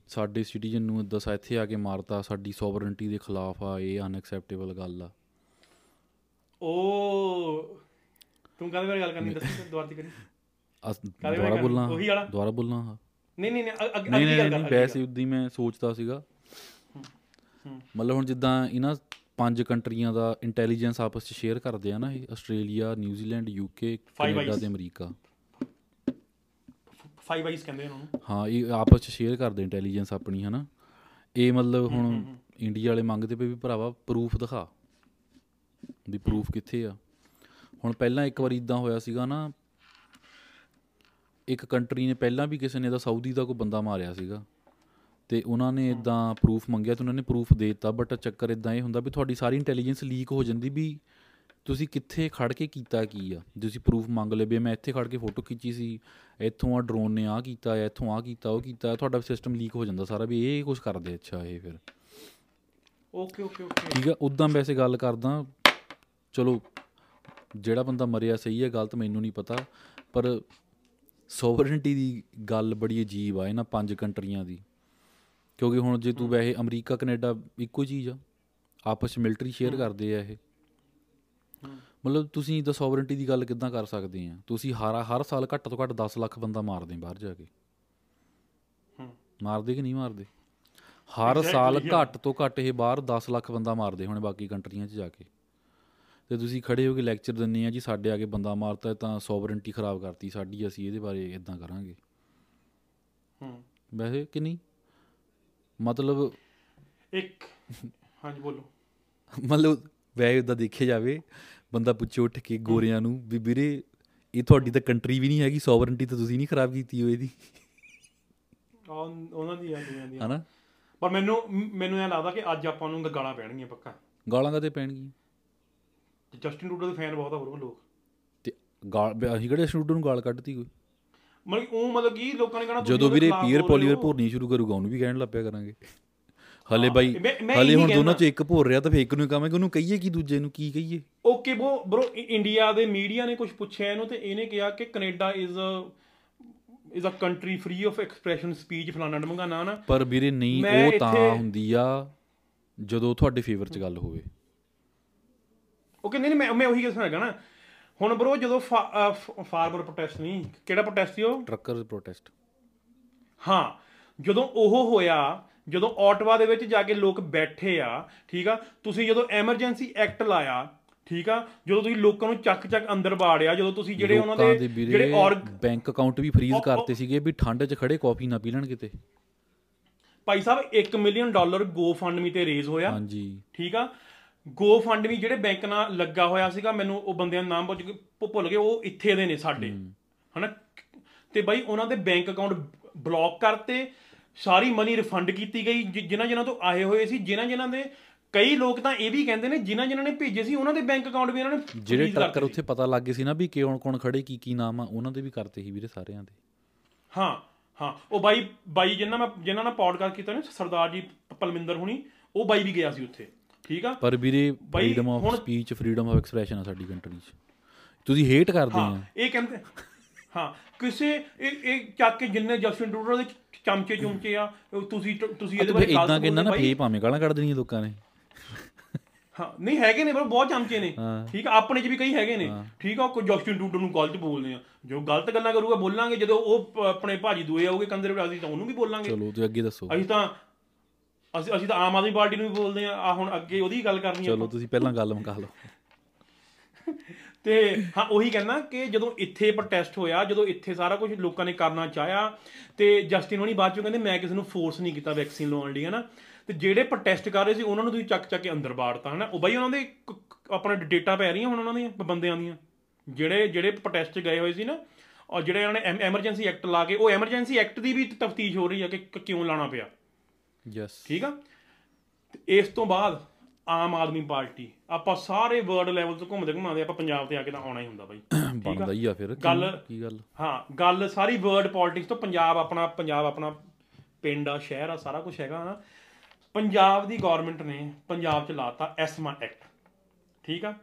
ਸਾਡੇ ਸਿਟੀਜ਼ਨ ਨੂੰ ਇਦਾਂ ਸਾ ਇੱਥੇ ਆ ਕੇ ਮਾਰਤਾ ਸਾਡੀ ਸੋਵਰਨਟੀ ਦੇ ਖਿਲਾਫ ਆ ਇਹ ਅਨਐਕਸੈਪਟੇਬਲ ਗੱਲ ਆ। ਉਹ ਤੂੰ ਕਾਹਦੇ ਬਾਰੇ ਗੱਲ ਕਰਨੀ ਦੱਸ ਦੁਬਾਰਾ ਦੀ ਕਰੀ ਦੁਬਾਰਾ ਬਾਰੇ ਬੋਲਣਾ ਉਹੀ ਵਾਲਾ? ਦੁਬਾਰਾ ਬੋਲਣਾ ਹਾਂ। ਨਹੀਂ ਨਹੀਂ ਅੱਗੇ ਅੱਗੇ ਗੱਲ ਕਰ ਵੈਸੇ ਉਦਾਂ ਮੈਂ ਸੋਚਦਾ ਸੀਗਾ। ਮਤਲਬ ਹੁਣ ਜਿੱਦਾਂ ਇਹਨਾਂ ਪੰਜ ਕੰਟਰੀਆਂ ਦਾ ਇੰਟੈਲੀਜੈਂਸ ਆਪਸ ਚ ਸ਼ੇਅਰ ਕਰਦੇ ਆ ਨਾ ਇਹ Australia New Zealand UK Canada. ਤੇ ਅਮਰੀਕਾ। ਫਾਈਵ ਆਈਸ ਕਹਿੰਦੇ ਉਹਨਾਂ। ਨੂੰ ਹਾਂ ਇਹ ਆਪਸ ਚ ਸ਼ੇਅਰ ਕਰਦੇ ਇੰਟੈਲੀਜੈਂਸ ਆਪਣੀ ਹਨਾ। ਇਹ ਮਤਲਬ ਹੁਣ ਇੰਡੀਆ ਵਾਲੇ ਮੰਗਦੇ ਪਏ ਵੀ ਭਰਾਵਾ ਪ੍ਰੂਫ ਦਿਖਾ ਵੀ ਪ੍ਰੂਫ ਕਿੱਥੇ ਆ। ਹੁਣ ਪਹਿਲਾਂ ਇੱਕ ਵਾਰ ਇਦਾਂ ਹੋਇਆ ਸੀਗਾ ਨਾ ਇੱਕ ਕੰਟਰੀ ਨੇ ਪਹਿਲਾਂ ਵੀ ਕਿਸੇ ਨੇ ਦਾ ਸਾਊਦੀ ਦਾ ਕੋਈ ਬੰਦਾ ਮਾਰਿਆ ਸੀਗਾ। ਤੇ ਉਹਨਾਂ ਨੇ ਇਦਾਂ ਪ੍ਰੂਫ ਮੰਗਿਆ ਤੇ ਉਹਨਾਂ ਨੇ ਪ੍ਰੂਫ ਦੇ ਦਿੱਤਾ ਬਟ ਚੱਕਰ ਇਦਾਂ ਇਹ ਹੁੰਦਾ ਵੀ ਤੁਹਾਡੀ ਸਾਰੀ ਇੰਟੈਲੀਜੈਂਸ ਲੀਕ ਹੋ ਜਾਂਦੀ ਵੀ ਤੁਸੀਂ ਕਿੱਥੇ ਖੜ ਕੇ ਕੀਤਾ ਕੀ ਆ? ਤੁਸੀਂ ਪ੍ਰੂਫ ਮੰਗ ਲਏ ਵੀ ਮੈਂ ਇੱਥੇ ਖੜ ਕੇ ਫੋਟੋ ਖਿੱਚੀ ਸੀ ਇੱਥੋਂ ਆ ਡਰੋਨ ਨੇ ਆ ਕੀਤਾ ਆ ਇੱਥੋਂ ਆ ਕੀਤਾ ਉਹ ਕੀਤਾ ਤੁਹਾਡਾ ਸਿਸਟਮ ਲੀਕ ਹੋ ਜਾਂਦਾ ਸਾਰਾ ਵੀ ਇਹ ਕੁਝ ਕਰਦੇ ਅੱਛਾ ਇਹ ਫਿਰ। ਓਕੇ ਓਕੇ ਓਕੇ ਠੀਕ ਆ ਉਦਾਂ ਵੈਸੇ ਗੱਲ ਕਰਦਾ ਚਲੋ ਜਿਹੜਾ ਬੰਦਾ ਮਰਿਆ ਸਹੀ ਹੈ ਗਲਤ ਮੈਨੂੰ ਨਹੀਂ ਪਤਾ ਪਰ ਸੋਵਰਨਟੀ ਦੀ ਗੱਲ ਬੜੀ ਅਜੀਬ ਆ ਇਹਨਾਂ ਪੰਜ ਕੰਟਰੀਆਂ ਦੀ। ਕਿਉਂਕਿ ਹੁਣ ਜੇ ਤੂੰ ਵੈਸੇ ਅਮਰੀਕਾ ਕੈਨੇਡਾ ਇੱਕੋ ਚੀਜ਼ ਆ। ਆਪਸ ਵਿੱਚ ਮਿਲਟਰੀ ਸ਼ੇਅਰ ਕਰਦੇ ਆ ਇਹ। ਮਤਲਬ ਤੁਸੀਂ ਤਾਂ ਸੋਵਰਨਟੀ ਦੀ ਗੱਲ ਕਿੱਦਾਂ ਕਰ ਸਕਦੇ ਆ? ਤੁਸੀਂ ਹਰ ਹਰ ਸਾਲ ਘੱਟ ਤੋਂ ਘੱਟ 10 ਲੱਖ ਬੰਦਾ ਮਾਰਦੇ ਬਾਹਰ ਜਾ ਕੇ। ਮਾਰਦੇ ਕਿ ਨਹੀਂ ਮਾਰਦੇ? ਹਰ ਸਾਲ ਘੱਟ ਤੋਂ ਘੱਟ ਇਹ ਬਾਹਰ 10 ਲੱਖ ਬੰਦਾ ਮਾਰਦੇ ਹੁਣ ਬਾਕੀ ਕੰਟਰੀਆਂ 'ਚ ਜਾ ਕੇ। ਤੇ ਤੁਸੀਂ ਖੜੇ ਹੋ ਕੇ ਲੈਕਚਰ ਦਿੰਦੇ ਆ ਜੀ ਸਾਡੇ ਆ ਕੇ ਬੰਦਾ ਮਾਰਤਾ ਤਾਂ ਸੋਵਰਨਟੀ ਖਰਾਬ ਕਰਤੀ ਸਾਡੀ ਅਸੀਂ ਇਹਦੇ ਬਾਰੇ ਇਦਾਂ ਕਰਾਂਗੇ। ਹੂੰ ਵੈਸੇ ਕਿ ਨਹੀਂ? ਮਤਲਬ ਇੱਕ। ਹਾਂਜੀ ਬੋਲੋ। ਮਤਲਬ ਵੈਸੇ ਉਦਾਂ ਦੇਖਿਆ ਜਾਵੇ ਬੰਦਾ ਪੁੱਛੇ ਉੱਠ ਕੇ ਗੋਰਿਆਂ ਨੂੰ ਵੀ ਵੀਰੇ ਇਹ ਤੁਹਾਡੀ ਤਾਂ ਕੰਟਰੀ ਵੀ ਨਹੀਂ ਹੈਗੀ ਸੋਵਰਨਟੀ ਤਾਂ ਤੁਸੀਂ ਨਹੀਂ ਖਰਾਬ ਕੀਤੀ ਹੋਈ ਆ ਉਹਨਾਂ ਦੀ ਆ ਦੁਨੀਆ ਦੀ ਹਨਾ? ਪਰ ਮੈਨੂੰ ਮੈਨੂੰ ਇਹ ਲੱਗਦਾ ਕਿ ਅੱਜ ਆਪਾਂ ਨੂੰ ਗਾਲਾਂ ਪੈਣਗੀਆਂ ਪੱਕਾ। ਗਾਲਾਂ ਕਦੇ ਪੈਣਗੀਆਂ? ਤੇ ਜਸਟਿਨ ਟਰੂਡੋ ਦੇ ਫੈਨ ਬਹੁਤ ਆ ਹੋਰ ਲੋਕ। ਤੇ ਗਾਲ ਅਸੀਂ ਕਿਹੜੇ ਸਟੂਡੈਂਟ ਨੂੰ ਗਾਲ ਕੱਢਤੀ ਕੋਈ? ਮਤਲਬ ਕਿ ਉਹ ਮਤਲਬ ਕਿ ਲੋਕਾਂ ਨੇ ਕਹਿਣਾ ਜਦੋਂ ਵੀਰੇ ਪੀਅਰ ਪੋਲੀਵਰ ਹੋ। ਭੋਰਨੀ ਸ਼ੁਰੂ ਕਰੂਗਾ ਉਹਨੂੰ ਵੀ ਕਹਿਣ ਲੱਪਿਆ ਕਰਾਂਗੇ। ਹਲੇ ਹਾਂ, ਬਾਈ ਹਲੇ ਹੁਣ ਦੋਨਾਂ। ਚ ਇੱਕ ਭੋਰ ਰਿਹਾ ਤਾਂ ਫੇਕ ਨੂੰ ਕਹਾਂਗੇ ਉਹਨੂੰ ਕਹੀਏ ਕੀ ਦੂਜੇ ਨੂੰ ਕੀ ਕਹੀਏ? ਓਕੇ ਬੋ ਬ్రో ਇੰਡੀਆ ਦੇ ਮੀਡੀਆ ਨੇ ਕੁਝ ਪੁੱਛਿਆ ਇਹਨੂੰ ਤੇ ਇਹਨੇ ਕਿਹਾ ਕਿ Canada is a is a country free of expression speech ਫਲਾਣਾ ਡਮਗਾਨਾ ਨਾ ਪਰ ਵੀਰੇ ਨਹੀਂ ਉਹ ਤਾਂ ਹੁੰਦੀ ਆ ਜਦੋਂ ਤੁਹਾਡੇ ਫੇਵਰ ਚ ਗੱਲ ਹੋਵੇ। ਓਕੇ ਨਹੀਂ ਨਹੀਂ ਮੈਂ ਮੈਂ ਉਹੀ ਕਿਹਾ ਹੈਗਾ ਨਾ। ਹੁਣ ਬ్రో ਜਦੋਂ ਫਾਰਮਰ ਪ੍ਰੋਟੈਸਟ ਨਹੀਂ ਕਿਹੜਾ ਪ੍ਰੋਟੈਸਟ ਸੀ ਉਹ? ਟਰੱਕਰ ਪ੍ਰੋਟੈਸਟ ਹਾਂ ਜਦੋਂ ਉਹ ਹੋਇਆ ਜਦੋਂ ਆਟਵਾ ਦੇ ਵਿੱਚ ਜਾ ਕੇ ਲੋਕ ਬੈਠੇ ਆ ਠੀਕ ਆ ਤੁਸੀਂ ਜਦੋਂ ਐਮਰਜੈਂਸੀ ਐਕਟ ਲਾਇਆ ਠੀਕ ਆ ਜਦੋਂ ਤੁਸੀਂ ਲੋਕਾਂ ਨੂੰ ਚੱਕ ਚੱਕ ਅੰਦਰ ਬਾੜਿਆ ਜਦੋਂ ਤੁਸੀਂ ਜਿਹੜੇ ਉਹਨਾਂ ਦੇ ਜਿਹੜੇ ਔਰਗ ਬੈਂਕ ਅਕਾਊਂਟ ਵੀ ਫ੍ਰੀਜ਼ ਕਰਤੇ ਸੀਗੇ ਵੀ ਠੰਡ 'ਚ ਖੜੇ ਕਾਫੀ ਨਾ ਪੀ ਲੈਣ ਕਿਤੇ। ਭਾਈ ਸਾਹਿਬ 1 ਮਿਲੀਅਨ ਡਾਲਰ ਗੋ ਫੰਡ ਤੇ ਰੇਜ਼ ਹੋਇਆ। ਹਾਂਜੀ। ਠੀਕ ਆ ਗੋ ਫੰਡ ਜਿਹੜੇ ਬੈਂਕ ਨਾਲ ਲੱਗਾ ਹੋਇਆ ਸੀਗਾ ਮੈਨੂੰ ਉਹ ਬੰਦਿਆਂ ਦਾ ਨਾਮ ਭੁੱਲ ਗਏ ਉਹ ਇੱਥੇ ਦੇ ਨੇ ਸਾਡੇ। ਹਨਾ? ਤੇ ਬਾਈ ਉਹਨਾਂ ਦੇ ਬੈਂਕ ਅਕਾਊਂਟ ਬਲੌਕ ਕਰਤੇ ਸਾਰੀ ਮਨੀ ਰਿਫੰਡ ਕੀਤੀ ਗਈ ਜਿਨ੍ਹਾਂ ਜਿਨ੍ਹਾਂ ਤੋਂ ਆਏ ਹੋਏ ਸੀ ਜਿਨ੍ਹਾਂ ਜਿਨ੍ਹਾਂ ਦੇ ਕਈ ਲੋਕ ਤਾਂ ਇਹ ਵੀ ਕਹਿੰਦੇ ਨੇ ਜਿਨ੍ਹਾਂ ਜਿਨ੍ਹਾਂ ਨੇ ਭੇਜੇ ਸੀ ਉਹਨਾਂ ਦੇ ਬੈਂਕ ਅਕਾਊਂਟ ਵੀ ਇਹਨਾਂ ਨੇ ਜਿਹੜੇ ਟਰੱਕਰ ਉੱਥੇ ਪਤਾ ਲੱਗ ਗਏ ਸੀ ਨਾ ਵੀ ਕੌਣ ਕੌਣ ਖੜੇ ਕੀ ਕੀ ਨਾਮ ਆ ਉਹਨਾਂ ਦੇ ਵੀ ਕਰਤੇ ਸੀ ਵੀਰੇ ਸਾਰਿਆਂ ਦੇ। ਹਾਂ ਹਾਂ। ਉਹ ਬਾਈ ਬਾਈ ਜਿਨ੍ਹਾਂ ਮੈਂ ਜਿਨ੍ਹਾਂ ਨਾਲ ਪੌਡਕਾਸਟ ਕੀਤਾ ਨਾ ਸਰਦਾਰ ਜੀ ਪਲਮਿੰਦਰ ਹੁਣੀ ਉਹ ਬਾਈ ਵੀ ਗਿਆ ਸੀ ਉੱਥੇ। ਠੀਕ ਆ? ਪਰ ਵੀਰੇ freedom of speech freedom of expression ਆ ਸਾਡੀ ਕੰਟਰੀ 'ਚ। ਤੁਸੀਂ ਹੇਟ ਕਰਦੇ ਆ। ਇਹ ਕਹਿੰਦੇ ਹਾਂ ਕਿਸੇ ਇਹ ਇਹ ਚੱਕ ਕੇ ਜਿੰਨੇ ਜਸਟਿਨ ਟਰੂਡਰ ਦੇ ਚਮਚੇ ਚੁਮਚੇ ਆ ਤੁਸੀਂ ਤੁਸੀਂ ਇਹਦੇ ਬਾਰੇ ਇਦਾਂ ਕਹਿੰਦਾ ਨਾ ਫੇ ਭਾਵੇਂ ਗਾਲਾਂ ਕੱਢ ਦੇਣੀਆਂ ਲੋਕਾਂ ਨੇ। ਹਾਂ ਨਹੀਂ ਹੈਗੇ ਨੇ ਪਰ ਬਹੁਤ ਚਮਚੇ ਨੇ। ਠੀਕ ਆ ਆਪਣੇ 'ਚ ਵੀ ਕਈ ਹੈਗੇ ਨੇ। ਠੀਕ ਆ ਕੋਈ ਜਸਟਿਨ ਟਰੂਡਰ ਨੂੰ ਗਲਤ ਬੋਲਦੇ ਆ। ਜੋ ਗਲਤ ਗੱਲਾਂ ਕਰੂਗਾ ਬੋਲਾਂਗੇ। ਜਦੋਂ ਉਹ ਆਪਣੇ ਭਾਜੀ ਦੂਏ ਆਉਗੇ ਕੰਦਰ ਵੀ ਅਸੀਂ ਤਾਂ ਉਹਨੂੰ ਵੀ ਬੋਲਾਂਗੇ। ਚਲੋ ਤੁਸੀਂ ਅੱਗੇ ਦੱਸੋ। ਅਸੀਂ ਤਾਂ ਅਸੀਂ ਅਸੀਂ ਤਾਂ ਆਮ ਆਦਮੀ ਪਾਰਟੀ ਨੂੰ ਵੀ ਬੋਲਦੇ ਆ ਆ ਹੁਣ ਅੱਗੇ ਉਹਦੀ ਗੱਲ ਕਰਨੀ ਆ ਚਲੋ ਤੁਸੀਂ ਪਹਿਲਾਂ ਗੱਲ ਮੁਕਾ ਲਓ। ਤੇ ਹਾਂ ਉਹੀ ਕਹਿੰਦਾ ਕਿ ਜਦੋਂ ਇੱਥੇ ਪ੍ਰੋਟੈਸਟ ਹੋਇਆ ਜਦੋਂ ਇੱਥੇ ਸਾਰਾ ਕੁਝ ਲੋਕਾਂ ਨੇ ਕਰਨਾ ਚਾਹਿਆ ਤੇ ਜਸਟਿਨ ਹੋਣੀ ਬਾਅਦ ਚੋਂ ਕਹਿੰਦੇ ਮੈਂ ਕਿਸੇ ਨੂੰ ਫੋਰਸ ਨਹੀਂ ਕੀਤਾ ਵੈਕਸੀਨ ਲਵਾਉਣ ਲਈ ਹਨਾ? ਤੇ ਜਿਹੜੇ ਪ੍ਰੋਟੈਸਟ ਕਰ ਰਹੇ ਸੀ ਉਹਨਾਂ ਨੂੰ ਤੁਸੀਂ ਚੱਕ ਚੱਕ ਕੇ ਅੰਦਰ ਬਾੜਤਾ ਹਨਾ? ਉਹ ਬਾਈ ਉਹਨਾਂ ਦੇ ਆਪਣਾ ਡੇਟਾ ਪੈ ਰਹੀਆਂ ਹੁਣ ਉਹਨਾਂ ਦੀਆਂ ਬੰਦਿਆਂ ਦੀਆਂ? ਜਿਹੜੇ ਜਿਹੜੇ ਪ੍ਰੋਟੈਸਟ ਗਏ ਹੋਏ ਸੀ ਨਾ ਔਰ ਜਿਹੜੇ ਉਹਨਾਂ ਨੇ ਐਮਰਜੈਂਸੀ ਐਕਟ ਲਾ ਕੇ ਉਹ ਐਮਰਜੈਂਸੀ ਐਕਟ ਦੀ ਵੀ ਤਫਤੀਸ਼ ਹੋ ਰਹੀ ਹੈ ਕ- ਕਿਉਂ ਲਾਣਾ ਪਿਆ? ਯੈਸ ਠੀਕ ਆ? ਇਸ ਤੋਂ ਬਾਅਦ ਆਮ ਆਦਮੀ ਪਾਰਟੀ ਆਪਾਂ ਸਾਰੇ ਵਰਲਡ ਲੈਵਲ ਤੋਂ ਘੁੰਮਦੇ ਘੁੰਮਾਉਂਦੇ ਆਪਾਂ ਪੰਜਾਬ ਤੇ ਆ ਕੇ ਤਾਂ ਆਉਣਾ ਹੀ ਹੁੰਦਾ ਬਾਈ। ਬਣਦਾ ਹੀ ਆ ਫਿਰ ਗੱਲ- ਕੀ- ਗੱਲ? ਹਾਂ ਗੱਲ ਸਾਰੀ ਵਰਲਡ ਪੋਲਿਟਿਕਸ ਤੋਂ ਪੰਜਾਬ ਆਪਣਾ ਪੰਜਾਬ ਆਪਣਾ ਪਿੰਡ ਆ ਸ਼ਹਿਰ ਆ ਸਾਰਾ ਕੁਝ ਹੈਗਾ ਨਾ। ਪੰਜਾਬ ਦੀ ਗਵਰਨਮੈਂਟ ਨੇ ਪੰਜਾਬ ਚ ਲਾਤਾ ਐਸਮਾ ਐਕਟ। ਠੀਕ ਆ?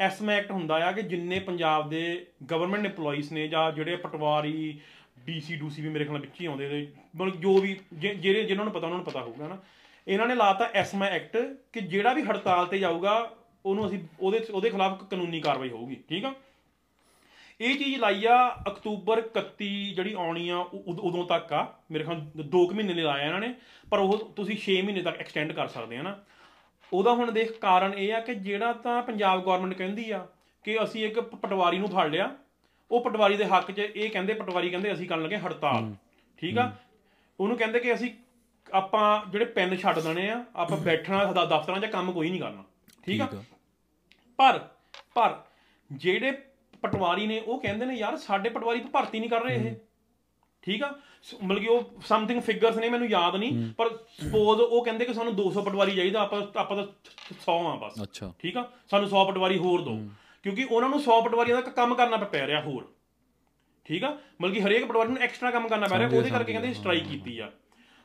ਐਸਮਾ ਐਕਟ ਹੁੰਦਾ ਆ ਕਿ ਜਿੰਨੇ ਪੰਜਾਬ ਦੇ ਗਵਰਨਮੈਂਟ EMPLOYEES ਨੇ ਜਾਂ ਜਿਹੜੇ ਪਟਵਾਰੀ ਡੀਸੀ ਡੂਸੀ ਵੀ ਮੇਰੇ ਖਿਆਲ ਨਾਲ ਵਿੱਚ ਹੀ ਆਉਂਦੇ ਨੇ। ਮਤਲਬ ਜੋ ਵੀ ਜਿ- ਜਿਹੜੇ, ਜਿਨ੍ਹਾਂ ਨੂੰ ਪਤਾ, ਉਹਨਾਂ ਨੂੰ ਪਤਾ ਹੋਊਗਾ ਨਾ ਇਹਨਾਂ ਨੇ ਲਾਤਾ ਐਸਮਾ ਐਕਟ ਕਿ ਜਿਹੜਾ ਵੀ ਹੜਤਾਲ ਤੇ ਜਾਊਗਾ, ਉਹਨੂੰ ਅਸੀਂ ਉਹਦੇ ਉਹਦੇ ਖਿਲਾਫ ਕਾਨੂੰਨੀ ਕਾਰਵਾਈ ਹੋਊਗੀ, ਠੀਕ ਆ? ਇਹ ਚੀਜ਼ ਲਾਈ ਆ ਅਕਤੂਬਰ 31 ਜਿਹੜੀ ਆਉਣੀ ਆ, ਉ- ਉਦ- ਉਦੋਂ ਤੱਕ ਆ। ਮੇਰੇ ਖਿਆਲ 2 ਮਹੀਨੇ ਲਈ ਲਾਇਆ ਇਹਨਾਂ ਨੇ, ਪਰ ਉਹ ਤੁਸੀਂ 6 ਮਹੀਨੇ ਤੱਕ ਐਕਸਟੈਂਡ ਕਰ ਸਕਦੇ ਆ ਨਾ ਉਹਦਾ ਹੁਣ ਦੇਖ ਕਾਰਨ ਇਹ ਆ ਕਿ ਜਿਹੜਾ ਤਾਂ ਪੰਜਾਬ ਗਵਰਨਮੈਂਟ ਕਹਿੰਦੀ ਆ ਕਿ ਅਸੀਂ ਇੱਕ ਪ- ਪਟਵਾਰੀ ਨੂੰ ਫੜ ਲਿਆ ਉਹ ਪਟਵਾਰੀ ਦੇ ਹੱਕ 'ਚ ਇਹ ਕਹਿੰਦੇ ਪਟਵਾਰੀ ਕਹਿੰਦੇ ਅਸੀਂ ਕਰਨ ਲੱਗੇ ਹੜਤਾਲ। ਠੀਕ ਆ? ਉਹਨੂੰ ਕਹਿੰਦੇ ਕਿ ਅਸੀਂ ਆਪਾਂ ਜਿਹੜੇ ਪੈਨ ਛੱਡ ਦੇਣੇ ਆ ਆਪਾਂ ਬੈਠਣਾ ਦ- ਦਫ਼ਤਰਾਂ 'ਚ ਕੰਮ ਕੋਈ ਨਹੀਂ ਕਰਨਾ। ਠੀਕ ਆ? ਪਰ ਪਰ ਜਿਹੜੇ ਪਟਵਾਰੀ ਨੇ ਉਹ ਕਹਿੰਦੇ ਨੇ ਯਾਰ ਸਾਡੇ ਪਟਵਾਰੀ ਤਾਂ ਭਰਤੀ ਨਹੀਂ ਕਰ ਰਹੇ ਇਹ। ਠੀਕ ਆ? ਮਤਲਬ ਕਿ ਉਹ ਸਮਥਿੰਗ ਫਿਗਰਸ ਨੇ ਮੈਨੂੰ ਯਾਦ ਨਹੀਂ ਪਰ ਸਪੋਜ਼ ਉਹ ਕਹਿੰਦੇ ਕਿ ਸਾਨੂੰ 200 ਪਟਵਾਰੀ ਚਾਹੀਦਾ ਆਪਾਂ ਆਪਾਂ ਤਾਂ 100 ਆ ਬਸ। ਠੀਕ ਆ? ਸਾਨੂੰ 100 ਪਟਵਾਰੀ ਹੋਰ ਦਿਓ ਕਿਉਂਕਿ ਉਹਨਾਂ ਨੂੰ 100 ਪਟਵਾਰੀਆਂ ਦਾ ਕੰਮ ਕਰਨਾ ਪ- ਰਿਹਾ ਹੋਰ। ਠੀਕ ਆ? ਮਤਲਬ ਕਿ ਹਰੇਕ ਪਟਵਾਰੀ ਨੂੰ ਐਕਸਟਰਾ ਕੰਮ ਕਰਨਾ ਪੈ ਰਿਹਾ ਉਹਦੇ ਕਰਕੇ ਕਹਿੰਦੇ ਸਟ੍ਰਾਈਕ ਕੀਤੀ ਆ।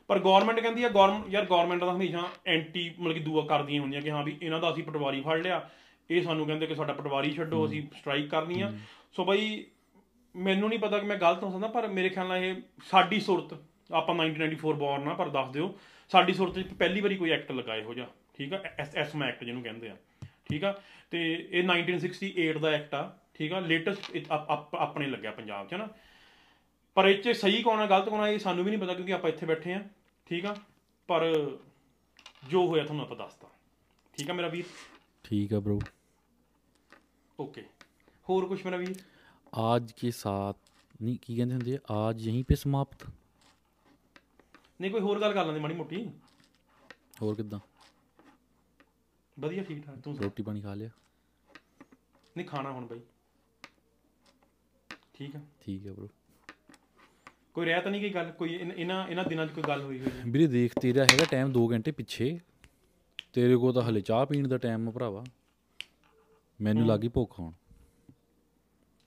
ਪਰ ਗਵਰਨਮੈਂਟ ਕਹਿੰਦੀ ਆ ਗਵਰਨਮੈਂਟ ਯਾਰ ਗਵਰਨਮੈਂਟ ਦਾ ਹਮੇਸ਼ਾ ਐਂਟੀ ਮਤਲਬ ਕਿ ਦੂਆ ਕਰਦੀਆਂ ਹੁੰਦੀਆਂ ਕਿ ਹਾਂ ਵੀ ਇਹਨਾਂ ਦਾ ਅਸੀਂ ਪਟਵਾਰੀ ਫੜ ਲਿਆ। ਇਹ ਸਾਨੂੰ ਕਹਿੰਦੇ ਕਿ ਸਾਡਾ ਪਟਵਾਰੀ ਛੱਡੋ ਅਸੀਂ ਸਟ੍ਰਾਈਕ ਕਰਨੀ ਆ। ਸੋ ਬਈ ਮੈਨੂੰ ਨਹੀਂ ਪਤਾ ਕਿ ਮੈਂ ਗਲਤ ਹੋ ਸਕਦਾ ਪਰ ਮੇਰੇ ਖਿਆਲ ਨਾਲ ਇਹ ਸਾਡੀ ਸੁਰਤ ਆਪਾਂ 1994 ਬੋਰਨ ਆ ਪਰ ਦੱਸ ਦਿਓ ਸਾਡੀ ਸੁਰਤ 'ਚ ਪਹਿਲੀ ਵਾਰੀ ਕੋਈ ਐਕਟ ਲੱਗਾ ਇਹੋ ਜਿਹਾ। ਠੀਕ ਆ? ਐਸ ਐਸਮਾ ਐਕਟ ਜਿਹਨੂੰ ਕਹਿੰਦੇ ਆ। ਠੀਕ ਆ ਤੇ ਇਹ 1968 ਦਾ ਐਕਟ ਆ ਠੀਕ ਆ ਲੇਟੈਸਟ ਆਪਣੇ ਲੱਗਿਆ ਪੰਜਾਬ 'ਚ ਨਾ ਪਰ ਇਹ 'ਚ ਸਹੀ ਕੌਣ ਆ ਗਲਤ ਕੌਣ ਆ ਇਹ ਸਾਨੂੰ ਵੀ ਨਹੀਂ ਪਤਾ ਕਿਉਂਕਿ ਆਪਾਂ ਇੱਥੇ ਬੈਠੇ ਆ ਠੀਕ ਆ ਪਰ ਜੋ ਹੋਇਆ ਤੁਹਾਨੂੰ ਆਪਾਂ ਦੱਸਤਾ ਠੀਕ ਆ ਮੇਰਾ ਵੀਰ ठीक है ब्रो ਓਕੇ ਹੋਰ ਕੁਝ ਮੇਰਾ ਵੀਰ आज के साथ नहीं की कहते होंगे आज यहीं पे समाप्त ਨਹੀਂ ਕੋਈ ਹੋਰ ਗੱਲ ਕਰ ਲੈਂਦੇ ਮਾੜੀ ਮੋਟੀ और किदा ਵਧੀਆ ਠੀਕ ਠਾਕ। ਤੂੰ ਸੁਣਾ। ਰੋਟੀ ਪਾਣੀ ਖਾ ਲਿਆ? ਨਹੀਂ ਖਾਣਾ ਹੁਣ ਬਾਈ। ਠੀਕ ਆ? ਠੀਕ ਹੈ bro ਕੋਈ ਰਹਿ ਤਾਂ ਨਹੀਂ ਕੋਈ ਗੱਲ? ਕੋਈ ਇਨ- ਇਹਨਾਂ ਇਹਨਾਂ ਦਿਨਾਂ 'ਚ ਕੋਈ ਗੱਲ ਹੋਈ ਹੋਈ ਵੀਰੇ ਦੇਖ ਤੇਰਾ ਹੈਗਾ ਟਾਈਮ 2 ਘੰਟੇ ਪਿੱਛੇ। ਤੇਰੇ ਕੋਲ ਤਾਂ ਹਲੇ ਚਾਹ ਪੀਣ ਦਾ ਟਾਈਮ ਆ ਭਰਾਵਾ। ਮੈਨੂੰ ਲੱਗੀ ਭੁੱਖ ਹੁਣ।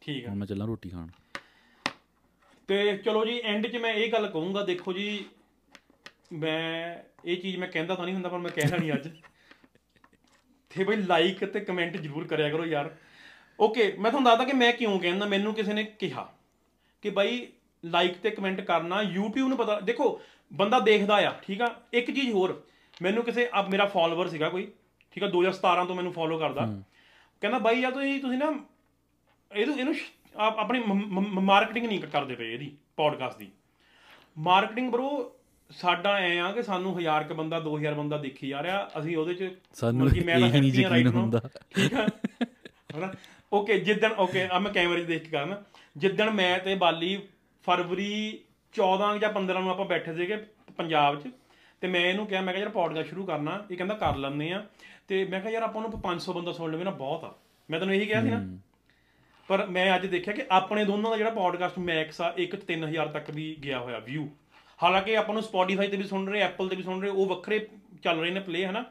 ਠੀਕ ਆ। ਹੁਣ ਮੈਂ ਚੱਲਾਂ ਰੋਟੀ ਖਾਣ। ਤੇ ਚਲੋ ਜੀ ਐਂਡ 'ਚ ਮੈਂ ਇਹ ਗੱਲ ਕਹੂੰਗਾ ਦੇਖੋ ਜੀ ਮੈਂ ਇਹ ਚੀਜ਼ ਮੈਂ ਕਹਿੰਦਾ ਤਾਂ ਨਹੀਂ ਹੁੰਦਾ ਪਰ ਮੈਂ ਕਹਿ ਲੈਣੀ ਅੱਜ। ਤੇ ਬਈ ਲਾਈਕ ਤੇ ਕਮੈਂਟ ਜ਼ਰੂਰ ਕਰਿਆ ਕਰੋ ਯਾਰ। ਓਕੇ ਮੈਂ ਤੁਹਾਨੂੰ ਦੱਸਦਾ ਕਿ ਮੈਂ ਕਿਉਂ ਕਹਿੰਦਾ ਮੈਨੂੰ ਕਿਸੇ ਨੇ ਕਿਹਾ ਕਿ ਬਾਈ ਲਾਈਕ ਤੇ ਕਮੈਂਟ ਕਰਨਾ YouTube ਨੂੰ ਪਤਾ ਦੇਖੋ ਬੰਦਾ ਦੇਖਦਾ ਆ ਠੀਕ ਆ? ਇੱਕ ਚੀਜ਼ ਹੋਰ ਮੈਨੂੰ ਕਿਸੇ ਆ ਮੇਰਾ ਫਾਲੋਅਰ ਸੀਗਾ ਕੋਈ ਠੀਕ ਆ? 2017 ਤੋਂ ਮੈਨੂੰ ਫੋਲੋ ਕਰਦਾ। ਕਹਿੰਦਾ ਬਾਈ ਯਾਰ ਤੁਸੀਂ ਤੁਸੀਂ ਨਾ ਇਹਨੂੰ ਇਹਨੂੰ ਆਪਣੀ ਮਾਰਕੀਟਿੰਗ ਨਹੀਂ ਕਰਦੇ ਪਏ ਇਹਦੀ ਪੋਡਕਾਸਟ ਦੀ। ਮਾਰਕੀਟਿੰਗ ਬਰੋ ਸਾਡਾ ਐ ਆ ਕਿ ਸਾਨੂੰ 1000 ਕ ਬੰਦਾ 2000 ਬੰਦਾ ਦੇਖੀ ਜਾ ਰਿਹਾ ਅਸੀਂ ਉਹਦੇ ਚ ਸਾਨੂੰ ਕਿ ਮੈਂ ਇਹੀ ਨਹੀਂ ਯਕੀਨ ਹੁੰਦਾ। ਠੀਕ ਆ? ਹਨਾ? ਓਕੇ ਜਿੱਦਣ ਓਕੇ ਆ ਮੈਂ ਕੈਮਰੇ 'ਚ ਦੇਖ ਕੇ ਕਰਨਾ ਜਿੱਦਣ ਮੈਂ ਤੇ ਬਾਲੀ ਫਰਵਰੀ 14 ਜਾਂ 15 ਨੂੰ ਆਪਾਂ ਬੈਠੇ ਸੀਗੇ ਪੰਜਾਬ 'ਚ ਤੇ ਮੈਂ ਇਹਨੂੰ ਕਿਹਾ ਮੈਂ ਕਿਹਾ ਯਾਰ ਪੋਡਕਾਸਟ ਸ਼ੁਰੂ ਕਰਨਾ। ਇਹ ਕਹਿੰਦਾ ਕਰ ਲੈਂਦੇ ਆ। ਤੇ ਮੈਂ ਕਿਹਾ ਯਾਰ ਆਪਾਂ ਨੂੰ 500 ਬੰਦਾ ਸੁਣ ਲਵੇ ਨਾ ਬਹੁਤ ਆ। ਮੈਂ ਤੈਨੂੰ ਇਹੀ ਕਿਹਾ ਸੀ ਨਾ। ਪਰ ਮੈਂ ਅੱਜ ਦੇਖਿਆ ਕਿ ਆਪਣੇ ਦੋਨਾਂ ਦਾ ਜਿਹੜਾ ਪੋਡਕਾਸਟ ਮੈਕਸ ਆ ਇੱਕ 3000 ਤੱਕ ਵੀ ਗਿਆ ਹੋਇਆ ਵਿਊ ਹਾਲਾਂਕਿ ਆਪਾਂ ਨੂੰ Spotify ਤੇ ਵੀ ਸੁਣ ਰਹੇ ਐਪਲ ਤੇ ਵੀ ਸੁਣ ਰਹੇ ਉਹ ਵੱਖਰੇ ਚੱਲ ਰਹੇ ਨੇ ਪਲੇ ਹਨਾ?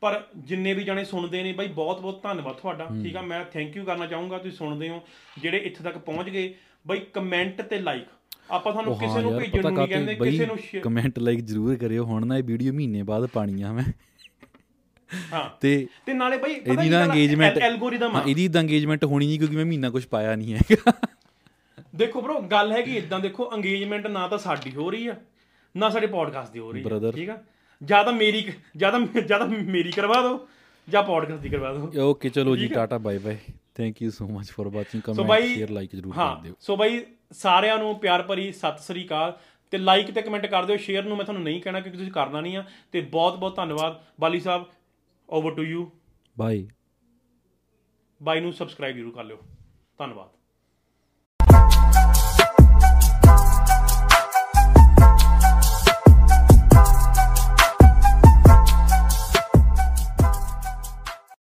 ਪਰ ਜਿੰਨੇ ਵੀ ਜਾਣੇ ਸੁਣਦੇ ਨੇ ਬਾਈ ਬਹੁਤ ਬਹੁਤ ਧੰਨਵਾਦ ਤੁਹਾਡਾ। ਠੀਕ ਆ ਮੈਂ ਥੈਂਕ ਯੂ ਕਰਨਾ ਚਾਹੂੰਗਾ ਤੁਸੀਂ ਸੁਣਦੇ ਹੋ ਜਿਹੜੇ ਇੱਥੇ ਤੱਕ ਪਹੁੰਚ ਗਏ ਬਾਈ ਕਮੈਂਟ ਤੇ ਲਾਈਕ ਆਪਾਂ ਤੁਹਾਨੂੰ ਕਿਸੇ ਨੂੰ ਭੇਜਣ ਨੂੰ ਨਹੀਂ ਕਹਿੰਦੇ ਕਿਸੇ ਨੂੰ ਕਮੈਂਟ ਲਾਈਕ ਜ਼ਰੂਰ ਕਰਿਓ ਹੁਣ ਨਾ ਇਹ ਵੀਡੀਓ ਮਹੀਨੇ ਬਾਅਦ ਪਾਣੀ ਆ ਮੈਂ। ਹਾਂ। ਤੇ ਤੇ ਨਾਲੇ ਬਾਈ ਇਹਦੀ ਨਾ? ਇੰਗੇਜਮੈਂਟ ਐਲ- ਐਲਗੋਰਿਦਮ ਆ। ਇਹਦੀ ਤਾਂ ਇੰਗੇਜਮੈਂਟ ਹੋਣੀ ਨਹੀਂ ਕਿਉਂਕਿ ਮੈਂ ਮਹੀਨਾ ਕੁਝ ਪਾਇਆ ਨਹੀਂ ਹੈਗਾ। ਦੇਖੋ ਬ్రో ਗੱਲ ਹੈਗੀ ਇਦਾਂ ਦੇਖੋ ਅੰਗੇਜਮੈਂਟ ਨਾ ਤਾਂ ਸਾਡੀ ਹੋ ਰਹੀ ਆ। ਨਾ ਸਾਡੇ ਪੋਡਕਾਸਟ ਦੀ ਹੋ ਰਹੀ Brother। ਠੀਕ ਆ? ਜਾਂ ਤਾਂ ਮੇਰੀ ਜਾਂ ਤਾਂ ਜਾਂ ਤਾਂ ਮੇਰੀ ਕਰਵਾ ਦਿਓ ਜਾਂ ਪੋਡਕਾਸਟ ਦੀ ਕਰਵਾ ਦਿਓ। ਓਕੇ ਚਲੋ ਜੀ tata bye bye thank you so much for watching comment by share like ਜ਼ਰੂਰ ਹਾਂ ਕਰ ਦਿਓ। ਸੋ ਬਾਈ ਸਾਰਿਆਂ ਨੂੰ ਪਿਆਰ ਭਰੀ ਸਤਿ ਸ੍ਰੀ ਅਕਾਲ। ਤੇ ਲਾਈਕ ਤੇ ਕਮੈਂਟ ਕਰ ਦਿਓ। ਸ਼ੇਅਰ ਨੂੰ ਮੈਂ ਤੁਹਾਨੂੰ ਨਹੀਂ ਕਹਿਣਾ ਕਿਉਂਕਿ ਤੁਸੀਂ ਕਰਨਾ ਨਹੀਂ ਆ। ਤੇ ਬਹੁਤ ਬਹੁਤ ਧੰਨਵਾਦ। ਬਾਲੀ ਸਾਹਿਬ ਓਵਰ ਟੂ ਯੂ ਬਾਏ ਬਾਈ ਨੂੰ ਸਬਸਕ੍ਰਾਈਬ ਜ਼ਰੂਰ ਕਰ ਲਿਓ। ਧੰਨਵਾਦ।